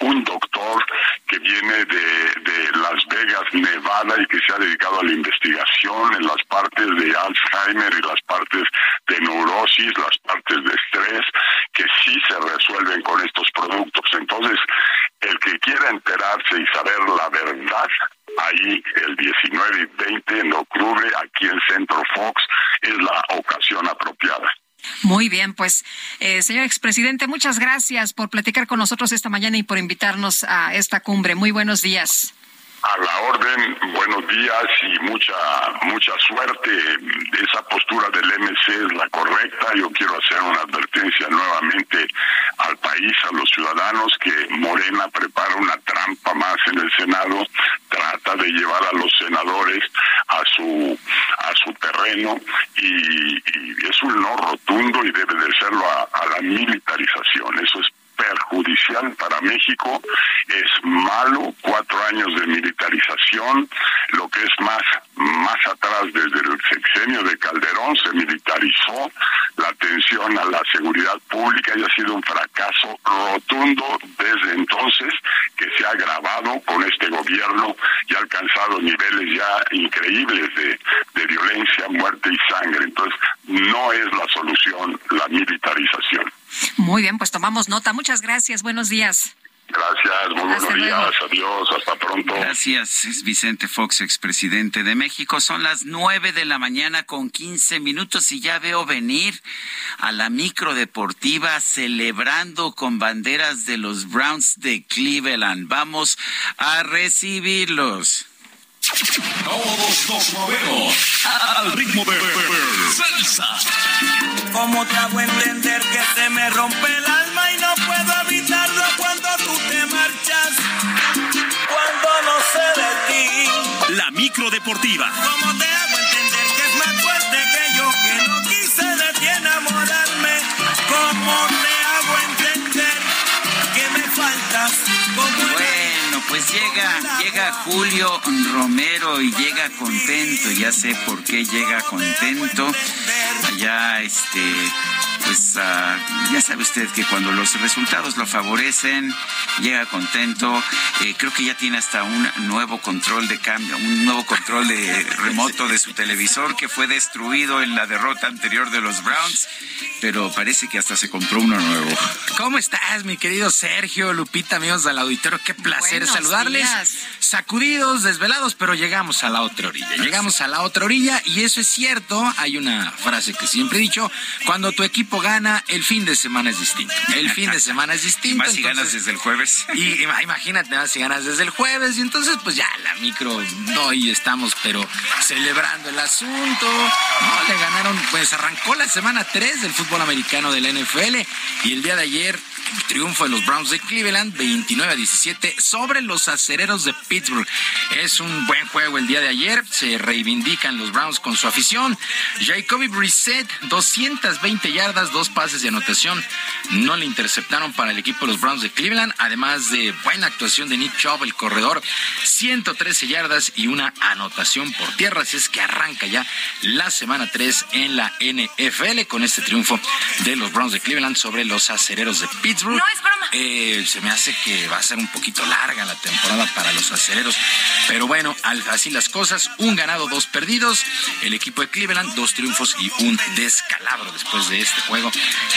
un doctor que viene de, de Las Vegas, Nevada, y que se ha dedicado a la investigación en las partes de Alzheimer y las partes de neurosis, las partes de estrés, que sí se resuelven con estos productos. Entonces, el que quiera enterarse y saber la verdad, ahí el 19 y 20 en octubre, aquí en Centro Fox, es la ocasión apropiada. Muy bien, pues, eh, señor expresidente, muchas gracias por platicar con nosotros esta mañana y por invitarnos a esta cumbre. Muy buenos días. A la orden, buenos días y mucha mucha suerte. Esa postura del MC es la correcta. Yo quiero hacer una advertencia nuevamente al país, a los ciudadanos, que Morena prepara una trampa más en el Senado, trata de llevar a los senadores a su a su terreno y, es un no rotundo y debe de serlo a, a la militarización. Eso es perjudicial para México, es malo, cuatro años de militarización, lo que es más, más atrás desde el sexenio de Calderón se militarizó, la atención a la seguridad pública y ha sido un fracaso rotundo desde entonces que se ha agravado con este gobierno y ha alcanzado niveles ya increíbles de, de violencia, muerte y sangre. Entonces, no es la solución la militarización. Muy bien, pues tomamos nota. Muchas gracias. Buenos días. Gracias, muy buenos días, adiós, hasta pronto. Gracias, es Vicente Fox, expresidente de México. Son las nueve de la mañana con quince minutos y ya veo venir a la micro deportiva celebrando con banderas de los Browns de Cleveland. Vamos a recibirlos. Todos nos movemos al ritmo de salsa. ¿Cómo te hago entender que se me rompe el alma y no puedo evitarlo cuando tú te marchas? Cuando no sé de ti. La micro deportiva. ¿Cómo te llega, llega Julio Romero y llega contento, ya sé por qué llega contento. Allá, este, pues uh, ya sabe usted que cuando los resultados lo favorecen, llega contento. Eh, creo que ya tiene hasta un nuevo control de cambio, un nuevo control de [LAUGHS] remoto de su televisor que fue destruido en la derrota anterior de los Browns, pero parece que hasta se compró uno nuevo. ¿Cómo estás, mi querido Sergio, Lupita, amigos del auditorio? Qué placer Buenos saludarles. días. Sacudidos, desvelados, pero llegamos a la otra orilla. Llegamos a la otra orilla y eso es cierto. Hay una frase que siempre he dicho, cuando tu equipo gana, el fin de semana es distinto. El fin de semana es distinto. [LAUGHS] Y más si ganas desde el jueves. y ima- imagínate más si ganas desde el jueves y entonces pues ya la micro no y estamos pero celebrando el asunto. No, le ganaron, pues arrancó la semana 3 del fútbol americano del NFL y el día de ayer triunfo de los Browns de Cleveland 29 a 17 sobre los acereros de Pittsburgh. Es un buen juego el día de ayer. Se reivindican los Browns con su afición. Jacoby Brissett, 220 yardas, dos pases de anotación. No le interceptaron para el equipo de los Browns de Cleveland, además de buena actuación de Nick Chubb, el corredor, 113 yardas y una anotación por tierra. Así es que arranca ya la semana 3 en la NFL con este triunfo de los Browns de Cleveland sobre los acereros de Pittsburgh. No es broma. Eh, se me hace que va a ser un poquito larga la temporada para los acereros. Pero bueno, así las cosas. Un ganado, dos perdidos. El equipo de Cleveland, dos triunfos y un descalabro después de este juego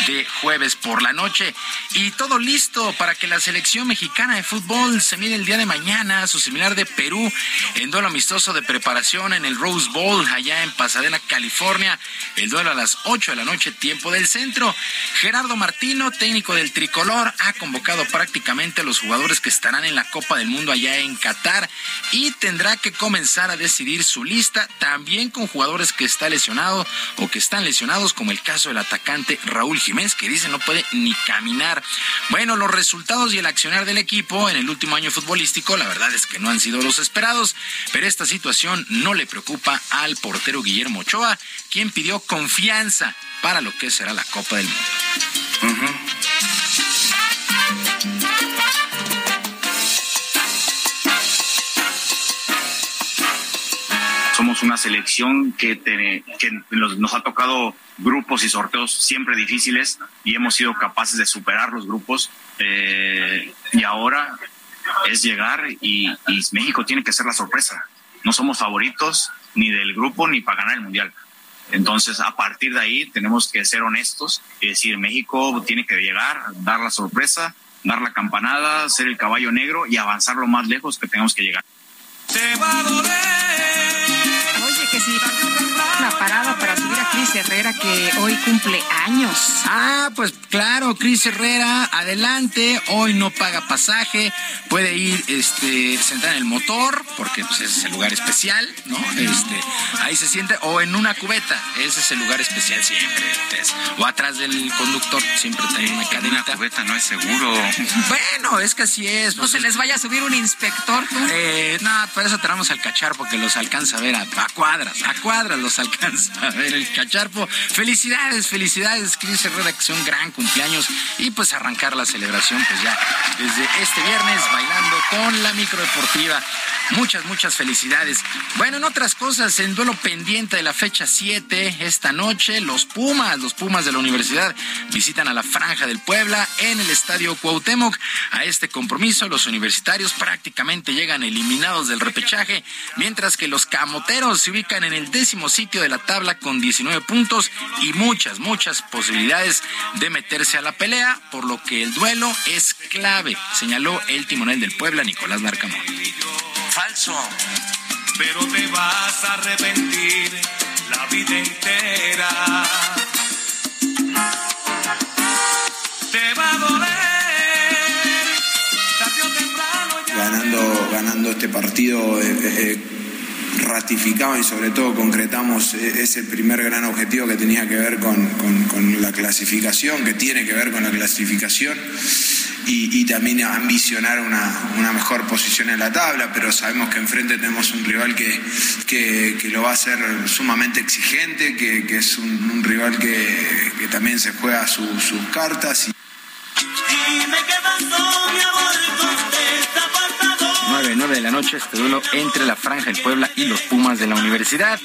de jueves por la noche. Y todo listo para que la selección mexicana de fútbol se mire el día de mañana, su similar de Perú, en duelo amistoso de preparación en el Rose Bowl, allá en Pasadena, California. El duelo a las 8 de la noche, tiempo del centro. Gerardo Martino, técnico del tricolor, ha convocado prácticamente a los jugadores que estarán en la Copa del Mundo allá en Qatar y tendrá que comenzar a decidir su lista también con jugadores que está lesionado o que están lesionados, como el caso del atacante Raúl Jiménez, que dice no puede ni caminar. Bueno, los resultados y el accionar del equipo en el último año futbolístico, la verdad es que no han sido los esperados, pero esta situación no le preocupa al portero Guillermo Ochoa, quien pidió confianza para lo que será la Copa del Mundo. Somos una selección que, que nos, ha tocado grupos y sorteos siempre difíciles y hemos sido capaces de superar los grupos. Eh, y ahora es llegar y, y, México tiene que ser la sorpresa. No somos favoritos ni del grupo ni para ganar el Mundial. Entonces, a partir de ahí tenemos que ser honestos y decir, México tiene que llegar, dar la sorpresa, dar la campanada, ser el caballo negro y avanzar lo más lejos que tenemos que llegar. Te va a doler una parada para a Cris Herrera que hoy cumple años. Ah, pues claro, Cris Herrera, adelante, hoy no paga pasaje, puede ir este sentar en el motor porque pues ese es el lugar especial, ¿no? Este, ahí se siente o en una cubeta, ese es el lugar especial siempre. o atrás del conductor siempre tiene una cadena. Una cubeta no es seguro. Bueno, es que así es. No se les vaya a subir un inspector. Eh, no, para eso tenemos al cachar porque los alcanza a ver a, a a cuadras los alcanza a ver el cacharpo. Felicidades, felicidades, Cris Herrera, que gran cumpleaños y pues arrancar la celebración pues ya desde este viernes bailando con la microdeportiva. Muchas, muchas felicidades. Bueno, en otras cosas, en duelo pendiente de la fecha 7, esta noche, los Pumas, los Pumas de la universidad, visitan a la Franja del Puebla en el Estadio Cuauhtémoc. A este compromiso, los universitarios prácticamente llegan eliminados del repechaje, mientras que los camoteros se ubican en el décimo sitio de la tabla con 19 puntos y muchas, muchas posibilidades de meterse a la pelea, por lo que el duelo es clave, señaló el timonel del Puebla, Nicolás Larcamón falso. Pero te vas a arrepentir la vida entera. Te va a doler. Ganando, ganando este partido. Eh, eh, ratificamos y sobre todo concretamos eh, ese primer gran objetivo que tenía que ver con, con la clasificación, que tiene que ver con la clasificación y, también ambicionar una, mejor posición en la tabla, pero sabemos que enfrente tenemos un rival que, que, lo va a hacer sumamente exigente, que, es un, rival que, también se juega sus cartas. Y... 9, 9 de la noche este duelo entre la Franja del Puebla y los Pumas de la Universidad.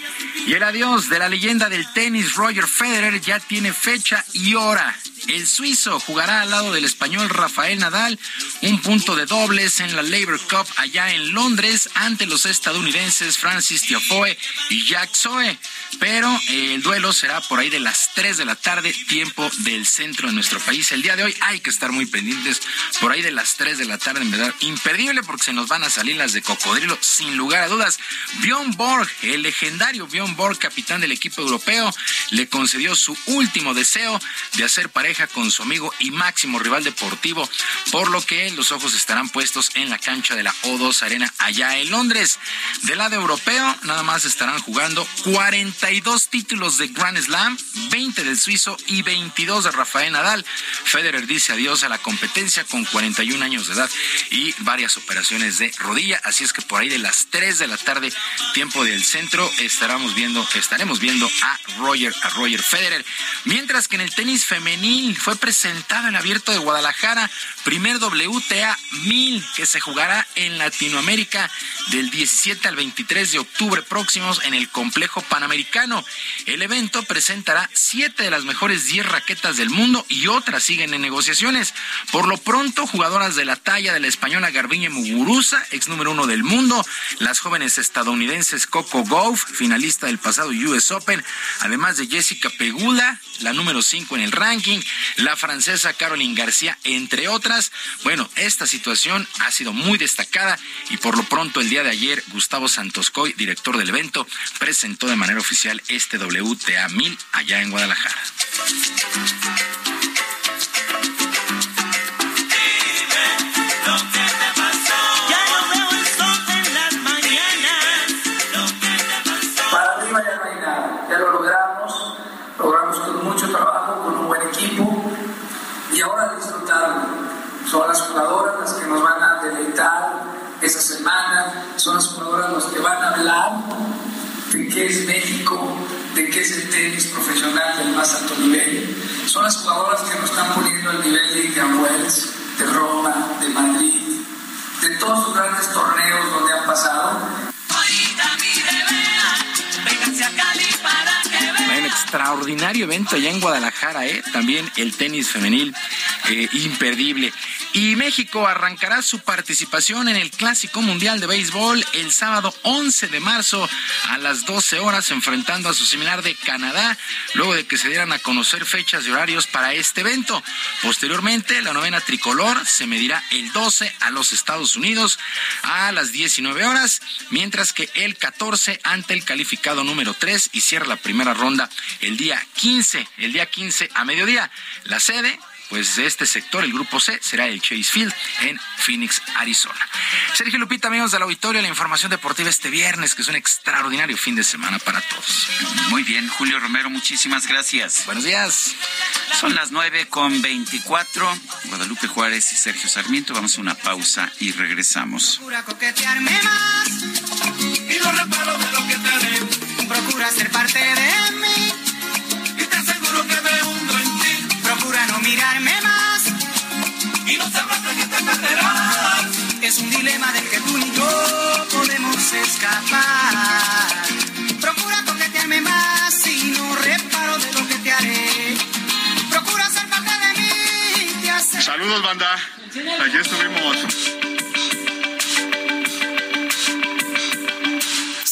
Y el adiós de la leyenda del tenis Roger Federer ya tiene fecha y hora. El suizo jugará al lado del español Rafael Nadal un punto de dobles en la Labor Cup allá en Londres ante los estadounidenses Francis Tiafoe y Jack Zoe. Pero eh, el duelo será por ahí de las 3 de la tarde, tiempo del centro de nuestro país. El día de hoy hay que estar muy pendientes por ahí de las 3 de la tarde, en verdad, imperdible porque se nos van a las de cocodrilo, sin lugar a dudas. Bjorn Borg, el legendario Bjorn Borg, capitán del equipo europeo, le concedió su último deseo de hacer pareja con su amigo y máximo rival deportivo, por lo que los ojos estarán puestos en la cancha de la O2 Arena allá en Londres. Del lado europeo, nada más estarán jugando 40 32 títulos de Grand Slam, 20 del suizo y 22 de Rafael Nadal. Federer dice adiós a la competencia con 41 años de edad y varias operaciones de rodilla, así es que por ahí de las 3 de la tarde, tiempo del centro, estaremos viendo, estaremos viendo a Roger, a Roger Federer. Mientras que en el tenis femenil fue presentado en abierto de Guadalajara, primer WTA 1000 que se jugará en Latinoamérica del 17 al 23 de octubre próximos en el complejo panamericano. El evento presentará siete de las mejores 10 raquetas del mundo y otras siguen en negociaciones. Por lo pronto, jugadoras de la talla de la española Garbiñe Muguruza, ex número uno del mundo, las jóvenes estadounidenses Coco Gauff, finalista del pasado US Open, además de Jessica Pegula, la número 5 en el ranking, la francesa Caroline García, entre otras. Bueno, esta situación ha sido muy destacada y por lo pronto el de ayer Gustavo Santoscoy, director del evento, presentó de manera oficial este WTA 1000 allá en Guadalajara. son las jugadoras las que nos van a deleitar esa semana, hablar de qué es México, de qué es el tenis profesional del más alto nivel. Son las jugadoras que nos están poniendo al nivel de Indian Wells, de Roma, de Madrid, de todos los grandes torneos donde han pasado. Un extraordinario evento allá en Guadalajara, ¿eh? también el tenis femenil eh, imperdible. Y México arrancará su participación en el Clásico Mundial de Béisbol el sábado 11 de marzo a las 12 horas, enfrentando a su similar de Canadá, luego de que se dieran a conocer fechas y horarios para este evento. Posteriormente, la novena tricolor se medirá el 12 a los Estados Unidos a las 19 horas, mientras que el 14 ante el calificado número 3 y cierra la primera ronda el día 15, el día 15 a mediodía. La sede pues de este sector, el grupo C, será el Chase Field en Phoenix, Arizona. Sergio Lupita, amigos del auditorio, la información deportiva este viernes, que es un extraordinario fin de semana para todos. Muy bien, Julio Romero, muchísimas gracias. Buenos días. Son las nueve con veinticuatro. Guadalupe Juárez y Sergio Sarmiento. Vamos a una pausa y regresamos. Procura coquetearme más y lo reparo de lo que te haré. Procura ser parte de mí mirarme más y no sabrás de qué te perderás. Es un dilema del que tú y yo podemos escapar. Procura coquetearme más y no reparo de lo que te haré. Procura ser parte de mí. Te aseguro Saludos, banda. Ayer estuvimos.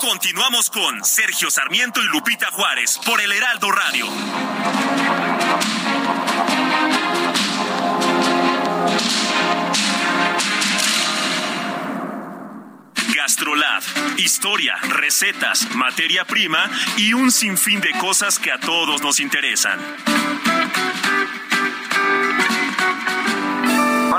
Continuamos con Sergio Sarmiento y Lupita Juárez por el Heraldo Radio. Gastrolab, historia, recetas, materia prima y un sinfín de cosas que a todos nos interesan.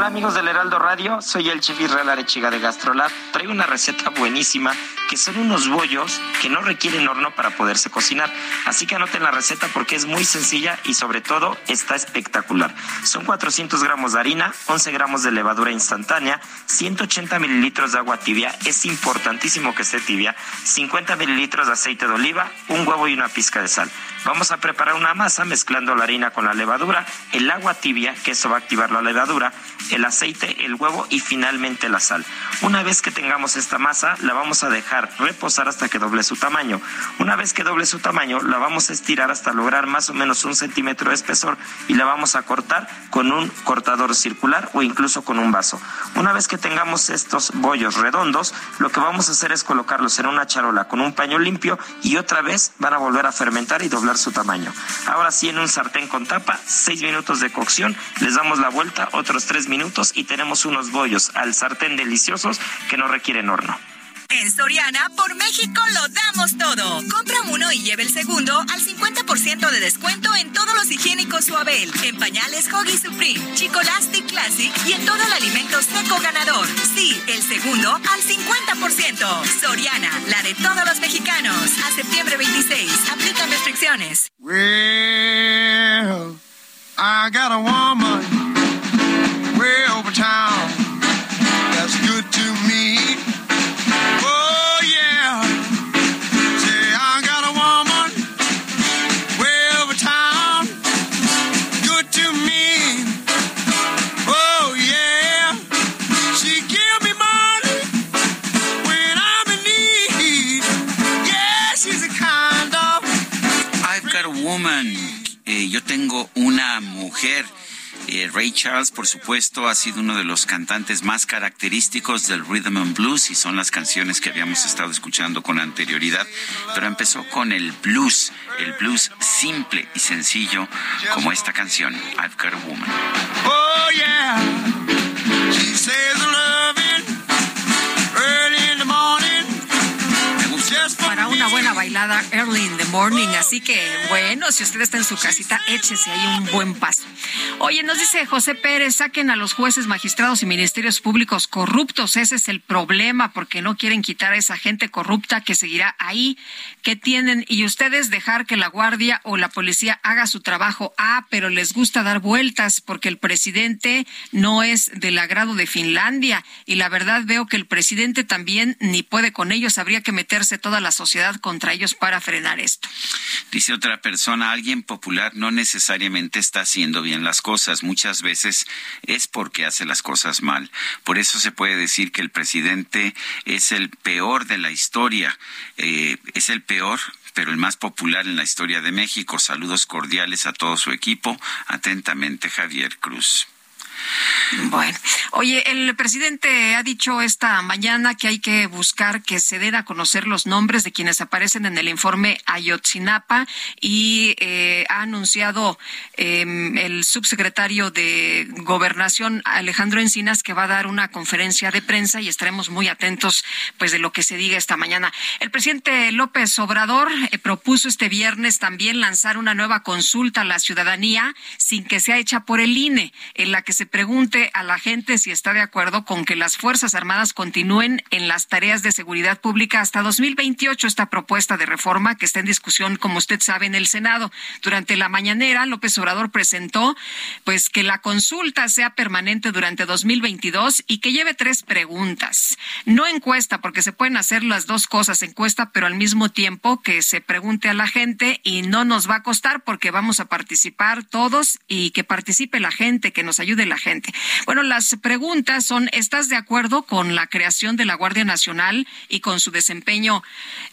Hola amigos del Heraldo Radio, soy el chef Israel Arechiga de Gastrolab. Traigo una receta buenísima que son unos bollos que no requieren horno para poderse cocinar. Así que anoten la receta porque es muy sencilla y sobre todo está espectacular. Son 400 gramos de harina, 11 gramos de levadura instantánea, 180 mililitros de agua tibia, es importantísimo que esté tibia, 50 mililitros de aceite de oliva, un huevo y una pizca de sal. Vamos a preparar una masa mezclando la harina con la levadura, el agua tibia, que eso va a activar la levadura, el aceite, el huevo y finalmente la sal. Una vez que tengamos esta masa, la vamos a dejar reposar hasta que doble su tamaño. Una vez que doble su tamaño, la vamos a estirar hasta lograr más o menos un centímetro de espesor y la vamos a cortar con un cortador circular o incluso con un vaso. Una vez que tengamos estos bollos redondos, lo que vamos a hacer es colocarlos en una charola con un paño limpio y otra vez van a volver a fermentar y doblar su tamaño. Ahora sí, en un sartén con tapa, 6 minutos de cocción, les damos la vuelta, otros 3 minutos y tenemos unos bollos al sartén deliciosos que no requieren horno. En Soriana, por México lo damos todo. Compra uno y lleve el segundo al 50% de descuento en todos los higiénicos Suabel, en pañales Hoggy Supreme, Chicolastic Classic y en todo el alimento seco ganador. Sí, el segundo al 50%. Soriana, la de todos los mexicanos. A septiembre 26. Aplican restricciones. Well, I got a woman way over town una mujer. Eh, Ray Charles, por supuesto, ha sido uno de los cantantes más característicos del rhythm and blues y son las canciones que habíamos estado escuchando con anterioridad, pero empezó con el blues, el blues simple y sencillo como esta canción, I've Got a Woman. Oh, yeah. She says bailada early in the morning. Así que, bueno, si usted está en su casita, échese ahí un buen paso. Oye, nos dice José Pérez, saquen a los jueces, magistrados y ministerios públicos corruptos. Ese es el problema, porque no quieren quitar a esa gente corrupta que seguirá ahí, que tienen, y ustedes dejar que la guardia o la policía haga su trabajo. Ah, pero les gusta dar vueltas, porque el presidente no es del agrado de Finlandia. Y la verdad veo que el presidente también ni puede con ellos. Habría que meterse toda la sociedad contra ellos para frenar esto. Dice otra persona, alguien popular no necesariamente está haciendo bien las cosas. Muchas veces es porque hace las cosas mal. Por eso se puede decir que el presidente es el peor de la historia. Eh, es el peor pero el más popular en la historia de México. Saludos cordiales a todo su equipo. Atentamente, Javier Cruz. Bueno, oye, el presidente ha dicho esta mañana que hay que buscar que se den a conocer los nombres de quienes aparecen en el informe Ayotzinapa y eh, ha anunciado eh, el subsecretario de Gobernación Alejandro Encinas que va a dar una conferencia de prensa y estaremos muy atentos pues de lo que se diga esta mañana. El presidente López Obrador eh, propuso este viernes también lanzar una nueva consulta a la ciudadanía sin que sea hecha por el INE, en la que se pregunte a la gente si está de acuerdo con que las Fuerzas Armadas continúen en las tareas de seguridad pública hasta 2028. Esta propuesta de reforma que está en discusión, como usted sabe, en el Senado. Durante la mañanera, López Obrador presentó pues que la consulta sea permanente durante 2022 y que lleve tres preguntas. No encuesta, porque se pueden hacer las dos cosas, encuesta, pero al mismo tiempo que se pregunte a la gente y no nos va a costar porque vamos a participar todos y que participe la gente, que nos ayude la gente. Bueno, las preguntas son, ¿estás de acuerdo con la creación de la Guardia Nacional y con su desempeño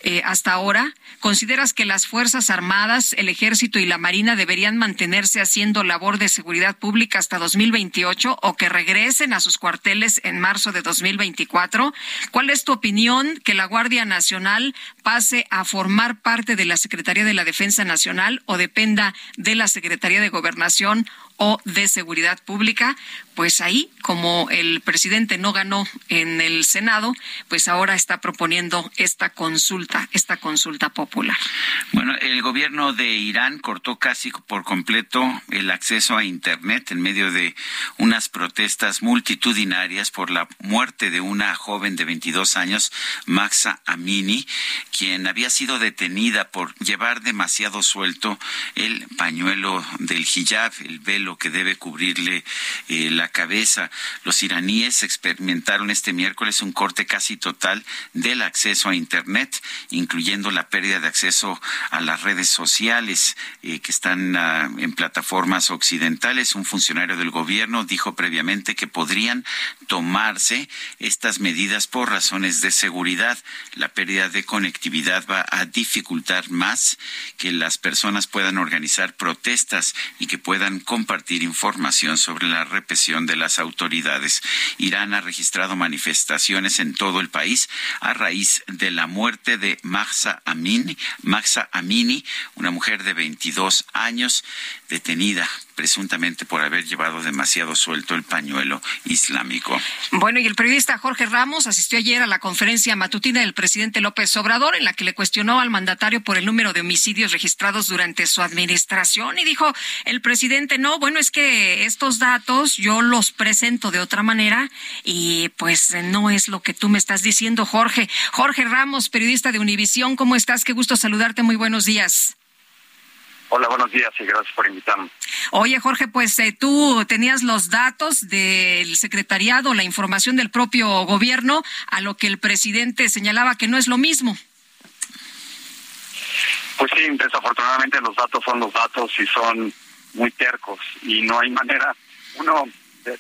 eh, hasta ahora? ¿Consideras que las Fuerzas Armadas, el Ejército y la Marina deberían mantenerse haciendo labor de seguridad pública hasta 2028 o que regresen a sus cuarteles en marzo de 2024? ¿Cuál es tu opinión que la Guardia Nacional pase a formar parte de la Secretaría de la Defensa Nacional o dependa de la Secretaría de Gobernación o de seguridad pública, pues ahí, como el presidente no ganó en el Senado, pues ahora está proponiendo esta consulta, esta consulta popular. Bueno, el gobierno de Irán cortó casi por completo el acceso a Internet en medio de unas protestas multitudinarias por la muerte de una joven de 22 años, Maxa Amini, quien había sido detenida por llevar demasiado suelto el pañuelo del hijab, el velo que debe cubrirle eh, la la cabeza. Los iraníes experimentaron este miércoles un corte casi total del acceso a Internet, incluyendo la pérdida de acceso a las redes sociales eh, que están ah, en plataformas occidentales. Un funcionario del gobierno dijo previamente que podrían tomarse estas medidas por razones de seguridad. La pérdida de conectividad va a dificultar más que las personas puedan organizar protestas y que puedan compartir información sobre la represión de las autoridades. Irán ha registrado manifestaciones en todo el país a raíz de la muerte de Mahsa Amini, Mahsa Amini una mujer de 22 años detenida presuntamente por haber llevado demasiado suelto el pañuelo islámico. Bueno, y el periodista Jorge Ramos asistió ayer a la conferencia matutina del presidente López Obrador en la que le cuestionó al mandatario por el número de homicidios registrados durante su administración y dijo el presidente, no, bueno, es que estos datos yo los presento de otra manera y pues no es lo que tú me estás diciendo, Jorge. Jorge Ramos, periodista de Univisión, ¿cómo estás? Qué gusto saludarte, muy buenos días. Hola, buenos días y gracias por invitarme. Oye, Jorge, pues eh, tú tenías los datos del secretariado, la información del propio gobierno, a lo que el presidente señalaba que no es lo mismo. Pues sí, desafortunadamente los datos son los datos y son muy tercos y no hay manera. Uno,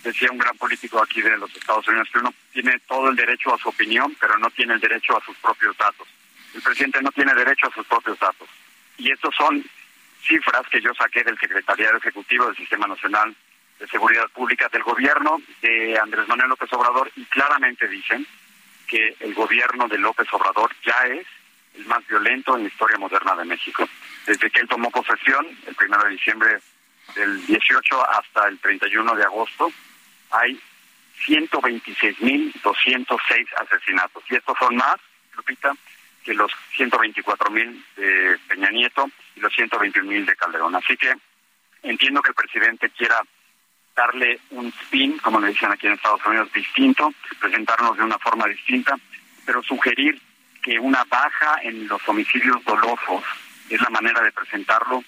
decía un gran político aquí de los Estados Unidos, que uno tiene todo el derecho a su opinión, pero no tiene el derecho a sus propios datos. El presidente no tiene derecho a sus propios datos. Y estos son cifras que yo saqué del Secretariado Ejecutivo del Sistema Nacional de Seguridad Pública del gobierno de Andrés Manuel López Obrador y claramente dicen que el gobierno de López Obrador ya es el más violento en la historia moderna de México. Desde que él tomó posesión, el primero de diciembre del 18 hasta el 31 de agosto, hay 126.206 asesinatos. Y estos son más, Lupita, que los 124 mil de Peña Nieto y los 121 mil de Calderón. Así que entiendo que el presidente quiera darle un spin, como le dicen aquí en Estados Unidos, distinto, presentarnos de una forma distinta, pero sugerir que una baja en los homicidios dolosos es la manera de presentarlo,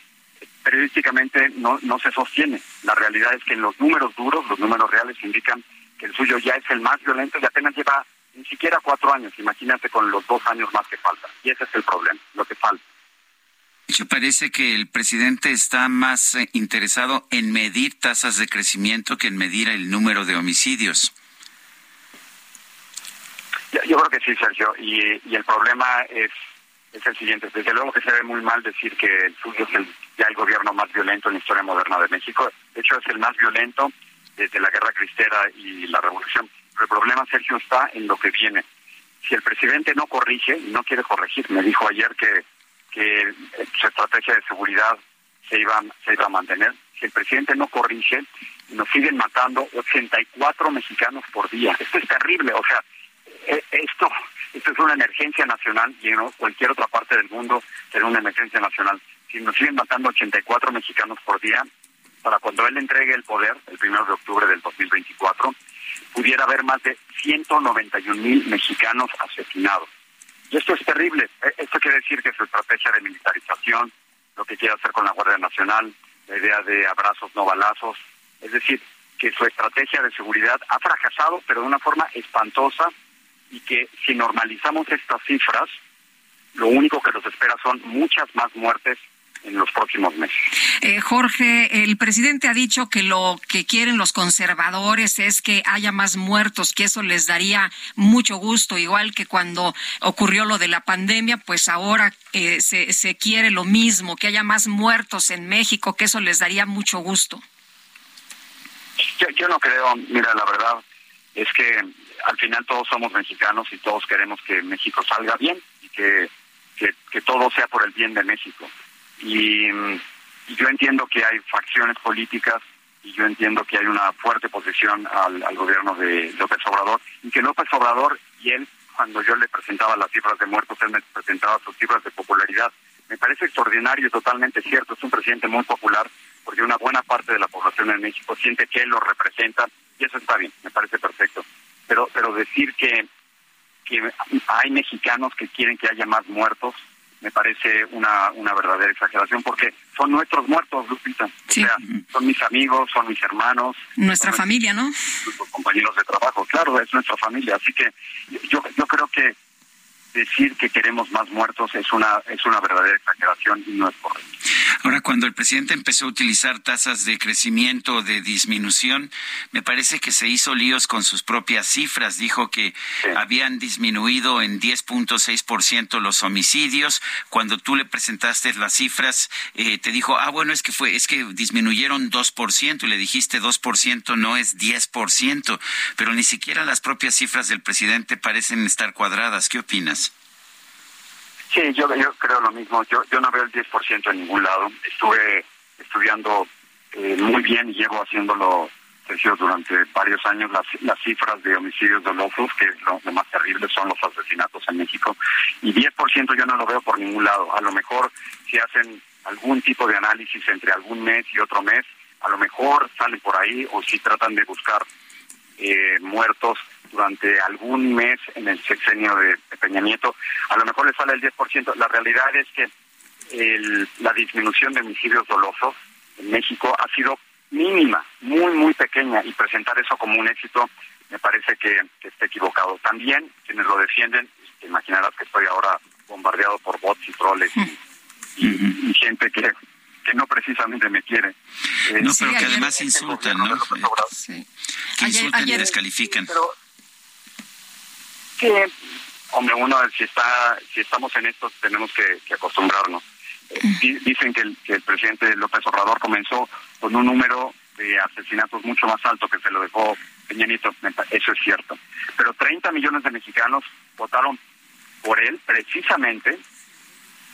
periodísticamente no, no se sostiene. La realidad es que en los números duros, los números reales indican que el suyo ya es el más violento y apenas lleva ni siquiera cuatro años, imagínate con los dos años más que faltan. Y ese es el problema, lo que falta. Me parece que el presidente está más eh, interesado en medir tasas de crecimiento que en medir el número de homicidios. Yo, creo que sí, Sergio, y, y el problema es, es el siguiente. Desde luego que se ve muy mal decir que el suyo es ya el gobierno más violento en la historia moderna de México. De hecho, es el más violento desde la guerra cristera y la revolución el problema, Sergio, está en lo que viene. Si el presidente no corrige, no quiere corregir, me dijo ayer que, que su estrategia de seguridad se iba, se iba a mantener. Si el presidente no corrige, nos siguen matando 84 mexicanos por día. Esto es terrible, o sea, e, esto, esto es una emergencia nacional y en cualquier otra parte del mundo será una emergencia nacional. Si nos siguen matando 84 mexicanos por día, para cuando él entregue el poder, el primero de octubre del 2024, pudiera haber más de 191 mil mexicanos asesinados. Y esto es terrible. E, esto quiere decir que su estrategia de militarización, lo que quiere hacer con la Guardia Nacional, la idea de abrazos no balazos, es decir, que su estrategia de seguridad ha fracasado, pero de una forma espantosa, y que si normalizamos estas cifras, lo único que nos espera son muchas más muertes en los próximos meses. Eh, Jorge, el presidente ha dicho que lo que quieren los conservadores es que haya más muertos, que eso les daría mucho gusto, igual que cuando ocurrió lo de la pandemia, pues ahora eh, se, se quiere lo mismo, que haya más muertos en México, que eso les daría mucho gusto. Yo, yo no creo, mira, la verdad es que al final todos somos mexicanos y todos queremos que México salga bien y que, que todo sea por el bien de México y, yo entiendo que hay facciones políticas y yo entiendo que hay una fuerte posición al, gobierno de López Obrador y que López Obrador y él, cuando yo le presentaba las cifras de muertos, él me presentaba sus cifras de popularidad. Me parece extraordinario y totalmente cierto. Es un presidente muy popular porque una buena parte de la población en México siente que él lo representa y eso está bien, me parece perfecto. Pero, pero decir que, que hay mexicanos que quieren que haya más muertos me parece una, una verdadera exageración porque son nuestros muertos, Lupita. O sea, son mis amigos, son mis hermanos. Nuestra familia, ¿no? Nuestros compañeros de trabajo, claro, es nuestra familia. Así que yo, yo creo que decir que queremos más muertos es una es una verdadera exageración y no es correcto. Ahora, cuando el presidente empezó a utilizar tasas de crecimiento o de disminución, me parece que se hizo líos con sus propias cifras. Dijo que habían disminuido en 10.6% los homicidios. Cuando tú le presentaste las cifras, eh, te dijo, ah, bueno, es que fue, es que disminuyeron 2% y le dijiste 2% no es 10%, pero ni siquiera las propias cifras del presidente parecen estar cuadradas. ¿Qué opinas? Sí, yo, yo creo lo mismo. Yo, yo no veo el 10% en ningún lado. Estuve estudiando eh, muy bien y llevo haciéndolo Sergio, durante varios años las, las cifras de homicidios dolosos, que lo, lo más terrible son los asesinatos en México, y 10% yo no lo veo por ningún lado. A lo mejor si hacen algún tipo de análisis entre algún mes y otro mes, a lo mejor sale por ahí, o si tratan de buscar eh, muertos durante algún mes en el sexenio de, Peña Nieto, a lo mejor le sale el 10%. La realidad es que el, la disminución de homicidios dolosos en México ha sido mínima, muy, muy pequeña, y presentar eso como un éxito me parece que, está equivocado. También quienes lo defienden, te imaginarás que estoy ahora bombardeado por bots y troles y, gente que, que no precisamente me quiere. no, pero que además insultan, ¿no? Sí. Que insultan y descalifican que, hombre, uno, si está si estamos en esto, tenemos que, acostumbrarnos. Dicen que el, que el presidente López Obrador comenzó con un número de asesinatos mucho más alto que se lo dejó Peña Nieto. Eso es cierto. Pero 30 millones de mexicanos votaron por él precisamente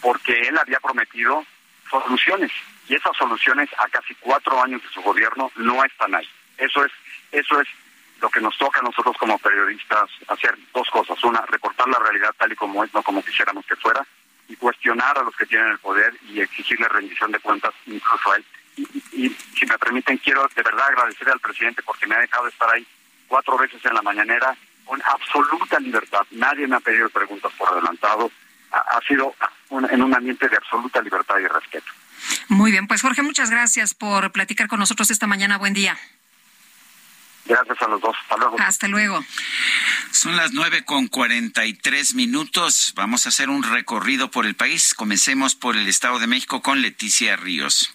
porque él había prometido soluciones. Y esas soluciones a casi cuatro años de su gobierno no están ahí. Eso es, eso es lo que nos toca a nosotros como periodistas hacer dos cosas. Una, reportar la realidad tal y como es, no como quisiéramos que fuera, y cuestionar a los que tienen el poder y exigirle rendición de cuentas incluso a él. Y, si me permiten, quiero de verdad agradecer al presidente porque me ha dejado estar ahí cuatro veces en la mañanera con absoluta libertad. Nadie me ha pedido preguntas por adelantado. Ha, sido en un ambiente de absoluta libertad y respeto. Muy bien, pues Jorge, muchas gracias por platicar con nosotros esta mañana. Buen día. Gracias a los dos. Hasta luego. Hasta luego. Son las nueve con cuarenta y tres minutos. Vamos a hacer un recorrido por el país. Comencemos por el Estado de México con Leticia Ríos.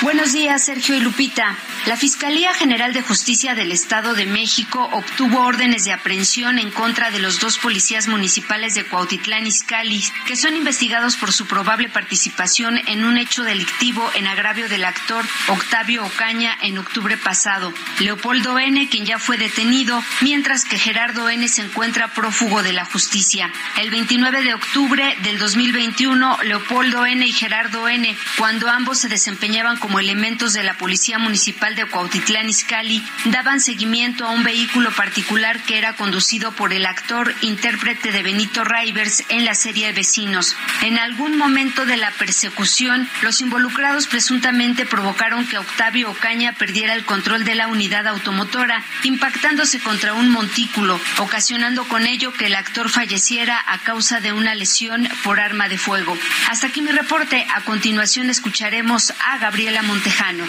Buenos días, Sergio y Lupita. La Fiscalía General de Justicia del Estado de México obtuvo órdenes de aprehensión en contra de los dos policías municipales de Cuautitlán Izcalli, que son investigados por su probable participación en un hecho delictivo en agravio del actor Octavio Ocaña en octubre pasado. Leopoldo N., quien ya fue detenido, mientras que Gerardo N. se encuentra prófugo de la justicia. El 29 de octubre del 2021, Leopoldo N. y Gerardo N., cuando ambos se desempeñaban como elementos de la Policía Municipal de Cuautitlán Izcalli daban seguimiento a un vehículo particular que era conducido por el actor intérprete de Benito Rivers en la serie Vecinos. En algún momento de la persecución, los involucrados presuntamente provocaron que Octavio Ocaña perdiera el control de la unidad automotora, impactándose contra un montículo, ocasionando con ello que el actor falleciera a causa de una lesión por arma de fuego. Hasta aquí mi reporte. A continuación escucharemos a Gabriela Montejano.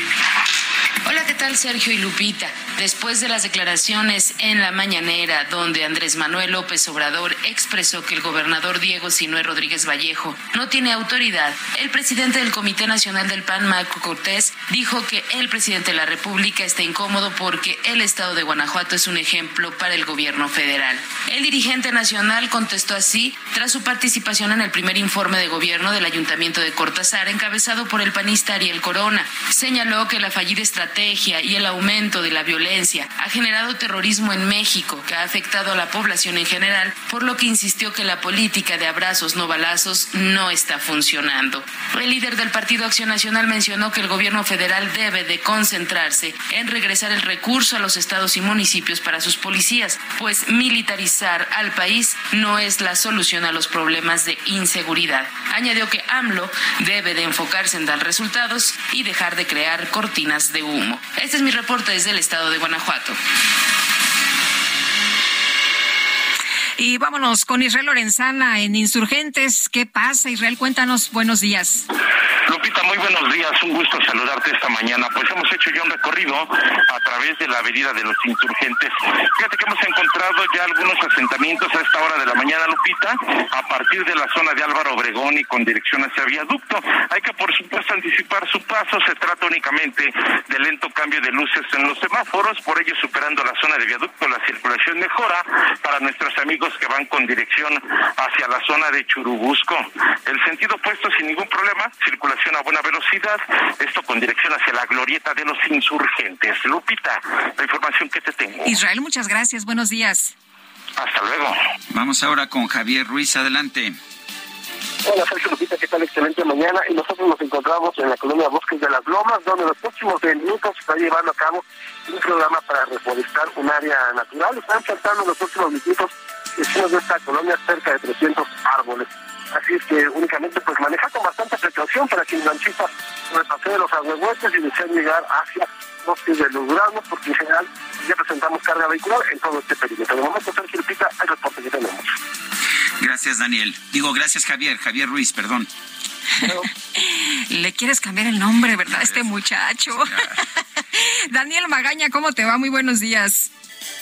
Hola, ¿qué tal Sergio y Lupita? Después de las declaraciones en la mañanera donde Andrés Manuel López Obrador expresó que el gobernador Diego Sinué Rodríguez Vallejo no tiene autoridad, el presidente del Comité Nacional del PAN, Marco Cortés, dijo que el presidente de la República está incómodo porque el estado de Guanajuato es un ejemplo para el gobierno federal. El dirigente nacional contestó así tras su participación en el primer informe de gobierno del Ayuntamiento de Cortázar encabezado por el panista Ariel Corona. Señaló que la fallida estrategia y el aumento de la violencia ha generado terrorismo en México que ha afectado a la población en general, por lo que insistió que la política de abrazos no balazos no está funcionando. El líder del Partido Acción Nacional mencionó que el gobierno federal debe de concentrarse en regresar el recurso a los estados y municipios para sus policías, pues militarizar al país no es la solución a los problemas de inseguridad. Añadió que AMLO debe de enfocarse en dar resultados y dejar de crear cortinas de humo. Este es mi reporte desde el estado de Guanajuato. Y vámonos con Israel Lorenzana en Insurgentes. ¿Qué pasa, Israel? Cuéntanos. Buenos días. Lupita, muy buenos días. Un gusto saludarte esta mañana. Pues hemos hecho ya un recorrido a través de la avenida de los insurgentes. Fíjate que hemos encontrado ya algunos asentamientos a esta hora de la mañana, Lupita, a partir de la zona de Álvaro Obregón y con dirección hacia viaducto. Hay que, por supuesto, anticipar su paso. Se trata únicamente de lento cambio de luces en los semáforos, por ello superando la zona de viaducto, la circulación mejora para nuestros amigos que van con dirección hacia la zona de Churubusco. El sentido opuesto sin ningún problema, circulación a buena velocidad, esto con dirección hacia la glorieta de los insurgentes. Lupita, la información que te tengo. Israel, muchas gracias. Buenos días. Hasta luego. Vamos ahora con Javier Ruiz. Adelante. Hola, Sergio Lupita, ¿qué tal? Excelente mañana. Y nosotros nos encontramos en la colonia Bosques de las Lomas, donde los próximos minutos se está llevando a cabo un programa para reforestar un área natural. Están faltando los próximos minutos vecinos de esta colonia cerca de 300 árboles. Así es que únicamente pues manejar con bastante precaución para quien lanchita por el paseo de los agüehuetes y desean llegar hacia bosques de los duranos, porque en general ya presentamos carga vehicular en todo este perímetro. De momento, Sergio Lupita, el reporte que tenemos. Gracias, Daniel. Digo, gracias, Javier. Javier Ruiz, perdón. [LAUGHS] Le quieres cambiar el nombre, ¿verdad? Este muchacho. [LAUGHS] Daniel Magaña, ¿cómo te va? Muy buenos días.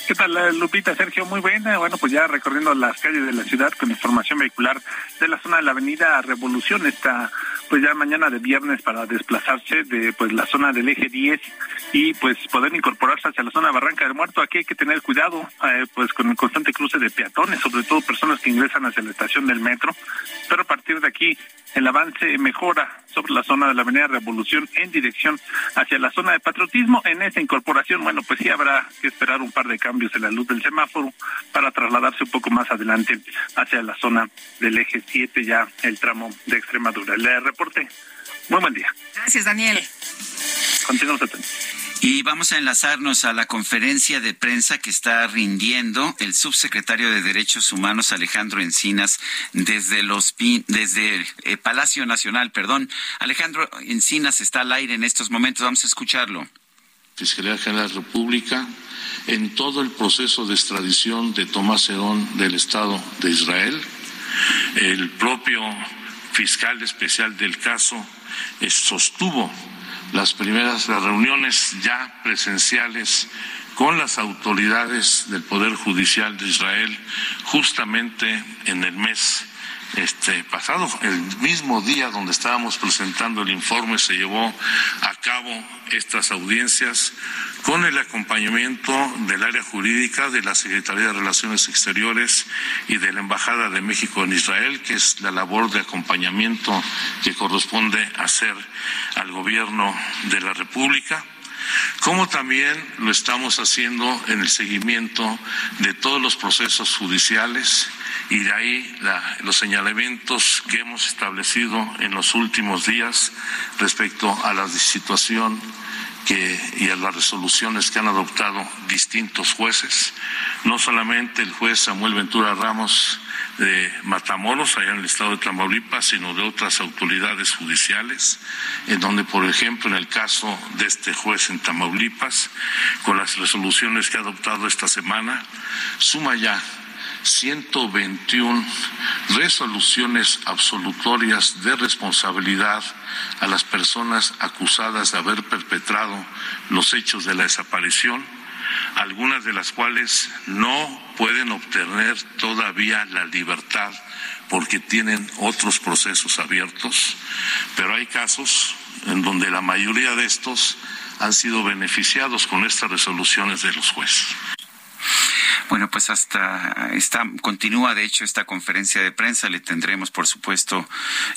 ¿Qué tal, eh, Lupita? Sergio, muy buena. Bueno, pues ya recorriendo las calles de la ciudad con información vehicular de la zona de la avenida Revolución, está pues ya mañana de viernes para desplazarse de pues la zona del eje 10 y pues poder incorporarse hacia la zona Barranca del Muerto. Aquí hay que tener cuidado eh, pues con el constante cruce de peatones, sobre todo personas que ingresan hacia la estación del metro, pero a partir de aquí el avance mejora sobre la zona de la Avenida Revolución en dirección hacia la zona de patriotismo. En esa incorporación, bueno, pues sí habrá que esperar un par de cambios en la luz del semáforo para trasladarse un poco más adelante hacia la zona del eje 7, ya el tramo de Extremadura. Le reporte. Muy buen día. Gracias, Daniel. Continuamos atentos. Y vamos a enlazarnos a la conferencia de prensa que está rindiendo el subsecretario de Derechos Humanos Alejandro Encinas desde los desde el eh, Palacio Nacional, perdón. Alejandro Encinas está al aire en estos momentos, vamos a escucharlo. Fiscalía General de la República en todo el proceso de extradición de Tomás Herón del Estado de Israel. El propio fiscal especial del caso sostuvo las primeras reuniones ya presenciales con las autoridades del Poder Judicial de Israel justamente en el mes este pasado, el mismo día donde estábamos presentando el informe, se llevó a cabo estas audiencias con el acompañamiento del área jurídica de la Secretaría de Relaciones Exteriores y de la Embajada de México en Israel, que es la labor de acompañamiento que corresponde hacer al gobierno de la República como también lo estamos haciendo en el seguimiento de todos los procesos judiciales y de ahí los señalamientos que hemos establecido en los últimos días respecto a la situación y a las resoluciones que han adoptado distintos jueces, no solamente el juez Samuel Ventura Ramos de Matamoros, allá en el estado de Tamaulipas, sino de otras autoridades judiciales, en donde, por ejemplo, en el caso de este juez en Tamaulipas, con las resoluciones que ha adoptado esta semana, suma ya 121 resoluciones absolutorias de responsabilidad a las personas acusadas de haber perpetrado los hechos de la desaparición, algunas de las cuales no pueden obtener todavía la libertad porque tienen otros procesos abiertos, pero hay casos en donde la mayoría de estos han sido beneficiados con estas resoluciones de los jueces. Bueno, pues hasta está continúa de hecho esta conferencia de prensa. Le tendremos, por supuesto,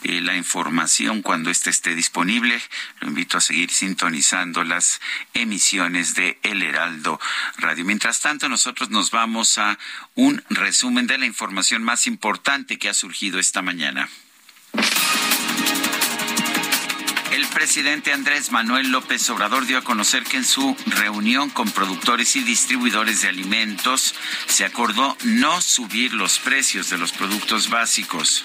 eh, la información cuando éste esté disponible. Lo invito a seguir sintonizando las emisiones de El Heraldo Radio. Mientras tanto, nosotros nos vamos a un resumen de la información más importante que ha surgido esta mañana. El presidente Andrés Manuel López Obrador dio a conocer que en su reunión con productores y distribuidores de alimentos se acordó no subir los precios de los productos básicos.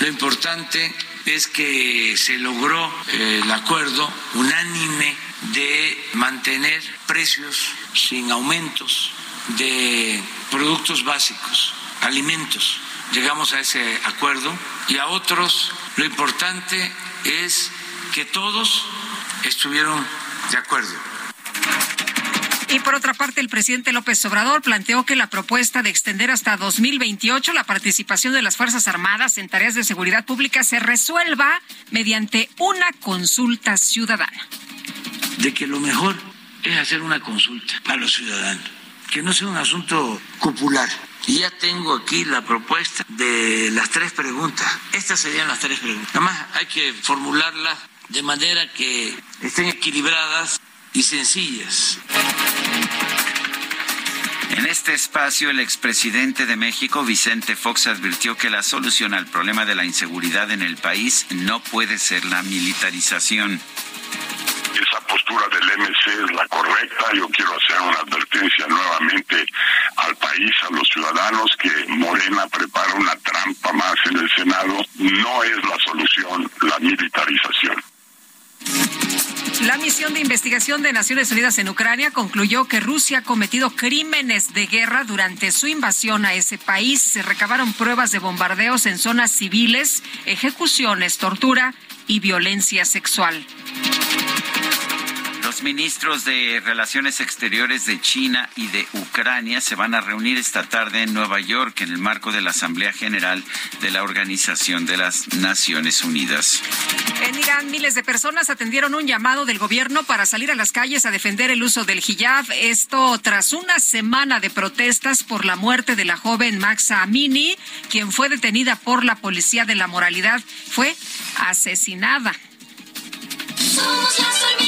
Lo importante es que se logró eh, el acuerdo unánime de mantener precios sin aumentos de productos básicos, alimentos. Llegamos a ese acuerdo y a otros lo importante es que todos estuvieron de acuerdo. Y por otra parte, el presidente López Obrador planteó que la propuesta de extender hasta 2028 la participación de las Fuerzas Armadas en tareas de seguridad pública se resuelva mediante una consulta ciudadana. De que lo mejor es hacer una consulta a los ciudadanos, que no sea un asunto popular. Y ya tengo aquí la propuesta de las tres preguntas. Estas serían las tres preguntas. Además, hay que formularlas de manera que estén equilibradas y sencillas. En este espacio, el expresidente de México, Vicente Fox, advirtió que la solución al problema de la inseguridad en el país no puede ser la militarización. Postura del MC es la correcta. Yo quiero hacer una advertencia nuevamente al país, a los ciudadanos, que Morena prepara una trampa más en el Senado. No es la solución la militarización. La misión de investigación de Naciones Unidas en Ucrania concluyó que Rusia ha cometido crímenes de guerra durante su invasión a ese país. Se recabaron pruebas de bombardeos en zonas civiles, ejecuciones, tortura y violencia sexual. Los ministros de Relaciones Exteriores de China y de Ucrania se van a reunir esta tarde en Nueva York en el marco de la Asamblea General de la Organización de las Naciones Unidas. En Irán, miles de personas atendieron un llamado del gobierno para salir a las calles a defender el uso del hijab. Esto tras una semana de protestas por la muerte de la joven Maxa Amini, quien fue detenida por la policía de la moralidad. Fue asesinada. Somos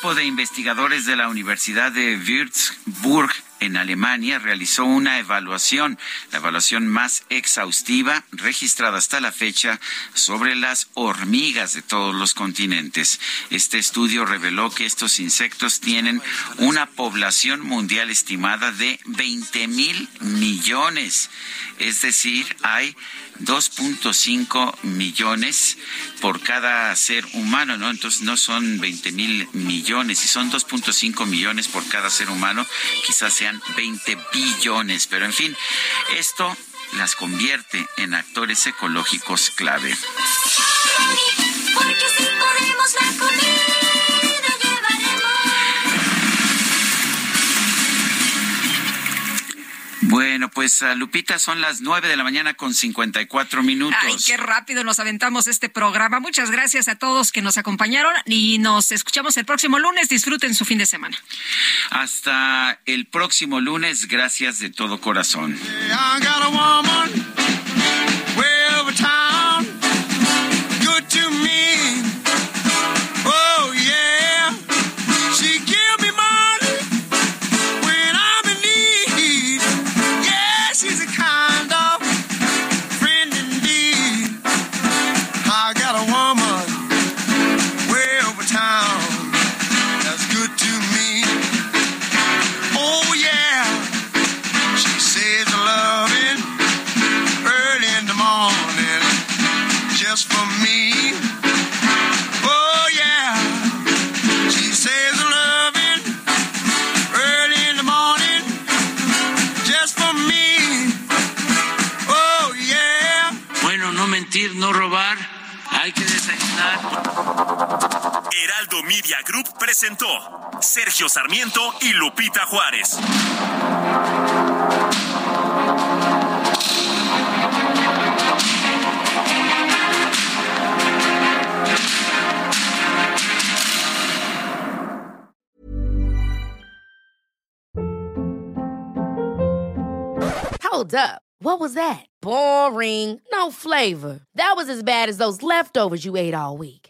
equipo de investigadores de la Universidad de Würzburg en Alemania realizó una evaluación, la evaluación más exhaustiva registrada hasta la fecha sobre las hormigas de todos los continentes. Este estudio reveló que estos insectos tienen una población mundial estimada de 20 mil millones. Es decir, hay 2.5 millones por cada ser humano, ¿no? Entonces no son 20 mil millones, si son 2.5 millones por cada ser humano, quizás sean 20 billones, pero en fin, esto las convierte en actores ecológicos clave. Porque si podemos la Bueno, pues ah, Lupita, son las 9 de la mañana con 54 minutos. Ay, qué rápido nos aventamos este programa. Muchas gracias a todos que nos acompañaron y nos escuchamos el próximo lunes. Disfruten su fin de semana. Hasta el próximo lunes, gracias de todo corazón. I Heraldo Media Group presentó Sergio Sarmiento y Lupita Juárez. Hold up. What was that? Boring. No flavor. That was as bad as those leftovers you ate all week.